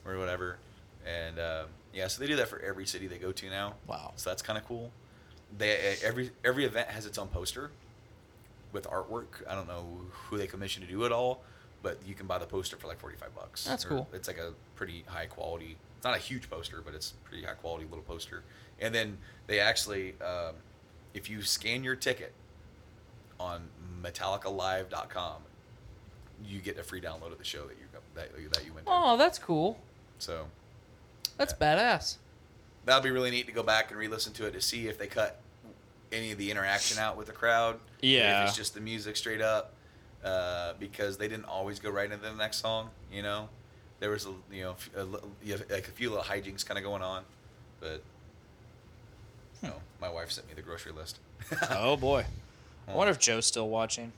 or whatever. And uh, yeah, so they do that for every city they go to now. Wow. So that's kind of cool. They every every event has its own poster with artwork. I don't know who they commissioned to do it all, but you can buy the poster for like forty five bucks. That's Or cool. It's like a pretty high quality. It's not a huge poster, but it's pretty high quality little poster. And then they actually, um, if you scan your ticket on MetallicaLive.com, you get a free download of the show that you that, that you went to. Oh, that's cool. So That's badass. that'll be really neat to go back and re-listen to it to see if they cut any of the interaction out with the crowd. Yeah. if it's just the music straight up, uh, because they didn't always go right into the next song. You know, there was a you know a, have, like a few little hijinks kind of going on, but you know, my wife sent me the grocery list. *laughs* oh boy, I wonder if Joe's still watching.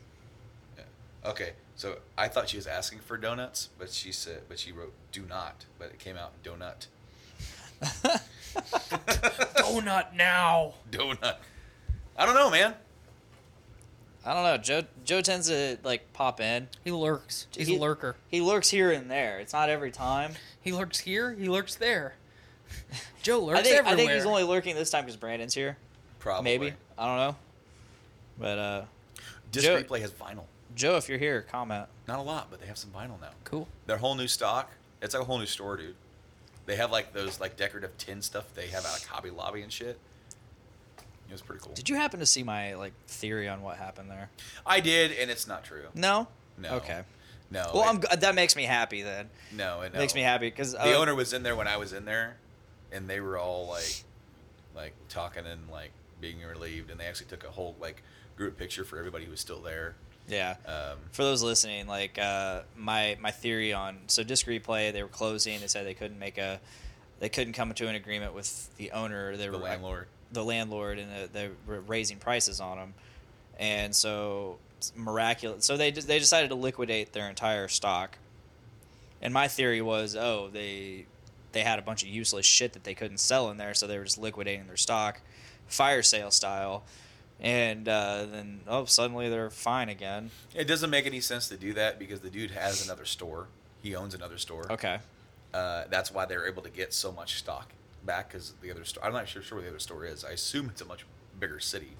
Okay, so I thought she was asking for donuts, but she said, but she wrote "do not," but it came out donut. *laughs* *laughs* Donut now. Donut. I don't know, man. I don't know. Joe Joe tends to like pop in. He lurks. He's He- a lurker. He lurks here and there. It's not every time. He lurks here. He lurks there. *laughs* Joe lurks I think everywhere. I think he's only lurking this time because Branden's here. Probably. Maybe I don't know. But uh, Disc Joe- Replay has vinyl. Joe, if you're here, comment. Not a lot, but they have some vinyl now. cool. Their whole new stock. It's like a whole new store, dude. They have like those like decorative tin stuff they have out of Hobby Lobby and shit. It was pretty cool. Did you happen to see my like theory on what happened there? I did, and it's not true. No. No. Okay. No. Well, it- I'm. That makes me happy then. No, it Makes me happy because The owner was in there when I was in there, and they were all like, like talking and like being relieved, and they actually took a whole like group picture for everybody who was still there. Yeah. Um, For those listening, like uh, my my theory on so disc replay, they were closing. They said they couldn't make a, they couldn't come to an agreement with the owner. They the were landlord. The landlord, and they were raising prices on them, and so miraculous. So they they decided to liquidate their entire stock. And my theory was, oh, they they had a bunch of useless shit that they couldn't sell in there, so they were just liquidating their stock, fire sale style. And uh, then, oh, suddenly they're fine again. It doesn't make any sense to do that because the dude has another store. He owns another store. Okay. Uh, that's why they're able to get so much stock back because the other store. I'm not sure, sure where the other store is. I assume it's a much bigger city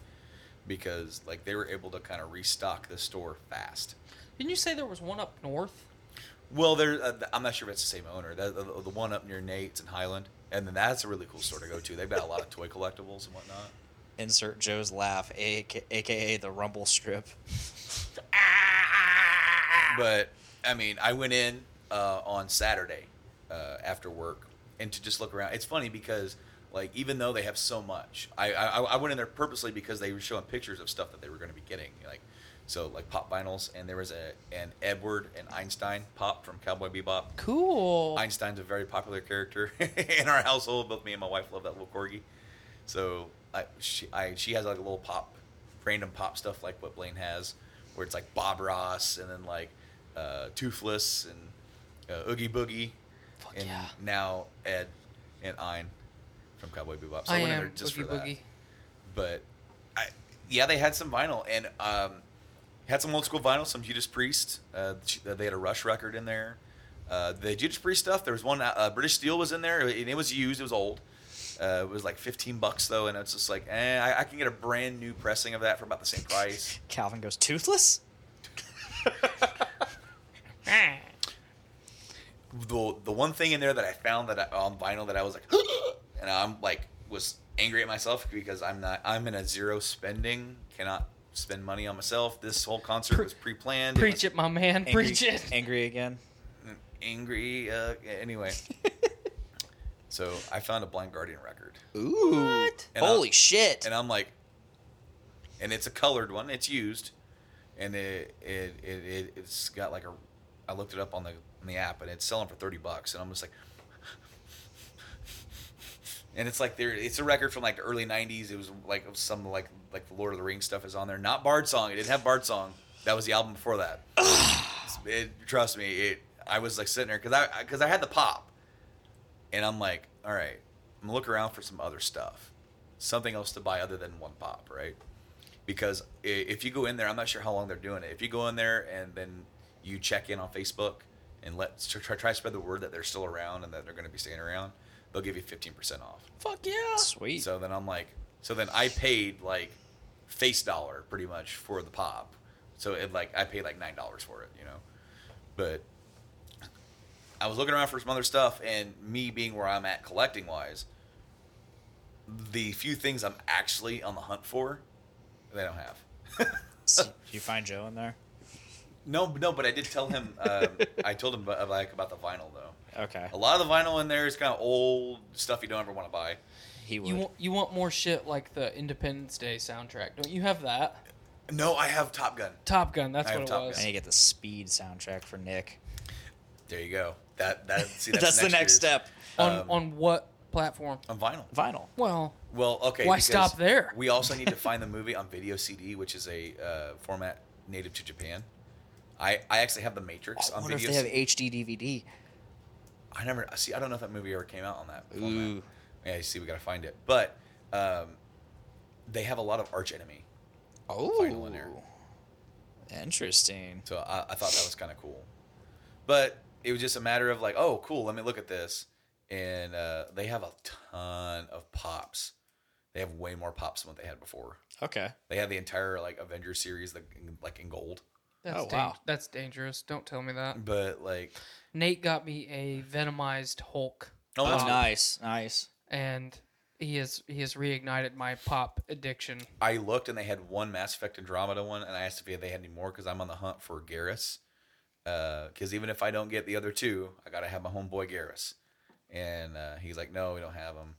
because like they were able to kind of restock the store fast. Didn't you say there was one up north? Well, there. Uh, I'm not sure if it's the same owner. The, the, the one up near Nate's in Highland, and then that's a really cool store to go to. They've got a lot of toy collectibles and whatnot. Insert Joe's laugh, aka, aka the rumble strip. But I mean, I went in uh, on Saturday uh, after work and to just look around. It's funny because Like even though they have so much, I I, I went in there purposely because they were showing pictures of stuff that they were going to be getting, like so like pop vinyls, and there was a an Edward and Einstein pop from Cowboy Bebop. Cool. Einstein's a very popular character *laughs* in our household. Both me and my wife love that little corgi. So I she I she has like a little pop, random pop stuff like what Blaine has, where it's like Bob Ross and then like uh, Toothless and uh, Oogie Boogie, and yeah. now Ed and Ein from Cowboy Bebop. So I I, went in there just Boogie for that. Boogie. But I, yeah, they had some vinyl and um, had some old school vinyl, some Judas Priest. Uh, they had a Rush record in there. Uh, the Judas Priest stuff. There was one. Uh, British Steel was in there, and it was used. It was old. Uh, it was like 15 bucks though, and it's just like, eh, I, I can get a brand new pressing of that for about the same price. Calvin goes toothless. *laughs* *laughs* the the one thing in there that I found that I, on vinyl that I was like, *gasps* and I'm like was angry at myself because I'm not I'm in a zero spending cannot spend money on myself. This whole concert was pre-planned. Preach it, my man. Angry, Preach it. Angry again. *laughs* Angry. Uh, anyway. *laughs* so I found a Blind Guardian record. Ooh. And Holy I'm- shit. And I'm like, and it's a colored one. It's used, and it it, it, it it's got like a. I looked it up on the on the app, and it's selling for thirty bucks, and I'm just like. And it's like there, it's a record from like the early '90s. It was like some like like the Lord of the Rings stuff is on there. Not Bard song. It didn't have Bard song. That was the album before that. it, trust me, it. I was like sitting there because I because I had the pop, and I'm like, all right, I'm gonna look around for some other stuff, something else to buy other than one pop, right? Because if you go in there, I'm not sure how long they're doing it. If you go in there and then you check in on Facebook and let try, try to spread the word that they're still around and that they're going to be staying around, they'll give you 15% off. Fuck yeah. Sweet. So then I'm like, so then I paid like face dollar pretty much for the pop. So it like I paid like nine dollars for it, you know. But I was looking around for some other stuff, and me being where I'm at collecting wise, the few things I'm actually on the hunt for, they don't have. *laughs* So, you find Joe in there? No, no, but I did tell him. Um, *laughs* I told him about, like about the vinyl though. Okay. A lot of the vinyl in there is kind of old stuff you don't ever want to buy. He would. You want you want more shit like the Independence Day soundtrack? Don't you have that? No, I have Top Gun. Top Gun. That's I what it Top was. I need to get the Speed soundtrack for Nick. There you go. That that see That's, *laughs* the next year's. step. On Um, on what platform? on vinyl. Vinyl. Well, Well, okay. Why stop there? We also need to find the movie on video CD, which is a uh, format native to Japan. I, I actually have the Matrix I on wonder if video. they have HD DVD. I never see. I don't know if that movie ever came out on that. format. Ooh. Yeah, you see, we gotta find it. But um, they have a lot of Arch Enemy, Oh. Vinyl in there. Interesting. so I, I thought that was kind of cool. But it was just a matter of like, oh, cool. Let me look at this, and uh, they have a ton of pops. They have way more pops than what they had before. Okay. They have the entire like Avengers series, like in, like in gold. That's Oh, dan- wow. that's dangerous. Don't tell me that. But like, Nate got me a venomized Hulk, oh, that's nice. Nice. and he has he has reignited my pop addiction. I looked and they had one Mass Effect Andromeda one, and I asked if they had any more because I'm on the hunt for Garrus. Because even if I don't get the other two, I gotta have my homeboy Garrus. And uh, he's like, "No, we don't have them."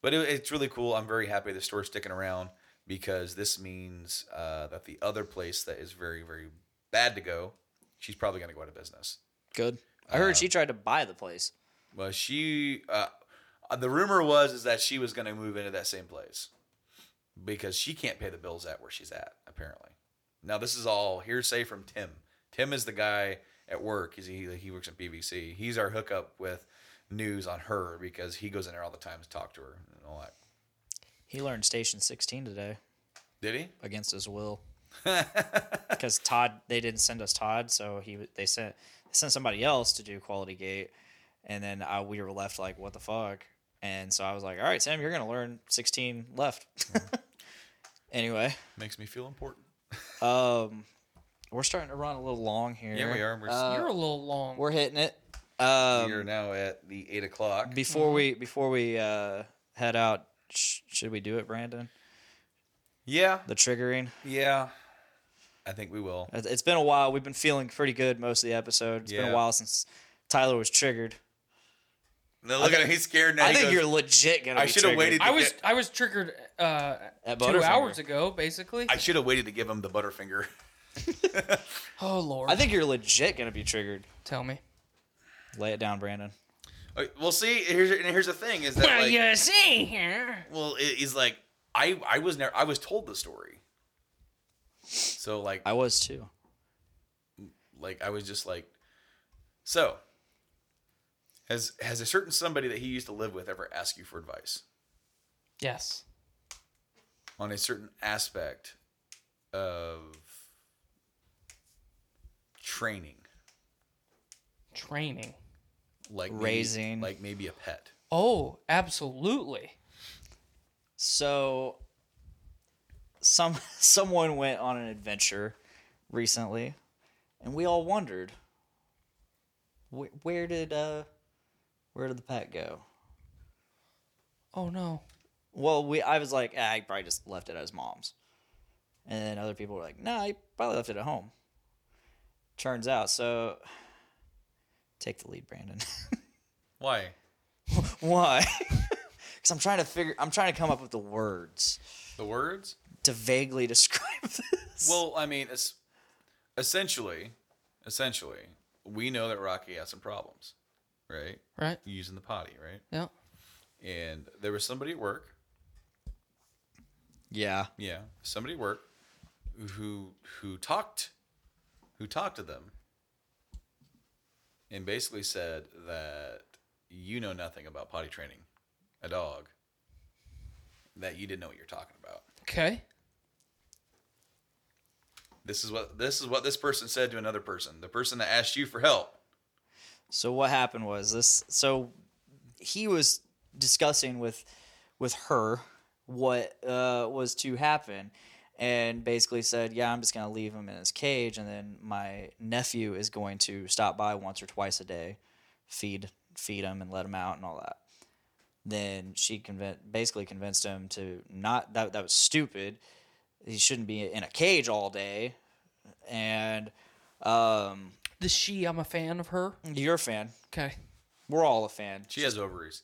But it, it's really cool. I'm very happy the store's sticking around because this means uh, that the other place that is very, very bad to go, she's probably gonna go out of business. Good. I heard Uh, she tried to buy the place. Well, she, uh, the rumor was is that she was going to move into that same place because she can't pay the bills at where she's at. Apparently, now this is all hearsay from Tim. Tim is the guy at work. He's, he he works at BBC. He's our hookup with news on her because he goes in there all the time to talk to her and all that. He learned Station 16 today Did he? against his will. *laughs* Because Todd, they didn't send us Todd, so he they sent they sent somebody else to do Quality Gate, and then uh, we were left like, what the fuck? And so I was like, all right, Sam, you're gonna learn 16 left. *laughs* anyway, Makes me feel important. um, we're starting to run a little long here. Yeah, we are. We're, Uh, You're a little long. we're hitting it. Um, we are now at the eight o'clock. before we before we uh, head out, sh- should we do it, Branden? Yeah, The triggering. yeah. I think we will. It- It's been a while. We've been feeling pretty good most of the episode. It's been a while since Tyler was triggered. No, look at him. He's scared now. I He think goes, you're legit gonna. I should have waited. To I was get- I was triggered uh, At two hours ago, basically. I should have waited to give him the butterfinger. *laughs* oh lord! I think you're legit gonna be triggered. Tell me. Lay it down, Branden. Okay, Well, see, here's and here's the thing: is that Well, like, you see here. well, it, he's like, I I was never I was told the story. So like I was too. like I was just like, so has has a certain somebody that he used to live with ever asked you for advice Yes. on a certain aspect of training, Training. like maybe- Raising. like maybe a pet? Oh, absolutely. So, some *laughs* someone went on an adventure recently, and we all wondered, where, where did uh, where did the pet go? Oh no. Well, we I was like, ah, he probably just left it at his mom's, and then other people were like, nah, he probably left it at home. Turns out, so take the lead, Branden. *laughs* Why? Why? *laughs* Because I'm trying to figure. I'm trying to come up with the words The words? To vaguely *laughs* describe this. Well, I mean, it's essentially, essentially, we know that Rocky has some problems, right? Right. Using the potty, right? Yeah. And there was somebody at work, yeah. yeah, somebody at work who who talked who talked to them and basically said that you know nothing about potty training a dog. That you didn't know what you're talking about. Okay. This is what this is what this person said to another person. The person that asked you for help. So what happened was this. So he was discussing with with her what uh, was to happen, and basically said, "Yeah, I'm just gonna leave him in his cage, and then my nephew is going to stop by once or twice a day, feed feed him and let him out and all that." Then she convinced, basically convinced him to not that that was stupid. He shouldn't be in a cage all day, and um, The she, I'm a fan of her. you're a fan. Okay. We're all a fan. She has ovaries.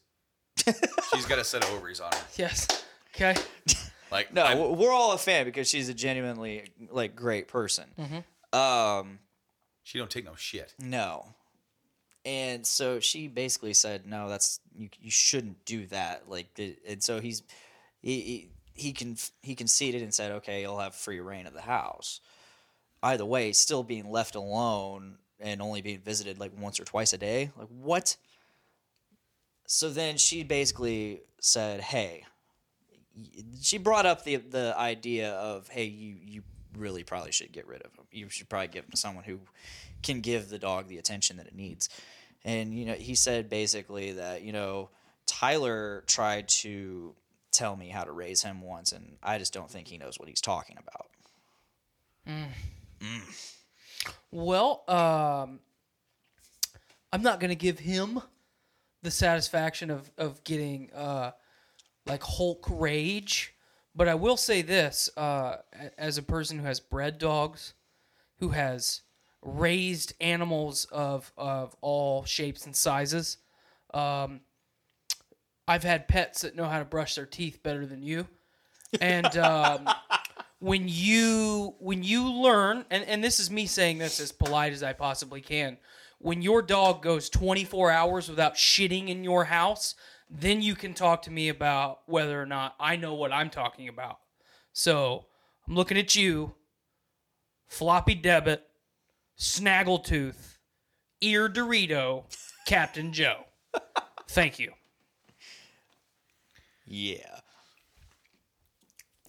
She's got a set of ovaries on her. *laughs* Yes. Okay. *laughs* Like No, I'm- we're all a fan because she's a genuinely like great person. Um, she don't take no shit. no, and so she basically said, "No, that's you. You shouldn't do that." Like, and so he's he he, he can he conceded and said, "Okay, you'll have free reign of the house." Either way, still being left alone and only being visited like once or twice a day. Like what? So then she basically said, "Hey." She brought up the the idea of, "Hey, you you really probably should get rid of him. You should probably give him to someone who can give the dog the attention that it needs." And you know, he said basically that you know Tyler tried to tell me how to raise him once, and I just don't think he knows what he's talking about. Well, um, I'm not gonna give him the satisfaction of of getting uh, like Hulk rage, but I will say this: uh, as a person who has bred dogs, who has raised animals of of all shapes and sizes, um, I've had pets that know how to brush their teeth better than you, and. Um, *laughs* when you when you learn and, and this is me saying this as polite as i possibly can when your dog goes 24 hours without shitting in your house then you can talk to me about whether or not i know what i'm talking about. So i'm looking at you floppy debit snaggletooth ear dorito captain joe. *laughs* Thank you Yeah.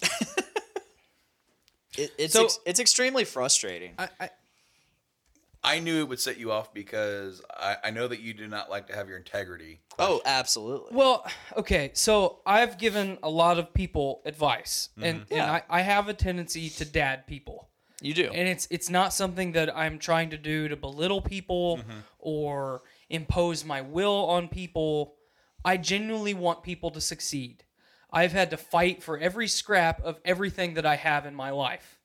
*laughs* it, it's So- ex- it's extremely frustrating. I, I I knew it would set you off because I, I know that you do not like to have your integrity. oh, absolutely. Well, okay, so I've given a lot of people advice, mm-hmm. and, and Yeah. I, I have a tendency to dad people. You do. And it's it's not something that I'm trying to do to belittle people mm-hmm. or impose my will on people. I genuinely want people to succeed. I've had to fight for every scrap of everything that I have in my life.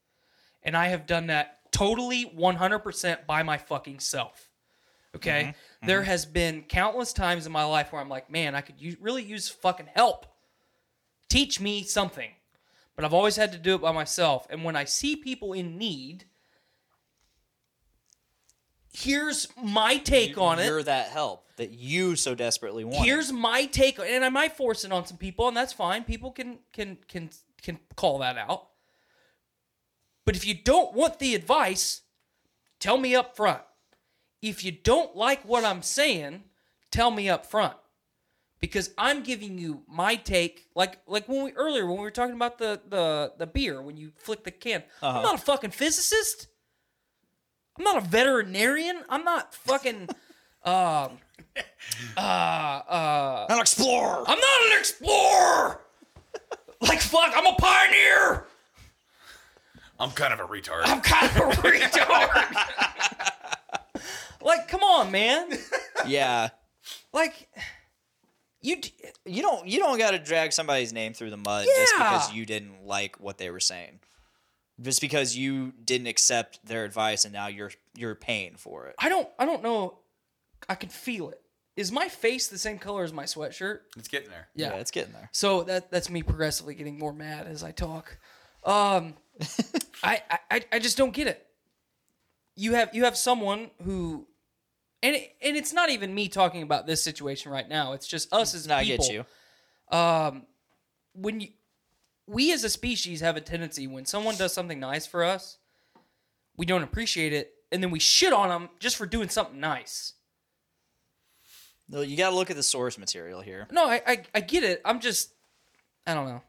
And I have done that totally 100% by my fucking self. Okay? Mm-hmm. Mm-hmm. There has been countless times in my life where I'm like, man, I could use, really use fucking help. Teach me something. But I've always had to do it by myself. And when I see people in need, here's my take on it. You're that help that you so desperately want. Here's my take, and I might force it on some people, and that's fine. People can can can can call that out. But if you don't want the advice, tell me up front. If you don't like what I'm saying, tell me up front. Because I'm giving you my take, like like when we earlier when we were talking about the the the beer when you flick the can. Uh-huh. I'm not a fucking physicist. I'm not a veterinarian. I'm not fucking um *laughs* uh uh an explorer. I'm not an explorer. like fuck, I'm a pioneer. I'm kind of a retard. I'm kind of a *laughs* retard. like, come on, man. yeah. Like, you you don't you don't got to drag somebody's name through the mud just because you didn't like what they were saying. Just because you didn't accept their advice and now you're you're paying for it. I don't I don't know. I can feel it. Is my face the same color as my sweatshirt? It's getting there. Yeah, it's getting there. So that that's me progressively getting more mad as I talk. Um, *laughs* I, I I just don't get it. You have you have someone who, and it, and it's not even me talking about this situation right now. It's just us as No, I people. get you. Um, when you, we as a species have a tendency when someone does something nice for us, we don't appreciate it, and then we shit on them just for doing something nice. No, you got to look at the source material here. No, I, I I get it. I'm just I don't know.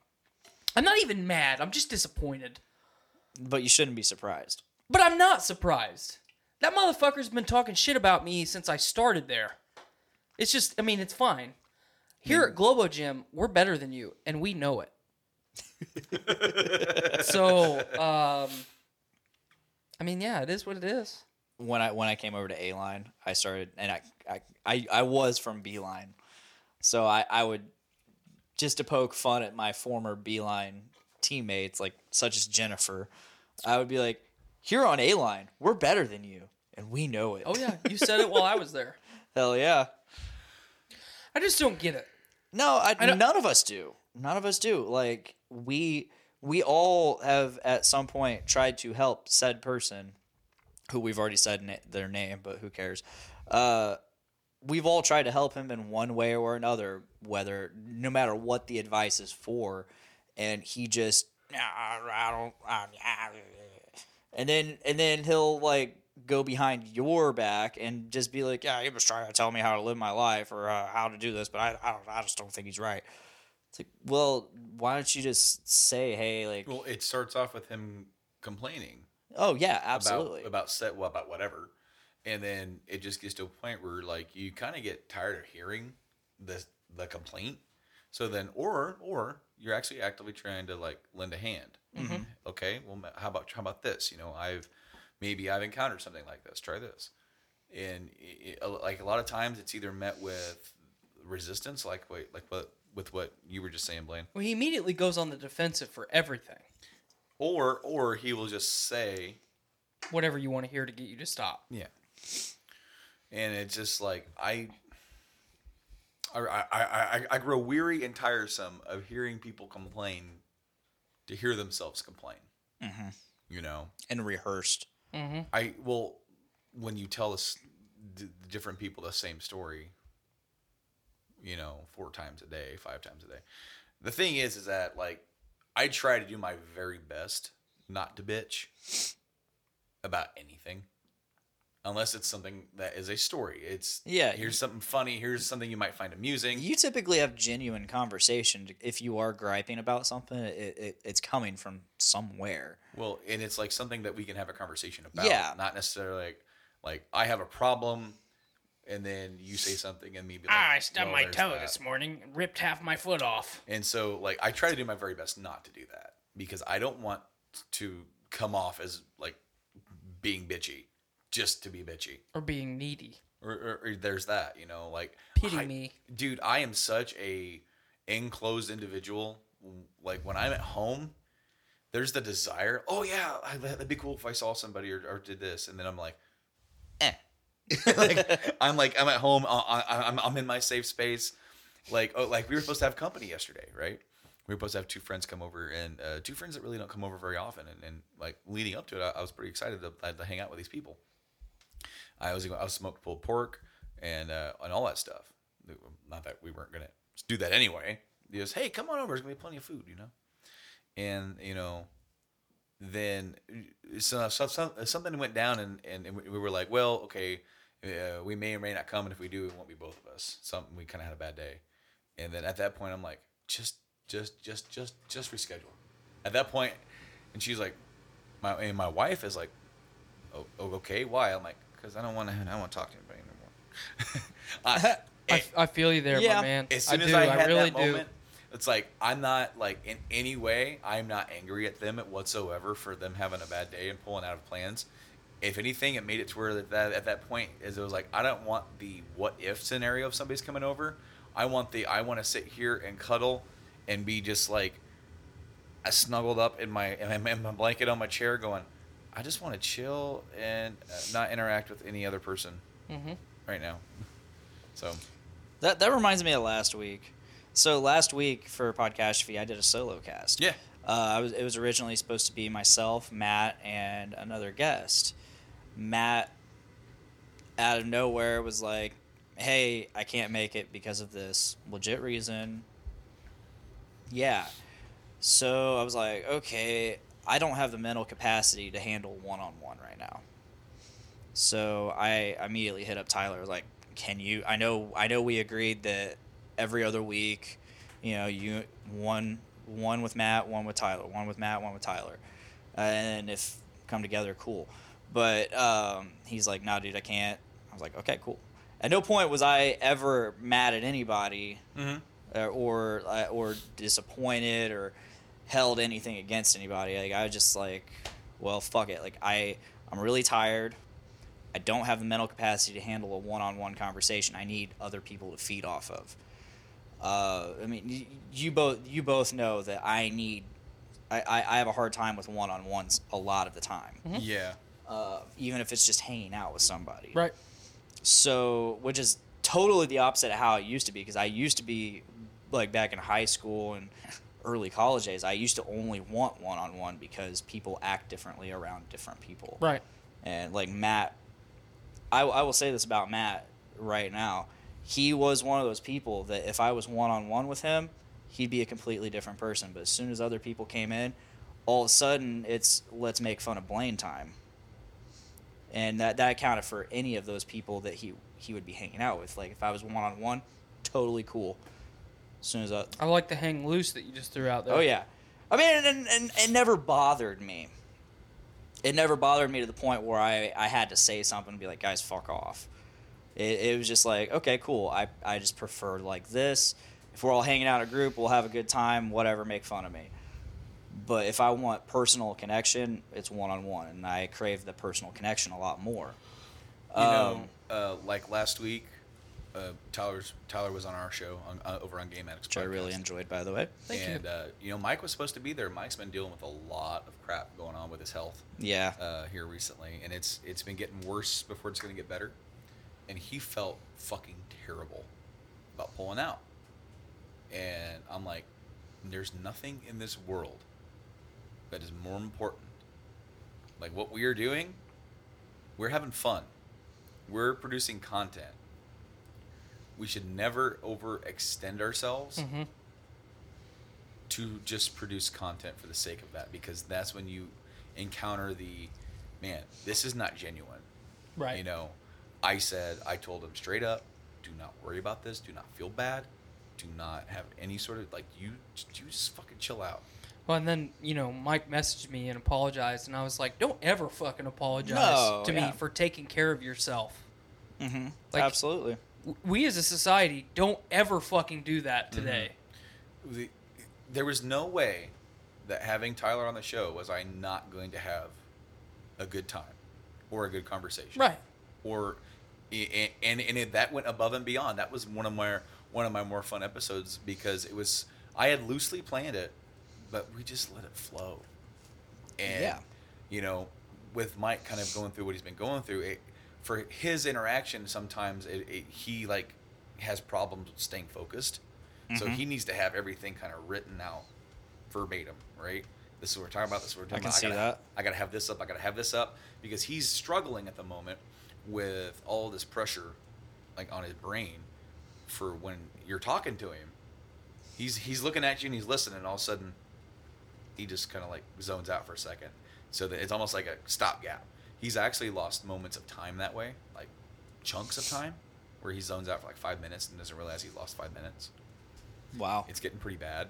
I'm not even mad. I'm just disappointed. But you shouldn't be surprised. But I'm not surprised. That motherfucker's been talking shit about me since I started there. It's just I mean, it's fine. Here at hmm. Globo Gym, we're better than you, and we know it. *laughs* so, um I mean, yeah, it is what it is. When I when I came over to A line, I started and I I, I, I was from B line. So I, I would just to poke fun at my former B line teammates, like such as Jennifer, I would be like, Here on A line, we're better than you. And we know it. Oh yeah, you said it while I was there. *laughs* Hell yeah. I just don't get it. No, I, I none of us do. None of us do. Like we we all have at some point tried to help said person, who we've already said na- their name, but who cares? Uh, we've all tried to help him in one way or another, whether no matter what the advice is for, and he just "Nah, I don't. I, I-" and then and then he'll like go behind your back and just be like, yeah, he was trying to tell me how to live my life or uh, how to do this, but I, I don't. I just don't think he's right. It's like, well, why don't you just say, hey, like, Well, it starts off with him complaining. oh yeah, absolutely. About, about set, well, about whatever, and then it just gets to a point where like you kind of get tired of hearing the the complaint. So then, or or you're actually actively trying to like lend a hand. Mhm. Okay, well, how about how about this? You know, I've maybe I've encountered something like this. Try this, and it, it- like a lot of times, it's either met with resistance, like wait, like what with what you were just saying, Blaine. Well, he immediately goes on the defensive for everything. Or or he will just say, Whatever you want to hear to get you to stop. Yeah. And it's just like I I, I, I, I grow weary and tiresome of hearing people complain to hear themselves complain. Mhm. You know? and rehearsed. Mm-hmm. I well, when you tell us d- different people the same story, you know, four times a day, five times a day. The thing is, is that like I try to do my very best not to bitch about anything, unless it's something that is a story. It's Yeah. Here's something funny. Here's something you might find amusing. You typically have genuine conversation. If you are griping about something, it, it, it's coming from somewhere. Well, and it's like something that we can have a conversation about. Yeah. Not necessarily like like I have a problem, and then you say something and me be like, Ah, I stubbed "Well, my toe that." this morning and ripped half my foot off. And so, like, I try to do my very best not to do that because I don't want to come off as like being bitchy just to be bitchy. Or being needy. Or, or, or there's that, you know, like Pity I- me. dude. I am such a enclosed individual. Like when I'm at home, there's the desire. Oh yeah, that'd be cool if I saw somebody or, or did this, and then I'm like, *laughs* like I'm like I'm at home. I'm I'm in my safe space. Like oh, like we were supposed to have company yesterday, right? We were supposed to have two friends come over, and uh, two friends that really don't come over very often. And, and like leading up to it, I, I was pretty excited to, to hang out with these people. I was I was smoked pulled pork and uh, and all that stuff. Not that we weren't gonna do that anyway. Just hey, come on over. There's gonna be plenty of food, you know. And you know, then so, so, so something went down, and and we were like, well, okay, uh, we may or may not come, and if we do, it won't be both of us. Something we kind of had a bad day, and then at that point, I'm like, just just just just just reschedule. At that point, and she's like, my and my wife is like, oh, okay, why? I'm like, because I don't want to I don't want to talk to anybody anymore. *laughs* I, *laughs* I, I feel you there, Yeah. my man. as soon I as do. I had really that do. moment, it's like I'm not like in any way I'm not angry at them whatsoever for them having a bad day and pulling out of plans. If anything, it made it to where that, that at that point is it was like I don't want the what if scenario of somebody's coming over. I want the I want to sit here and cuddle and be just like I snuggled up in my in my, blanket on my chair, going. I just want to chill and not interact with any other person hmm right now. So That that reminds me of last week. So last week for podcast fee, I did a solo cast. yeah, Uh, I was, it was originally supposed to be myself, Matt, and another guest. Matt, out of nowhere, was like, "Hey, I can't make it because of this legit reason." Yeah. So I was like, "Okay, I don't have the mental capacity to handle one-on-one right now." So I immediately hit up Tyler. Like, can you? I know, I know. We agreed that every other week, you know, you one one with Matt, one with Tyler, one with Matt, one with Tyler, and if come together, cool. But um, he's like, "Nah, dude, I can't." I was like, "Okay, cool." At no point was I ever mad at anybody, Mhm. uh, or uh, or disappointed or held anything against anybody. Like I was just like, "Well, fuck it." Like I, I'm really tired. I don't have the mental capacity to handle a one-on-one conversation. I need other people to feed off of. Uh, I mean, y- you both you both know that I need. I, I, I have a hard time with one-on-ones a lot of the time, yeah. Uh, even if it's just hanging out with somebody. Right. So, which is totally the opposite of how it used to be. Because I used to be like back in high school and *laughs* early college days. I used to only want one-on-one because people act differently around different people. Right. And like Matt, I, I will say this about Matt right now. He was one of those people that if I was one on one with him, he'd be a completely different person. But as soon as other people came in, all of a sudden it's let's make fun of Blaine time. And that, that accounted for any of those people that he, he would be hanging out with. Like if I was one on one, totally cool. As soon as I, I like the hang loose that you just threw out there. Oh yeah, I mean, and, and it never bothered me. It never bothered me to the point where I, I had to say something and be like, guys, fuck off. It, it was just like, okay, cool. I, I just prefer like this. If we're all hanging out in a group, we'll have a good time. Whatever, make fun of me. But if I want personal connection, it's one on one, and I crave the personal connection a lot more. You know, Um, uh, like last week, uh, Tyler's Tyler was on our show on, uh, over on Game Addicts. which I really enjoyed, by the way. Thank you. and uh, you know, Mike was supposed to be there. Mike's been dealing with a lot of crap going on with his health Yeah, uh, here recently, and it's it's been getting worse before it's going to get better. And he felt fucking terrible about pulling out. And I'm like, there's nothing in this world that is more important. Like what we are doing, we're having fun. We're producing content. We should never overextend ourselves hmm to just produce content for the sake of that because that's when you encounter the man, this is not genuine. Right. You know, I said, I told him straight up, do not worry about this. Do not feel bad. Do not have any sort of like you. You just fucking chill out. Well, and then you know, Mike messaged me and apologized, and I was like, "Don't ever fucking apologize No, to yeah. me for taking care of yourself." mm-hmm. Like- absolutely. W- We as a society don't ever fucking do that today. The, there was no way that having Tyler on the show was I not going to have a good time or a good conversation. Right. or and and, and it, that went above and beyond. That was one of my one of my more fun episodes because it was I had loosely planned it, but we just let it flow. And Yeah. you know, with Mike kind of going through what he's been going through, it, for his interaction, sometimes it, it, he like has problems staying focused. So Mhm. he needs to have everything kind of written out verbatim, right? This is what we're talking about. This is what we're I talking can about. see gotta, that. I gotta have this up. I gotta have this up because he's struggling at the moment with all this pressure, like on his brain, for when you're talking to him. He's he's looking at you and he's listening. And all of a sudden, he just kind of like zones out for a second. So that it's almost like a stopgap. He's actually lost moments of time that way, like chunks of time, where he zones out for like five minutes and doesn't realize he lost five minutes. Wow. It's getting pretty bad,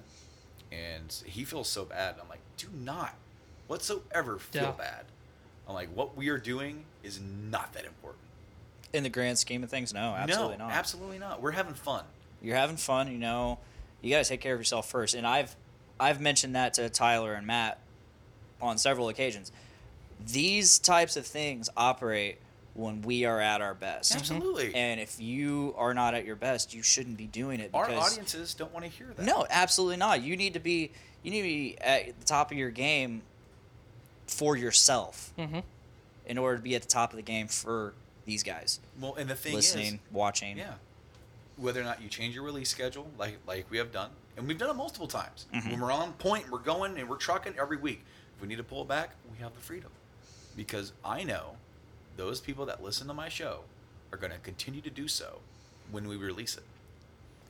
and he feels so bad. I'm like, do not whatsoever feel Yeah. bad. I'm like, what we are doing is not that important. In the grand scheme of things, no, absolutely no, not. absolutely not. We're having fun. You're having fun, you know. You got to take care of yourself first. And I've I've mentioned that to Tyler and Matt on several occasions. These types of things operate when we are at our best. Absolutely. And if you are not at your best, you shouldn't be doing it Our audiences don't want to hear that. No, absolutely not. You need to be you need to be at the top of your game for yourself Mhm. in order to be at the top of the game for these guys. Well, and the thing listening, is, watching. Yeah. Whether or not you change your release schedule, like like we have done, and we've done it multiple times. Mhm. When we're on point, we're going and we're trucking every week. If we need to pull it back, we have the freedom, because I know those people that listen to my show are going to continue to do so when we release it.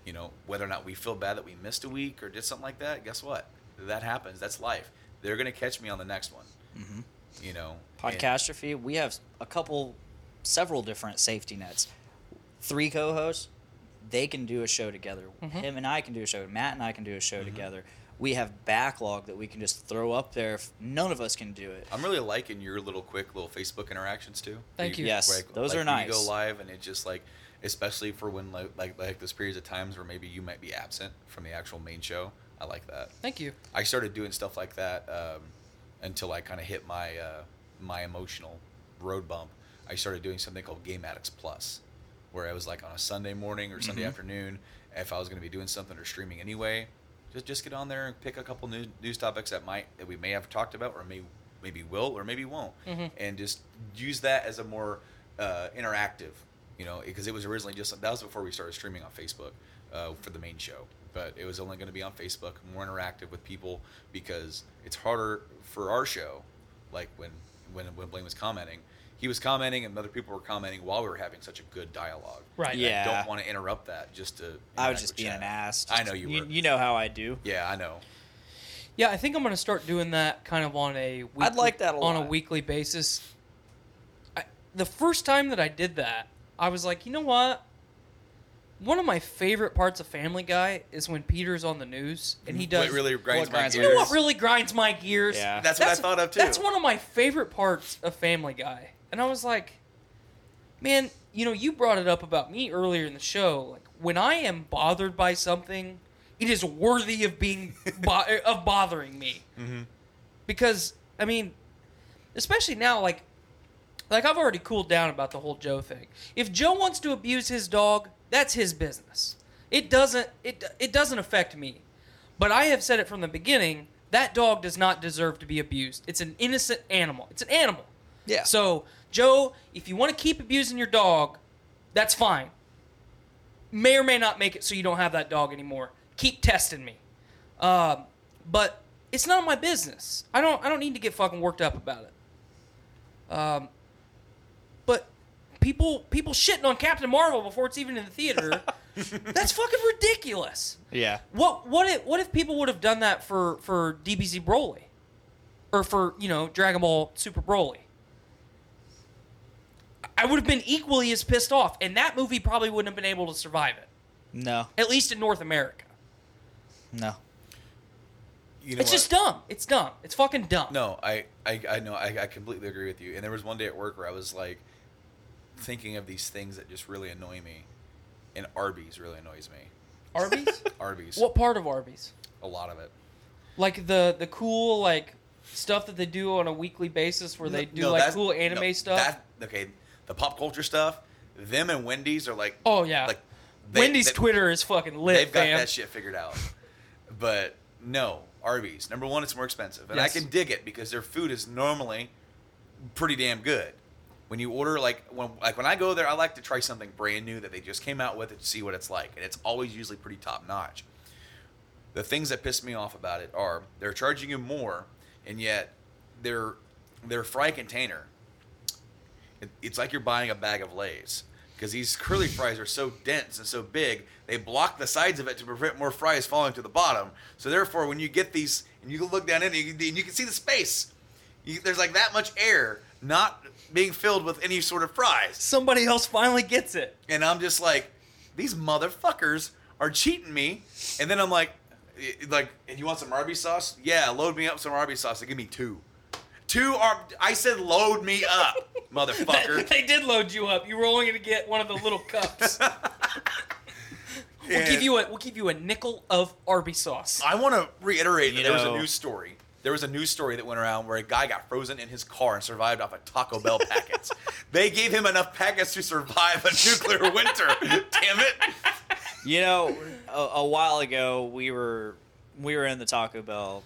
You know, whether or not we feel bad that we missed a week or did something like that, guess what? That happens. That's life. They're going to catch me on the next one. Mhm. You know, and- we have a couple, several different safety nets. Three co-hosts, they can do a show together. Mhm. Him and I can do a show. Matt and I can do a show Mm-hmm. together. We have backlog that we can just throw up there. If none of us can do it. I'm really liking your little quick little Facebook interactions too. Thank you. Yes, like, those are when You go live and it just like, especially for when like like like those periods of times where maybe you might be absent from the actual main show. I like that. Thank you. I started doing stuff like that um, until I kind of hit my uh, my emotional road bump. I started doing something called Game Addicts Plus, where I was like on a Sunday morning or Sunday Mhm. afternoon, if I was going to be doing something or streaming anyway, just just get on there and pick a couple news, news topics that might that we may have talked about or may maybe will or maybe won't, Mhm. and just use that as a more uh, interactive, you know, because it was originally just that was before we started streaming on Facebook uh, for the main show, but it was only going to be on Facebook, more interactive with people because it's harder for our show, like when when when Blaine was commenting. He was commenting, and other people were commenting while we were having such a good dialogue. Right. And I Yeah. don't want to interrupt that just to. I was just being chat. an ass. I know you you, were. you know how I do. Yeah, I know. Yeah, I think I'm gonna start doing that kind of on a. Weekly, I'd like that a on a weekly basis. I, the first time that I did that, I was like, you know what? One of my favorite parts of Family Guy is when Peter's on the news and he does. What does. really grinds what my grinds you know what really grinds my gears? Yeah. That's what I thought of, too. That's one of my favorite parts of Family Guy, and I was like, man, you know, you brought it up about me earlier in the show. Like when I am bothered by something, it is worthy of being *laughs* bo- of bothering me Mm-hmm. because I mean, especially now, like, like I've already cooled down about the whole Joe thing. If Joe wants to abuse his dog, that's his business. It doesn't it it doesn't affect me. But I have said it from the beginning. That dog does not deserve to be abused. It's an innocent animal. It's an animal. Yeah. So Joe, if you want to keep abusing your dog, that's fine. May or may not make it so you don't have that dog anymore. Keep testing me. Um, but it's not my business. I don't. I don't need to get fucking worked up about it. Um, but people people shitting on Captain Marvel before it's even in the theater. *laughs* that's fucking ridiculous. Yeah. What what if what if people would have done that for for DBZ Broly, or for you know Dragon Ball Super Broly? I would have been equally as pissed off, and that movie probably wouldn't have been able to survive it, No. at least in North America. No. You know it's what? just dumb. It's dumb. It's fucking dumb. No, I, I, I know, I, I completely agree with you. And there was one day at work where I was like thinking of these things that just really annoy me, and Arby's really annoys me. Arby's. *laughs* Arby's, what part of Arby's? a lot of it. Like the the cool like stuff that they do on a weekly basis, where they do No, like cool anime no, stuff. That, okay, the pop culture stuff. Them and Wendy's are like. oh yeah. Like they- Wendy's they- Twitter is fucking lit, They've got fam. that shit figured out. But no, Arby's. Number one, it's more expensive, and I can dig it because their food is normally pretty damn good. when you order like when like when I go there, I like to try something brand new that they just came out with and see what it's like, and it's always usually pretty top notch. The things that piss me off about it are they're charging you more, and yet their their fry container. It, it's like you're buying a bag of Lay's because these curly fries are so dense and so big, they block the sides of it to prevent more fries falling to the bottom. So therefore, when you get these and you look down in it, you, and you can see the space. You, there's like that much air not being filled with any sort of fries. Somebody else finally gets it. And I'm just like, these motherfuckers are cheating me. And then I'm like, like, and you want some Arby's sauce? Yeah, load me up some Arby's sauce. and give me two. Two are. I said, load me up, *laughs* motherfucker. they did load you up. You were only going to get one of the little cups. *laughs* we'll And- give you a we'll give you a nickel of Arby's sauce. I want to reiterate that You there was a know- news story. There was a news story that went around where a guy got frozen in his car and survived off of Taco Bell packets. *laughs* they gave him enough packets to survive a nuclear winter. Damn it! You know, a, a while ago we were we were in the Taco Bell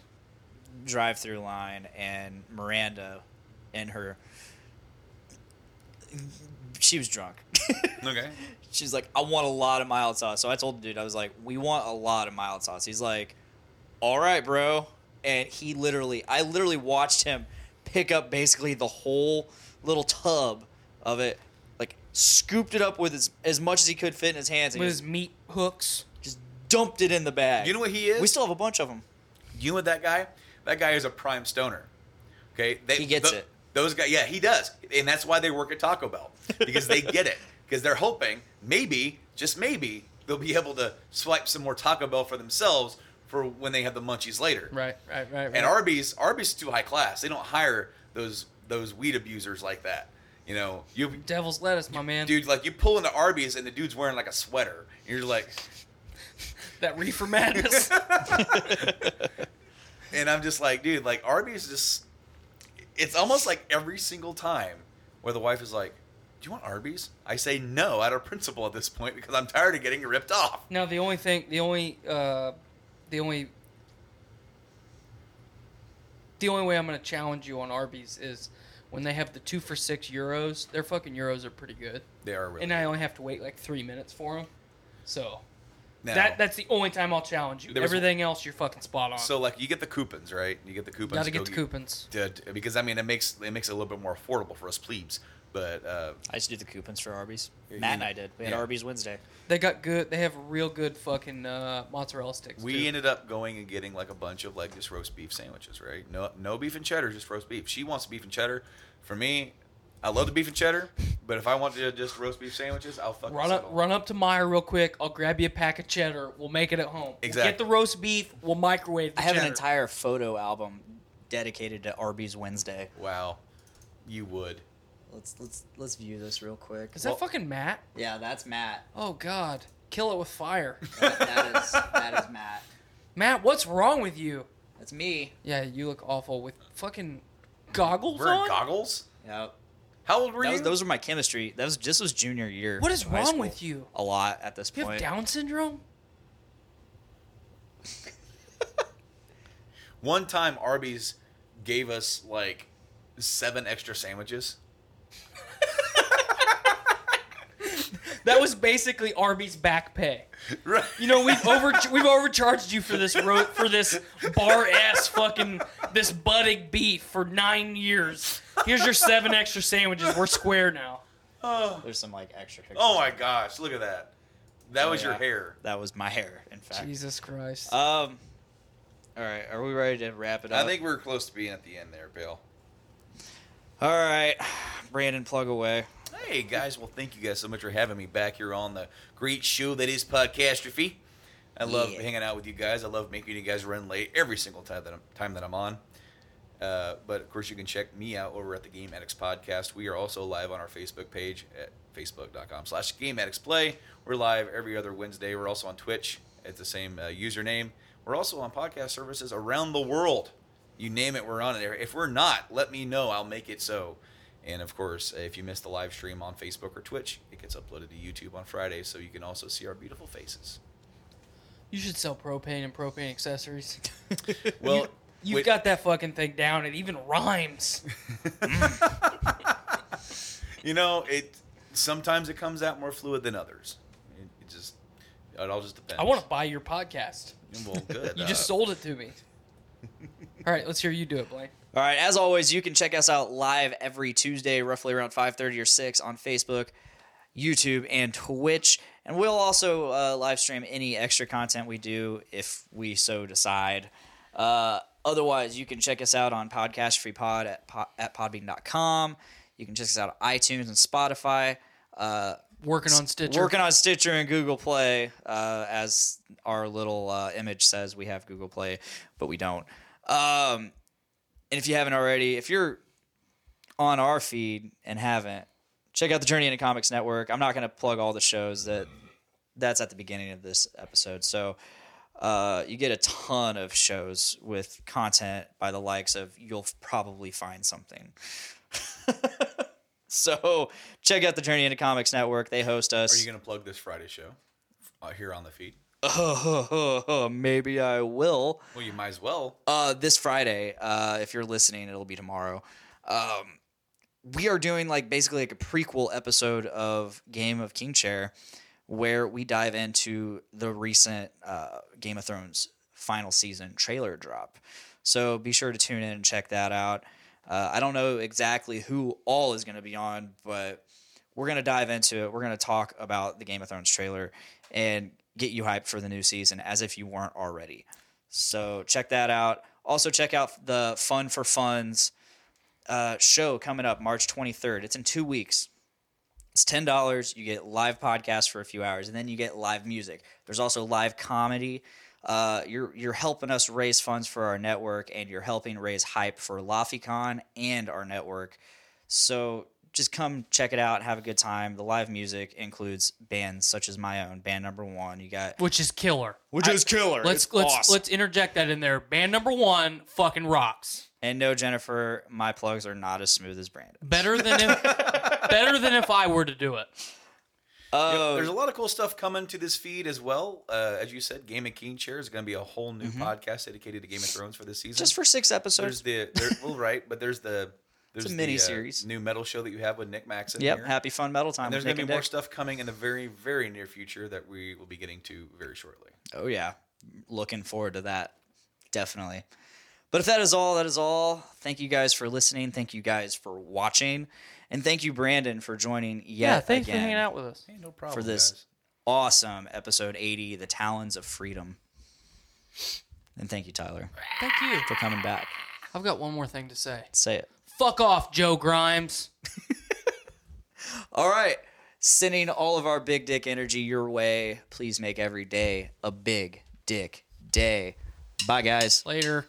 drive-through line, and Miranda, and her, she was drunk. *laughs* Okay. She's like, I want a lot of mild sauce. So I told the dude, I was like, we want a lot of mild sauce. He's like, all right, bro. And he literally, I literally watched him pick up basically the whole little tub of it, like scooped it up with as, as much as he could fit in his hands, and With just, his meat hooks. just dumped it in the bag. You know what he is? We still have a bunch of them. You know what that guy? That guy is a prime stoner. Okay, they, He gets tho- it. Those guys, yeah, he does, and that's why they work at Taco Bell because they get it *laughs* because they're hoping maybe, just maybe, they'll be able to swipe some more Taco Bell for themselves for when they have the munchies later. Right, right, right. right. And Arby's, Arby's is too high class. They don't hire those those weed abusers like that. You know, you Devil's lettuce, my man. dude, like you pull into Arby's and the dude's wearing like a sweater, and you're like, *laughs* That reefer madness. *laughs* and I'm just like, dude, like Arby's just, it's almost like every single time where the wife is like, "Do you want Arby's?" I say no out of principle at this point because I'm tired of getting ripped off. now the only thing, the only, uh, the only, the only way I'm gonna challenge you on Arby's is when they have the two for six gyros. Their fucking gyros are pretty good, They are really. and I only have to wait like three minutes for them. So Now, that that's the only time I'll challenge you. There was- Everything else, you're fucking spot on. so like you get the coupons, right? You get the coupons. Gotta get go the coupons. to- to- because I mean it makes it makes it a little bit more affordable for us plebes. But uh, I used to do the coupons for Arby's. Yeah, Matt you- and I did. We had yeah. Arby's Wednesday. They got good. They have real good fucking uh, mozzarella sticks. we too. ended up going and getting like a bunch of like just roast beef sandwiches, right? No no beef and cheddar, just roast beef. She wants beef and cheddar. For me, I love the beef and cheddar, but if I want to just roast beef sandwiches, I'll fucking Run up, settle. run up to Meijer real quick. I'll grab you a pack of cheddar. We'll make it at home. We'll Exactly. get the roast beef. We'll microwave. The I have an cheddar. entire photo album dedicated to Arby's Wednesday. Wow, you would. Let's let's let's view this real quick. Is that fucking Matt? Yeah, that's Matt. Oh God, kill it with fire. That, that is that is Matt. Matt, what's wrong with you? That's me. Yeah, you look awful with fucking goggles Wearing on. goggles? Yep. How old were That you? was, those were my chemistry. That was this was junior year. What is wrong with you? A lot at this point. You have point. Down syndrome? *laughs* One time, Arby's gave us like seven extra sandwiches. *laughs* That was basically Arby's back pay. Right. You know, we've over we've overcharged you for this ro- for this bar ass fucking this budding beef for nine years. Here's your seven extra sandwiches. We're square now. Oh. There's some like extra pictures. Oh my gosh, look at that. That Oh, was your hair. That was my hair, in fact. Jesus Christ. Um. All right, are we ready to wrap it up? I think we're close to being at the end there, Bill. All right, Branden, plug away. Hey guys, well thank you guys so much for having me back here on the great show that is Podcastrophe. I love Yeah. hanging out with you guys. I love making you guys run late every single time that I'm time that I'm on. Uh, but of course, you can check me out over at the Game Addicts Podcast. We are also live on our Facebook page at facebook.com slash Game Addicts Play. We're live every other Wednesday. We're also on Twitch at the same uh, username. We're also on podcast services around the world. You name it, we're on it. If we're not, let me know. I'll make it so. And of course, if you missed the live stream on Facebook or Twitch, it gets uploaded to YouTube on Friday, so you can also see our beautiful faces. You should sell propane and propane accessories. *laughs* Well, You've wait- got that fucking thing down. It even rhymes. *laughs* you know, it sometimes it comes out more fluid than others. It, it just it all just depends. I want to buy your podcast. Well, good. *laughs* You just uh, sold it to me. All right, let's hear you do it, Blaine. All right, as always, you can check us out live every Tuesday, roughly around 5:30 or 6 on Facebook, YouTube, and Twitch. And we'll also uh, live stream any extra content we do if we so decide. Uh, otherwise, you can check us out on Podcast Free Pod at, po- at podbean.com. You can check us out on iTunes and Spotify. Uh, Working on Stitcher. Working on Stitcher and Google Play. Uh, as our little uh, image says, we have Google Play, but we don't. Um, and if you haven't already, if you're on our feed and haven't, check out the Journey into Comics Network. I'm not going to plug all the shows that that's at the beginning of this episode. So uh, you get a ton of shows with content by the likes of you'll probably find something. *laughs* so check out the Journey into Comics Network. They host us. Are you going to plug this Friday show uh, here on the feed? *laughs* Maybe I will. Well, you might as well. Uh, this Friday, uh, if you're listening, it'll be tomorrow. Um, we are doing like basically like a prequel episode of Game of King Chair, where we dive into the recent uh, Game of Thrones final season trailer drop. So be sure to tune in and check that out. Uh, I don't know exactly who all is going to be on, but we're going to dive into it. We're going to talk about the Game of Thrones trailer and get you hyped for the new season as if you weren't already. So check that out. Also check out the Fun for Funds uh, show coming up March 23rd. It's in two weeks. It's ten dollars. You get live podcast for a few hours, and then you get live music. There's also live comedy. Uh, you're you're helping us raise funds for our network, and you're helping raise hype for LaFiCon and our network. So just come check it out, have a good time. The live music includes bands such as my own band number one. You got Which is killer. Which is killer. Let's It's let's awesome. let's interject that in there. Band number one fucking rocks. and no Jennifer, my plugs are not as smooth as Branden. Better than if *laughs* better than if I were to do it. Oh, There's a lot of cool stuff coming to this feed as well. Uh, as you said, Game of King Chair is going to be a whole new podcast dedicated to Game of Thrones for this season. Mm-hmm. just for six episodes. there's episodes. the there, well, right, but there's the there's a the, mini uh, series. new metal show that you have with Nick Maxon. Yep, here. happy fun metal time. And there's going to be more Dick. stuff coming in the very very near future that we will be getting to very shortly. Oh yeah, looking forward to that. Definitely. But if that is all, that is all. Thank you guys for listening. Thank you guys for watching, and thank you Branden for joining yet Yeah, thanks again for hanging out with us. Hey, no problem for this guys. awesome episode 80, The Talons of Freedom. And thank you, Tyler, Thank you. for coming back. I've got one more thing to say. Say it. Fuck off, Joe Grimes. *laughs* All right. Sending all of our big dick energy your way. Please make every day a big dick day. Bye, guys. Later.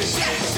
Gonna